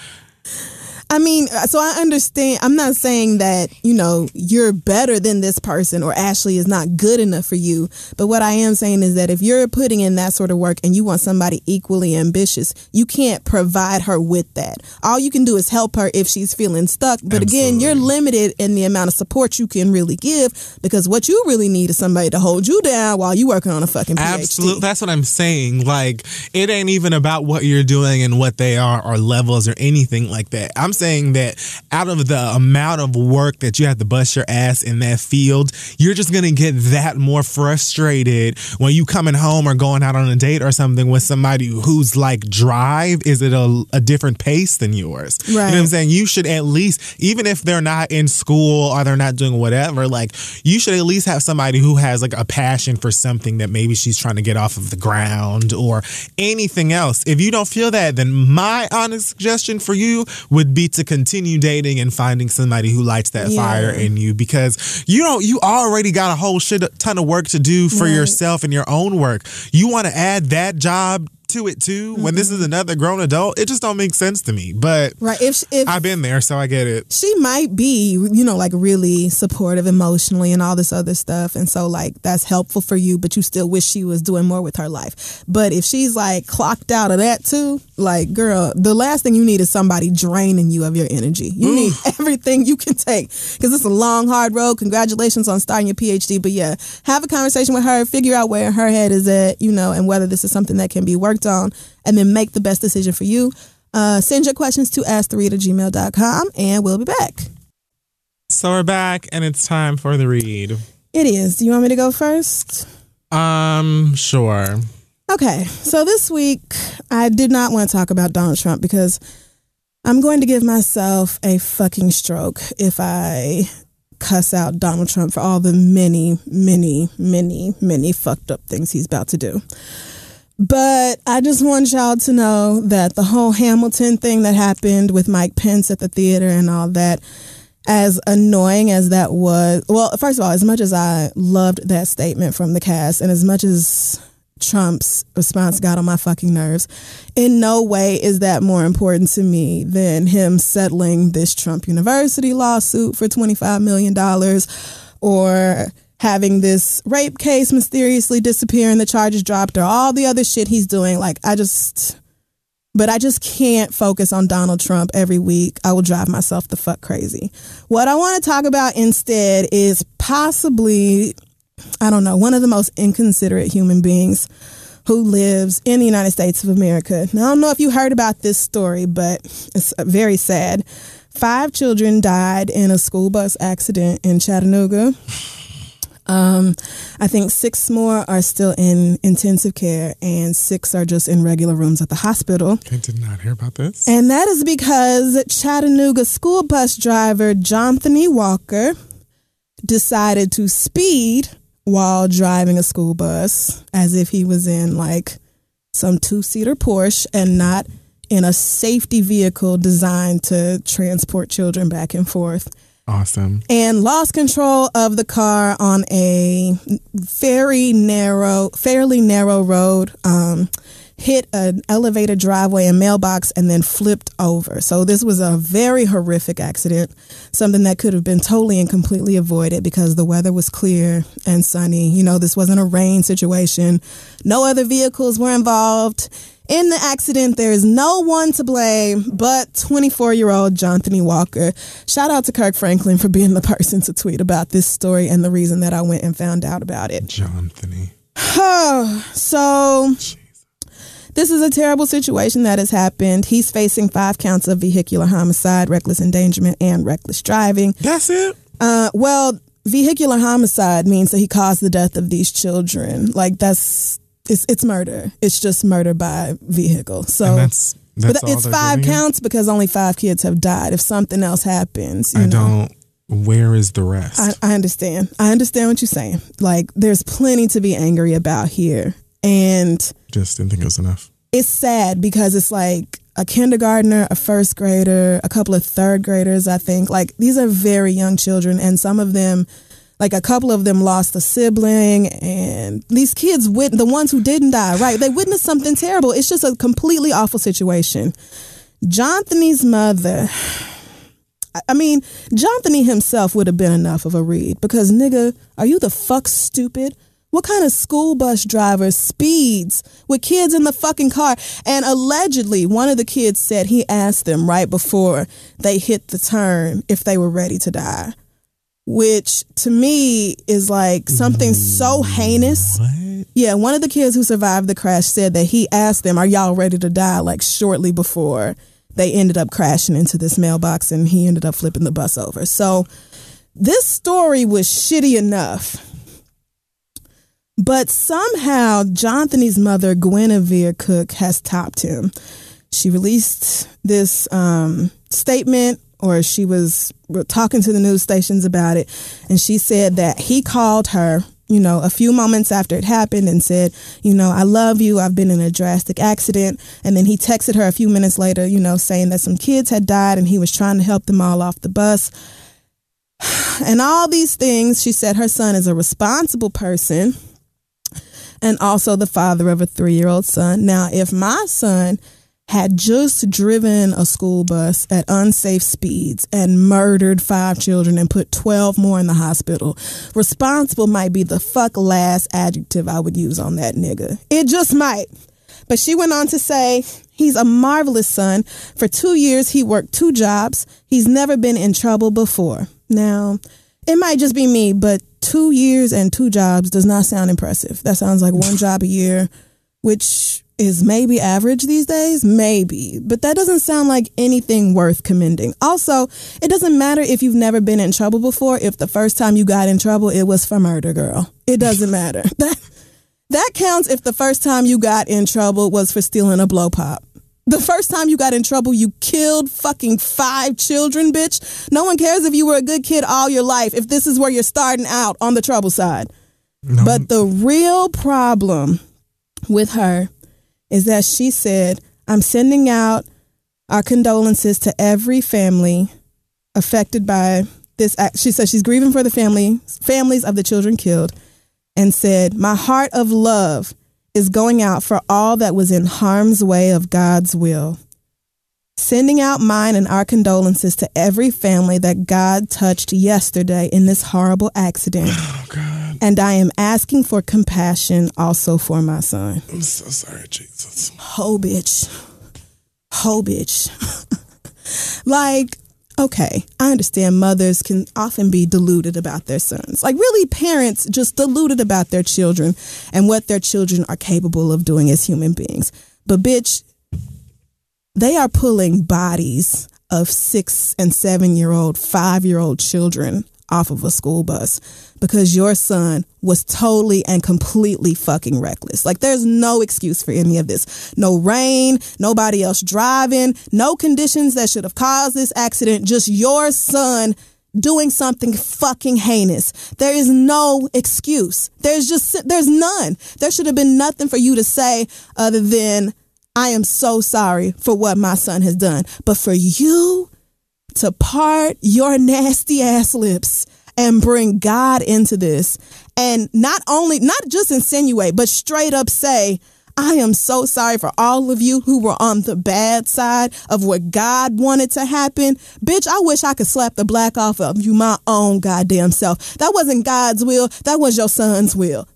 [SPEAKER 2] I mean, uh, so I understand. I'm not saying that, you know, you're better than this person or Ashley is not good enough for you. But what I am saying is that if you're putting in that sort of work and you want somebody equally ambitious, you can't provide her with that. All you can do is help her if she's feeling stuck. But again, you're limited in the amount of support you can really give because what you really need is somebody to hold you down while you're working on a fucking PhD.
[SPEAKER 1] Absolutely. That's what I'm saying. Like, it ain't even about what you're doing and what they are or levels or anything like that. I'm saying that out of the amount of work that you have to bust your ass in that field, you're just going to get that more frustrated when you coming home or going out on a date or something with somebody who's like drive is at a, a different pace than yours. You know what I'm saying? You should at least, even if they're not in school or they're not doing whatever, like you should at least have somebody who has like a passion for something that maybe she's trying to get off of the ground or anything else. If you don't feel that, then my honest suggestion for you would be to continue dating and finding somebody who lights that
[SPEAKER 2] Yeah.
[SPEAKER 1] fire in you because you don't, you already got a whole shit ton of work to do for
[SPEAKER 2] Right.
[SPEAKER 1] yourself and your own work. You want to add that job to it too when this mm-hmm. is another grown adult it just don't make sense to me but
[SPEAKER 2] Right. If, if,
[SPEAKER 1] I've been there, so I get it.
[SPEAKER 2] she might be, you know, like really supportive emotionally and all this other stuff. And so, like, that's helpful for you, but you still wish she was doing more with her life. But if she's like clocked out of that too, like, girl, the last thing you need is somebody draining you of your energy. You need everything you can take because it's a long, hard road. Congratulations on starting your PhD. But yeah, have a conversation with her, figure out where her head is at, you know, and whether this is something that can be worked on, and then make the best decision for you. Uh, send your questions to asktheread at gmail.com and we'll be back.
[SPEAKER 1] So we're back and it's time for the read.
[SPEAKER 2] It is. Do you want me to go first?
[SPEAKER 1] Um, sure.
[SPEAKER 2] Okay, so this week I did not want to talk about Donald Trump because I'm going to give myself a fucking stroke if I cuss out Donald Trump for all the many, many, many, many fucked up things he's about to do. But I just want y'all to know that the whole Hamilton thing that happened with Mike Pence at the theater and all that, as annoying as that was, well, first of all, as much as I loved that statement from the cast and as much as Trump's response got on my fucking nerves. In no way is that more important to me than him settling this Trump University lawsuit for $25 million or having this rape case mysteriously disappear and the charges dropped or all the other shit he's doing. Like, I just, but I just can't focus on Donald Trump every week. I will drive myself the fuck crazy. What I want to talk about instead is possibly I don't know, one of the most inconsiderate human beings who lives in the United States of America. Now, I don't know if you heard about this story, but it's uh, very sad. Five children died in a school bus accident in Chattanooga. Um, I think six more are still in intensive care, and six are just in regular rooms at the hospital.
[SPEAKER 1] I did not hear about this.
[SPEAKER 2] And that is because Chattanooga school bus driver Jonathan Walker decided to speed while driving a school bus as if he was in like some two seater Porsche and not in a safety vehicle designed to transport children back and forth.
[SPEAKER 1] Awesome.
[SPEAKER 2] And lost control of the car on a very narrow, fairly narrow road. Um, hit an elevated driveway and mailbox and then flipped over. So this was a very horrific accident, something that could have been totally and completely avoided because the weather was clear and sunny. You know, this wasn't a rain situation. No other vehicles were involved. In the accident, there is no one to blame but 24 year old Jonathan Walker. Shout out to Kirk Franklin for being the person to tweet about this story and the reason that I went and found out about it.
[SPEAKER 1] Jonathan.
[SPEAKER 2] so this is a terrible situation that has happened. He's facing five counts of vehicular homicide, reckless endangerment, and reckless driving.
[SPEAKER 1] That's it?
[SPEAKER 2] Uh, well, vehicular homicide means that he caused the death of these children. Like that's it's it's murder. It's just murder by vehicle. So
[SPEAKER 1] And that's, that's
[SPEAKER 2] but it's five counts because only five kids have died. If something else happens, you
[SPEAKER 1] I
[SPEAKER 2] know.
[SPEAKER 1] don't. Where is the rest?
[SPEAKER 2] I, I understand. I understand what you're saying. Like, there's plenty to be angry about here. And
[SPEAKER 1] Just didn't think it was enough.
[SPEAKER 2] it's sad because it's like a kindergartner, a first grader, a couple of third graders, I think. Like, these are very young children, and some of them, like a couple of them lost a sibling, and these kids, wit- the ones who didn't die, right? They witnessed something terrible. It's just a completely awful situation. Jonathan's mother, I- I mean, Jonathan himself would have been enough of a read because, nigga, are you the fuck stupid? What kind of school bus driver speeds with kids in the fucking car? And allegedly, one of the kids said he asked them right before they hit the turn if they were ready to die, which to me is like something so heinous.
[SPEAKER 1] What?
[SPEAKER 2] Yeah, one of the kids who survived the crash said that he asked them, Are y'all ready to die? like shortly before they ended up crashing into this mailbox and he ended up flipping the bus over. So this story was shitty enough. But somehow Jonathan's mother, Gwenevere Cook, has topped him. She released this um, statement, or she was talking to the news stations about it, and she said that he called her, you know, a few moments after it happened and said, you know, I love you. I've been in a drastic accident. And then he texted her a few minutes later, you know, saying that some kids had died and he was trying to help them all off the bus. And all these things, she said her son is a responsible person and also the father of a three year old son. Now, if my son had just driven a school bus at unsafe speeds and murdered five children and put 12 more in the hospital, responsible might be the fuck last adjective I would use on that nigga. It just might. But she went on to say, he's a marvelous son. For two years, he worked two jobs. He's never been in trouble before. Now, it might just be me, but two years and two jobs does not sound impressive. That sounds like one job a year, which is maybe average these days, maybe, but that doesn't sound like anything worth commending. Also, it doesn't matter if you've never been in trouble before. If the first time you got in trouble, it was for murder, girl, it doesn't matter. That that counts if the first time you got in trouble was for stealing a blow pop. The first time you got in trouble, you killed fucking five children, bitch. No one cares if you were a good kid all your life, if this is where you're starting out on the trouble side. But the real problem with her is that she said, I'm sending out our condolences to every family affected by this act. She said she's grieving for the family, families of the children killed, and said, My heart of love is going out for all that was in harm's way of God's will. Sending out mine and our condolences to every family that God touched yesterday in this horrible accident.
[SPEAKER 1] Oh God,
[SPEAKER 2] And I am asking for compassion also for my son.
[SPEAKER 1] I'm so sorry, Jesus.
[SPEAKER 2] Ho bitch. Ho bitch. like, okay, I understand mothers can often be deluded about their sons. Like, really, parents just deluded about their children and what their children are capable of doing as human beings. But, bitch, they are pulling bodies of six and seven year old, five year old children off of a school bus because your son was totally and completely fucking reckless. Like, there's no excuse for any of this. No rain, nobody else driving, no conditions that should have caused this accident, just your son doing something fucking heinous. There is no excuse. There's just, there's none. There should have been nothing for you to say other than, I am so sorry for what my son has done. But for you to part your nasty ass lips and bring God into this and not only, not just insinuate, but straight up say, I am so sorry for all of you who were on the bad side of what God wanted to happen. Bitch, I wish I could slap the black off of you my own goddamn self. That wasn't God's will. That was your son's will.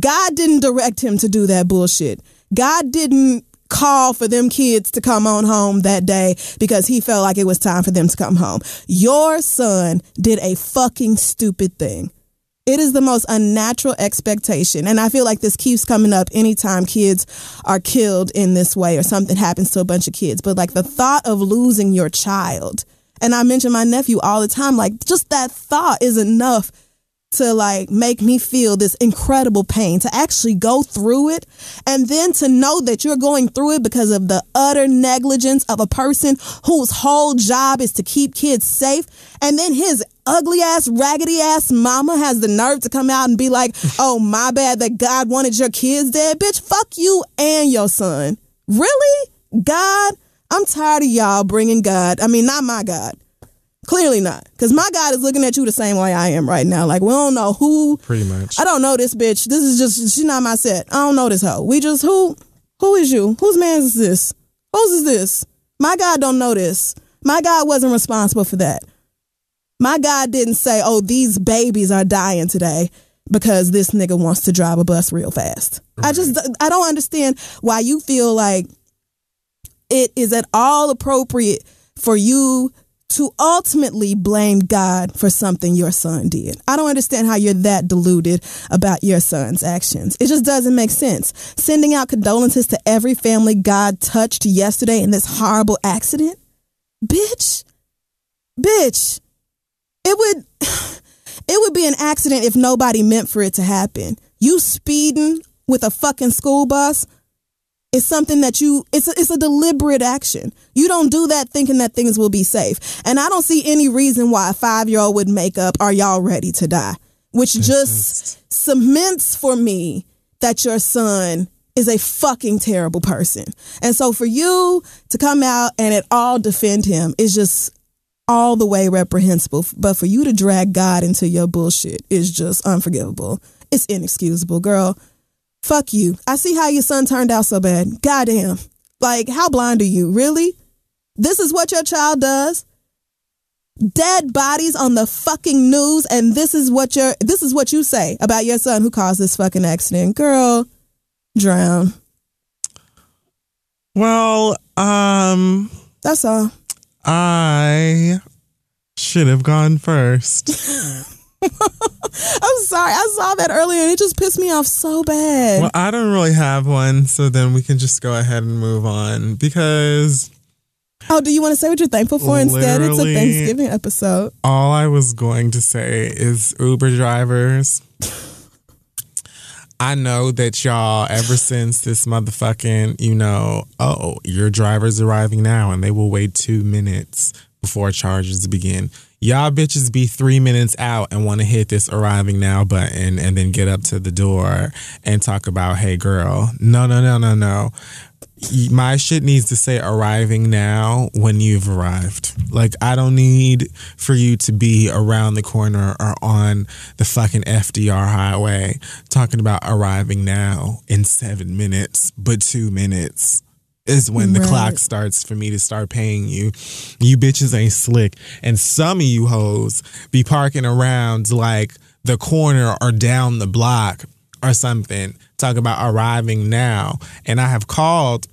[SPEAKER 2] God didn't direct him to do that bullshit. God didn't call for them kids to come on home that day because he felt like it was time for them to come home. Your son did a fucking stupid thing. It is the most unnatural expectation. And I feel like this keeps coming up anytime kids are killed in this way or something happens to a bunch of kids. But like the thought of losing your child, and I mention my nephew all the time, like just that thought is enough to like make me feel this incredible pain to actually go through it and then to know that you're going through it because of the utter negligence of a person whose whole job is to keep kids safe. And then his ugly ass raggedy ass mama has the nerve to come out and be like oh my bad that god wanted your kids dead. Bitch fuck you and your son. Really? God? I'm tired of y'all bringing god i mean not my god Clearly not. Because my God is looking at you the same way I am right now. Like, we don't know who.
[SPEAKER 1] Pretty much.
[SPEAKER 2] I don't know this bitch. This is just, she's not my set. I don't know this hoe. We just, who? Who is you? Whose man is this? Whose is this? My God don't know this. My God wasn't responsible for that. My God didn't say, oh, these babies are dying today because this nigga wants to drive a bus real fast. I just, I don't understand why you feel like it is at all appropriate for you to ultimately blame God for something your son did. I don't understand how you're that deluded about your son's actions. It just doesn't make sense. Sending out condolences to every family God touched yesterday in this horrible accident? Bitch. Bitch. It would it would be an accident if nobody meant for it to happen. You speeding with a fucking school bus it's something that you it's a, it's a deliberate action. You don't do that thinking that things will be safe. And i don't see any reason why a five-year-old would make up are y'all ready to die? Which just cements for me that your son is a fucking terrible person. And so for you to come out and at all defend him is just all the way reprehensible. But for you to drag god into your bullshit is just unforgivable. It's inexcusable girl Fuck you. I see how your son turned out so bad. Goddamn. Like, how blind are you? Really? This is what your child does? Dead bodies on the fucking news, and this is what your this is what you say about your son who caused this fucking accident. Girl, drown.
[SPEAKER 1] Well, um,
[SPEAKER 2] That's all.
[SPEAKER 1] I should have gone first.
[SPEAKER 2] I'm sorry. I saw that earlier and it just pissed me off so bad.
[SPEAKER 1] Well, I don't really have one, so then we can just go ahead and move on because
[SPEAKER 2] oh, do you want to say what you're thankful for instead? It's a Thanksgiving episode.
[SPEAKER 1] all I was going to say is Uber drivers. I know that y'all, ever since this motherfucking, you know, oh, your driver's arriving now and they will wait two minutes before charges begin. Y'all bitches be three minutes out and want to hit this arriving now button and then get up to the door and talk about, hey, girl. No, no, no, no, no my shit needs to say arriving now when you've arrived. Like I don't need for you to be around the corner or on the fucking FDR highway talking about arriving now in 7 minutes, but 2 minutes is when the
[SPEAKER 2] Right.
[SPEAKER 1] clock starts for me to start paying you. You bitches ain't slick. And some of you hoes be parking around like the corner or down the block or something. Talk about arriving now. And I have called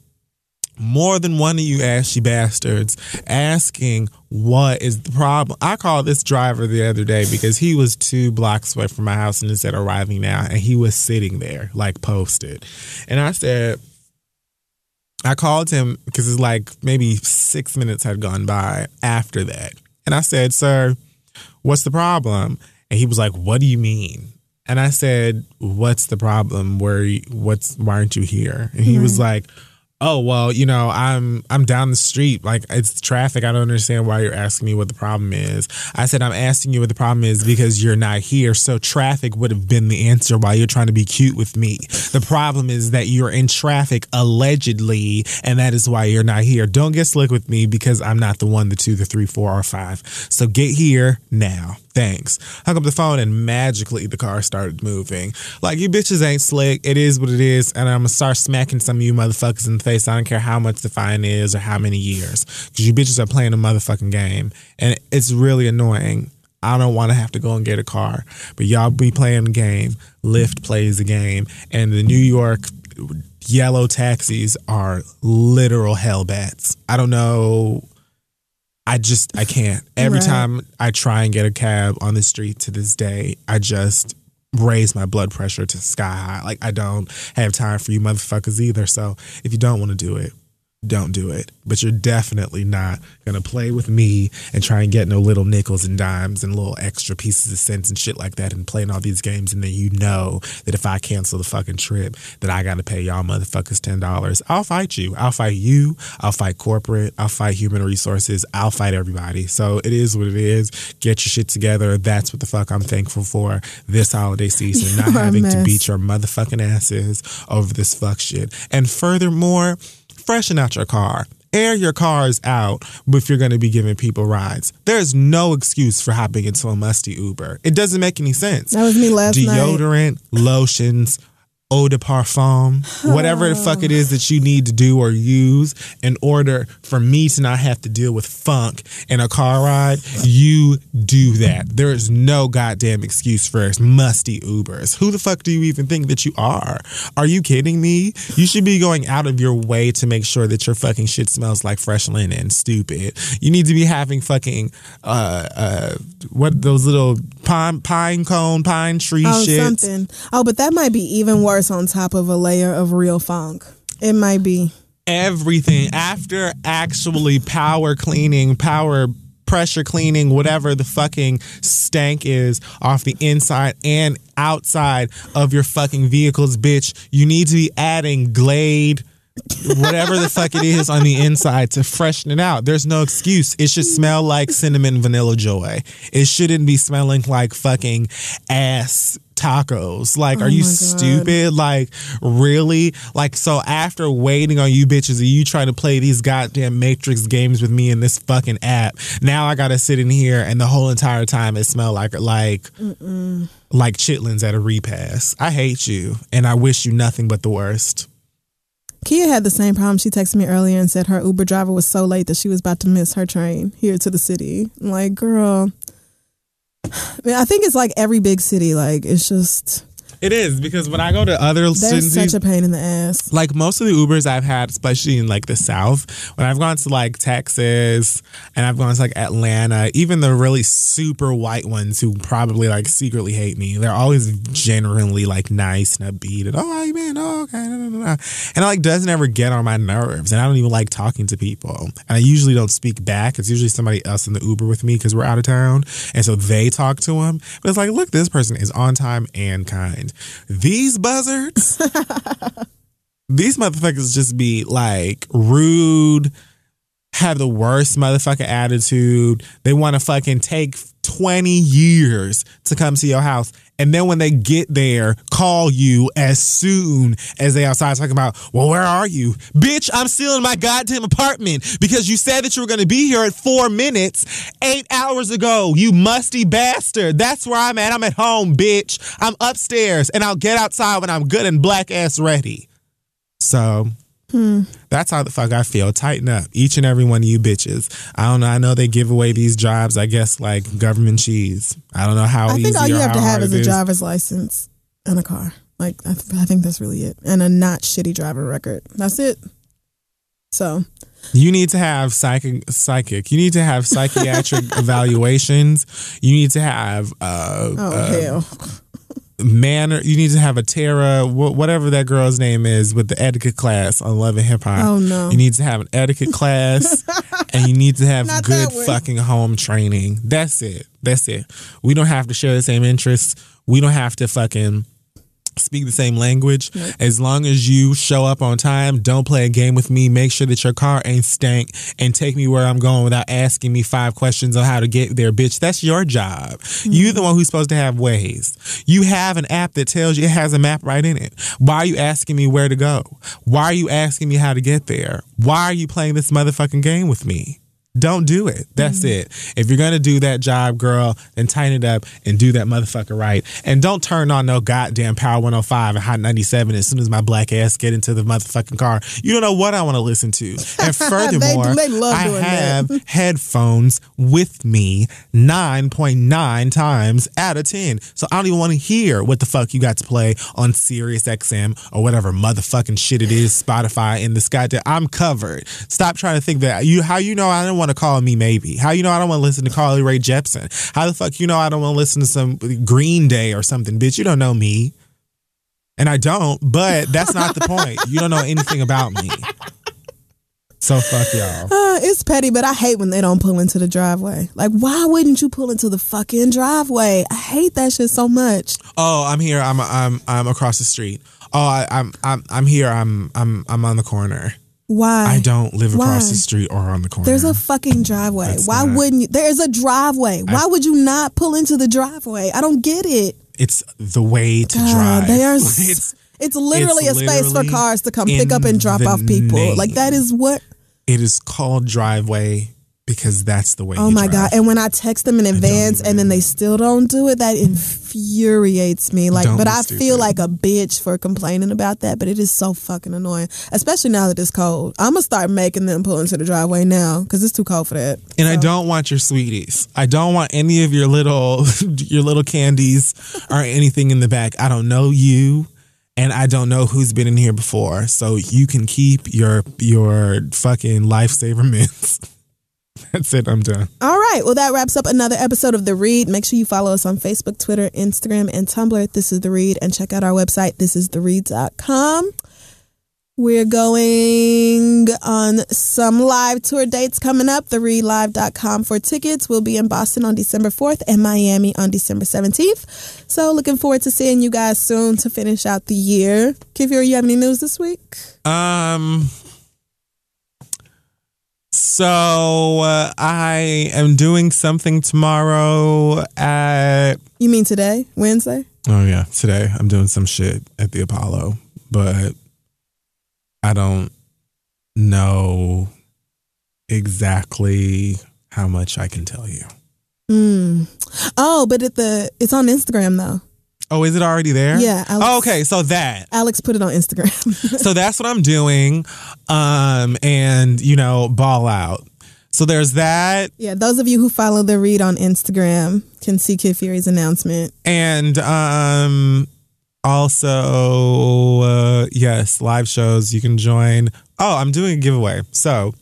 [SPEAKER 1] more than one of you ashy bastards asking what is the problem. I called this driver the other day because he was two blocks away from my house and it said arriving now and he was sitting there like posted. And I said, I called him because it's like maybe six minutes had gone by after that. And I said, Sir, what's the problem? And he was like, What do you mean? And I said, What's the problem? Where what's why aren't you here? And he was mm-hmm. like, Oh well, you know, I'm I'm down the street. Like it's traffic. I don't understand why you're asking me what the problem is. I said I'm asking you what the problem is because you're not here. So traffic would have been the answer while you're trying to be cute with me. The problem is that you're in traffic allegedly, and that is why you're not here. Don't get slick with me because I'm not the one, the two, the three, four, or five. So get here now. Thanks. Hung up the phone and magically the car started moving. Like you bitches ain't slick. It is what it is, and I'm gonna start smacking some of you motherfuckers in the face. I don't care how much the fine is or how many years, because you bitches are playing a motherfucking game, and it's really annoying. I don't want to have to go and get a car, but y'all be playing the game. Lyft plays the game, and the New York yellow taxis are literal hellbats. I don't know. I just I can't. Every
[SPEAKER 2] Right.
[SPEAKER 1] time I try and get a cab on the street to this day, I just raise my blood pressure to sky high. Like I don't have time for you motherfuckers either. So if you don't want to do it, don't do it. But you're definitely not gonna play with me and try and get no little nickels and dimes and little extra pieces of cents and shit like that and playing all these games and then you know that if I cancel the fucking trip that I gotta pay y'all motherfuckers ten dollars. I'll fight you. I'll fight you. I'll fight corporate. I'll fight human resources. I'll fight everybody. So it is what it is. Get your shit together. That's what the fuck I'm thankful for this holiday season. Not having to beat your motherfucking asses over this fuck shit. And furthermore, freshen out your car. Air your cars out if you're going to be giving people rides. There's no excuse for hopping into a musty Uber. It doesn't make any sense.
[SPEAKER 2] That was me last night.
[SPEAKER 1] Deodorant, lotions, eau de parfum, whatever the fuck it is that you need to do or use in order for me to not have to deal with funk in a car ride, you do that. There is no goddamn excuse for us musty Ubers. Who the fuck do you even think that you are? Are you kidding me? You should be going out of your way to make sure that your fucking shit smells like fresh linen. Stupid. You need to be having fucking uh uh what those little pine pine cone pine tree
[SPEAKER 2] Oh,
[SPEAKER 1] shit.
[SPEAKER 2] something. Oh, but that might be even worse on top of a layer of real funk. It might be.
[SPEAKER 1] everything after actually power cleaning, power pressure cleaning, whatever the fucking stank is off the inside and outside of your fucking vehicles, bitch. You need to be adding Glade. Whatever the fuck it is on the inside to freshen it out. There's no excuse. It should smell like cinnamon vanilla joy. It shouldn't be smelling like fucking ass tacos. Like, are you stupid? Like, really? Like, so after waiting on you bitches and you trying to play these goddamn Matrix games with me in this fucking app, now I gotta sit in here and the whole entire time it smell like like like chitlins at a repass. I hate you and I wish you nothing but the worst.
[SPEAKER 2] Kia had the same problem. She texted me earlier and said her Uber driver was so late that she was about to miss her train here to the city. I'm like, girl. I mean, I think it's like every big city. Like, it's just
[SPEAKER 1] It is because when I go to other
[SPEAKER 2] They're
[SPEAKER 1] cities,
[SPEAKER 2] such a pain in the ass.
[SPEAKER 1] like most of the Ubers I've had, especially in like the South, when I've gone to like Texas and I've gone to like Atlanta, even the really super white ones who probably like secretly hate me, they're always genuinely like nice and upbeat and oh, you been? Oh, okay. No, no, no. And it like doesn't ever get on my nerves. And I don't even like talking to people. And I usually don't speak back. It's usually somebody else in the Uber with me because we're out of town. And so they talk to them. But it's like, look, this person is on time and kind. These buzzards these motherfuckers just be like rude, have the worst motherfucking attitude. They want to fucking take 20 years to come to your house. And then when they get there, call you as soon as they outside talking about, well, where are you? Bitch, I'm still in my goddamn apartment because you said that you were going to be here at four minutes eight hours ago. You musty bastard. That's where I'm at. I'm at home, bitch. I'm upstairs and I'll get outside when I'm good and black ass ready. So that's how the fuck I feel. Tighten up, each and every one of you bitches. I don't know. I know they give away these jobs. I guess like government cheese. I don't know how
[SPEAKER 2] I think all you have to have is a driver's license and a car. Like I, th- I think that's really it, and a not shitty driver record. That's it. So
[SPEAKER 1] You need to have psychic. Psychic. You need to have psychiatric evaluations. You need to have uh,
[SPEAKER 2] oh
[SPEAKER 1] uh,
[SPEAKER 2] hell,
[SPEAKER 1] manner. You need to have a Tara, wh- whatever that girl's name is, with the etiquette class on Love and Hip Hop.
[SPEAKER 2] Oh, no.
[SPEAKER 1] You need to have an etiquette class, and you need to have
[SPEAKER 2] Not
[SPEAKER 1] good fucking home training. That's it. That's it. We don't have to share the same interests. We don't have to fucking speak the same language. As long as you show up on time, don't play a game with me. Make sure that your car ain't stank and take me where I'm going without asking me five questions on how to get there, bitch. That's your job. Mm-hmm. You're the one who's supposed to have ways. You have an app that tells you it has a map right in it. Why are you asking me where to go? Why are you asking me how to get there? Why are you playing this motherfucking game with me? Don't do it. That's mm-hmm. it. If you're gonna do that job, girl, then tighten it up and do that motherfucker right. And don't turn on no goddamn Power 105 and Hot 97 as soon as my black ass get into the motherfucking car. You don't know what I want to listen to. And furthermore,
[SPEAKER 2] they love
[SPEAKER 1] I
[SPEAKER 2] that.
[SPEAKER 1] have headphones with me 9.9 times out of 10. So I don't even want to hear what the fuck you got to play on Sirius XM or whatever motherfucking shit it is, Spotify in this goddamn. I'm covered. Stop trying to think that you how you know I don't want to call me maybe. How you know I don't want to listen to Carly Rae Jepsen. How the fuck you know I don't want to listen to some Green Day or something, bitch? You don't know me. And I don't, but that's not the point. You don't know anything about me. So fuck y'all.
[SPEAKER 2] Uh, it's petty, but I hate when they don't pull into the driveway. Like, why wouldn't you pull into the fucking driveway? I hate that shit so much.
[SPEAKER 1] Oh, I'm here. I'm I'm I'm across the street. Oh, I, I'm I'm I'm here. I'm I'm I'm on the corner.
[SPEAKER 2] Why?
[SPEAKER 1] I don't live across the street or on the corner.
[SPEAKER 2] There's a fucking driveway.
[SPEAKER 1] That's
[SPEAKER 2] Why
[SPEAKER 1] not-
[SPEAKER 2] wouldn't you? There's a driveway. Why would you not pull into the driveway? I don't get it.
[SPEAKER 1] it's the way to
[SPEAKER 2] God,
[SPEAKER 1] drive.
[SPEAKER 2] they are.
[SPEAKER 1] it's
[SPEAKER 2] s- It's literally a space for
[SPEAKER 1] literally
[SPEAKER 2] cars to come pick up and drop
[SPEAKER 1] the
[SPEAKER 2] off people. Like that is what.
[SPEAKER 1] it is called driveway because that's the way.
[SPEAKER 2] Oh my
[SPEAKER 1] drive.
[SPEAKER 2] god! And when I text them in advance and then they still don't do it, that mm-hmm. infuriates me. Like,
[SPEAKER 1] Don't
[SPEAKER 2] but I
[SPEAKER 1] stupid.
[SPEAKER 2] feel like a bitch for complaining about that. But it is so fucking annoying, especially now that it's cold. I'm gonna start making them pull into the driveway now because it's too cold for that.
[SPEAKER 1] And I don't want your sweeties. I don't want any of your little your little candies or anything in the back. I don't know you and I don't know who's been in here before. So you can keep your your fucking lifesaver mints. That's it. I'm done.
[SPEAKER 2] All right. Well, that wraps up another episode of The Read. Make sure you follow us on Facebook, Twitter, Instagram, and Tumblr. This is The Read. And check out our website, thisistheread.com. We're going on some live tour dates coming up. TheReadLive.com for tickets. We'll be in Boston on December 4th and Miami on December 17th. So looking forward to seeing you guys soon to finish out the year. Kid Fury, you have any news this week?
[SPEAKER 1] Um. So uh, I am doing something tomorrow at.
[SPEAKER 2] You mean today, Wednesday?
[SPEAKER 1] Oh yeah, today I'm doing some shit at the Apollo, but I don't know exactly how much I can tell you.
[SPEAKER 2] Hmm. Oh, but at the it's on Instagram though.
[SPEAKER 1] Oh, is it already there?
[SPEAKER 2] Yeah, Alex-
[SPEAKER 1] Oh, okay, so that.
[SPEAKER 2] Alex put it on Instagram.
[SPEAKER 1] so that's what I'm doing. Um, and you know, ball out. So there's that.
[SPEAKER 2] yeah, those of you who follow the read on Instagram can see Kid Fury's announcement.
[SPEAKER 1] And um Also, uh, yes, live shows. You can join. Oh, I'm doing a giveaway. So,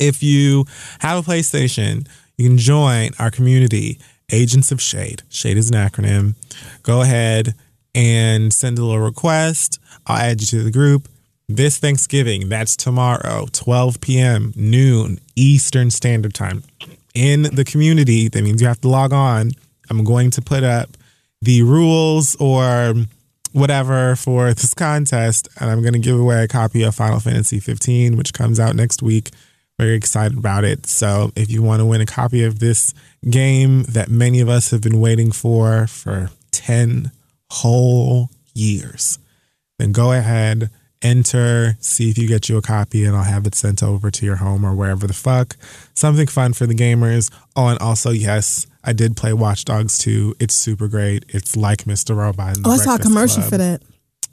[SPEAKER 1] if you have a PlayStation, you can join our community, Agents of Shade. Shade is an acronym. Go ahead and send a little request. I'll add you to the group. This Thanksgiving, that's tomorrow, 12 p.m., noon, Eastern Standard Time. In the community, that means you have to log on. I'm going to put up the rules or whatever for this contest, and I'm going to give away a copy of Final Fantasy 15, which comes out next week. Very excited about it. So, if you want to win a copy of this game that many of us have been waiting for for 10 whole years, then go ahead, enter, see if you get you a copy, and I'll have it sent over to your home or wherever the fuck. Something fun for the gamers. Oh, and also, yes, I did play Watch Dogs 2. It's super great. It's like Mr. Robot.
[SPEAKER 2] Oh, I saw a commercial
[SPEAKER 1] Club.
[SPEAKER 2] for that.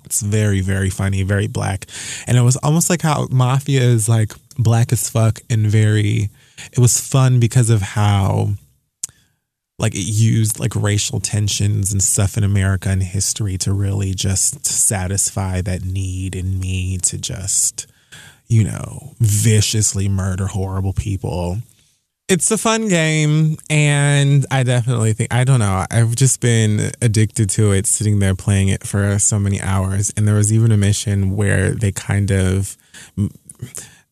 [SPEAKER 1] It's very, very funny, very black. And it was almost like how Mafia is like black as fuck and very, it was fun because of how like it used like racial tensions and stuff in America and history to really just satisfy that need in me to just, you know, viciously murder horrible people. It's a fun game, and I definitely think I don't know. I've just been addicted to it, sitting there playing it for so many hours. And there was even a mission where they kind of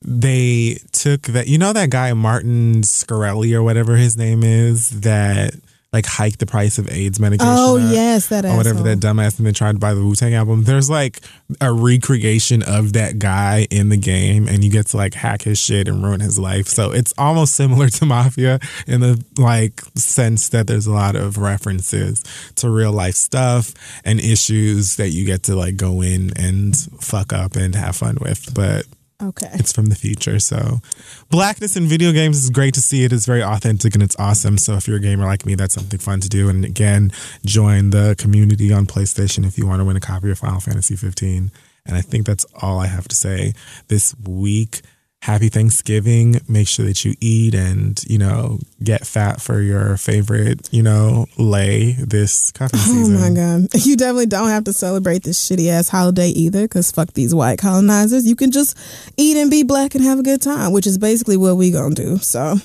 [SPEAKER 1] they took that you know that guy Martin Shkreli or whatever his name is that like hike the price of AIDS medication.
[SPEAKER 2] Oh
[SPEAKER 1] up
[SPEAKER 2] yes, that
[SPEAKER 1] or whatever
[SPEAKER 2] asshole.
[SPEAKER 1] that dumbass and then tried to buy the Wu Tang album. There's like a recreation of that guy in the game, and you get to like hack his shit and ruin his life. So it's almost similar to Mafia in the like sense that there's a lot of references to real life stuff and issues that you get to like go in and fuck up and have fun with. But
[SPEAKER 2] Okay.
[SPEAKER 1] it's from the future. So, blackness in video games is great to see. It is very authentic and it's awesome. So, if you're a gamer like me, that's something fun to do. And again, join the community on PlayStation if you want to win a copy of Final Fantasy 15. And I think that's all I have to say this week. Happy Thanksgiving. Make sure that you eat and, you know, get fat for your favorite, you know, lay this cuffing
[SPEAKER 2] Oh
[SPEAKER 1] season.
[SPEAKER 2] Oh my god! You definitely don't have to celebrate this shitty ass holiday either, because fuck these white colonizers. You can just eat and be black and have a good time, which is basically what we gonna do. So,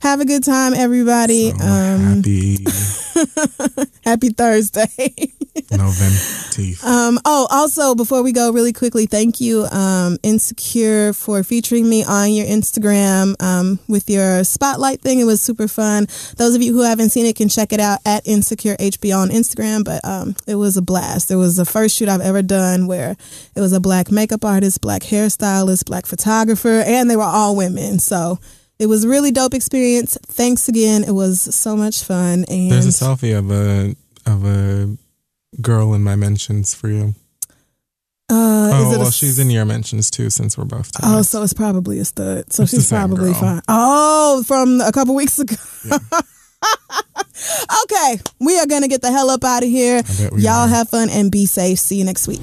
[SPEAKER 2] have a good time, everybody.
[SPEAKER 1] So
[SPEAKER 2] um,
[SPEAKER 1] happy
[SPEAKER 2] happy Thursday.
[SPEAKER 1] November teeth.
[SPEAKER 2] Um, oh, also, before we go, really quickly, thank you, um, Insecure, for featuring me on your Instagram um, with your spotlight thing. It was super fun. Those of you who haven't seen it can check it out at Insecure HBO on Instagram. But um, it was a blast. It was the first shoot I've ever done where it was a black makeup artist, black hairstylist, black photographer, and they were all women. So it was a really dope experience. Thanks again. It was so much fun. And
[SPEAKER 1] There's a selfie of a of a girl in my mentions for you.
[SPEAKER 2] uh,
[SPEAKER 1] oh,
[SPEAKER 2] is it a
[SPEAKER 1] well, she's in your mentions too, since we're both.
[SPEAKER 2] Oh, so it's probably a stud. So
[SPEAKER 1] It's
[SPEAKER 2] she's probably
[SPEAKER 1] girl.
[SPEAKER 2] fine. Oh, from a couple weeks ago. okay, we are gonna get the hell up out of here. Y'all
[SPEAKER 1] are.
[SPEAKER 2] have fun and be safe. See you next week.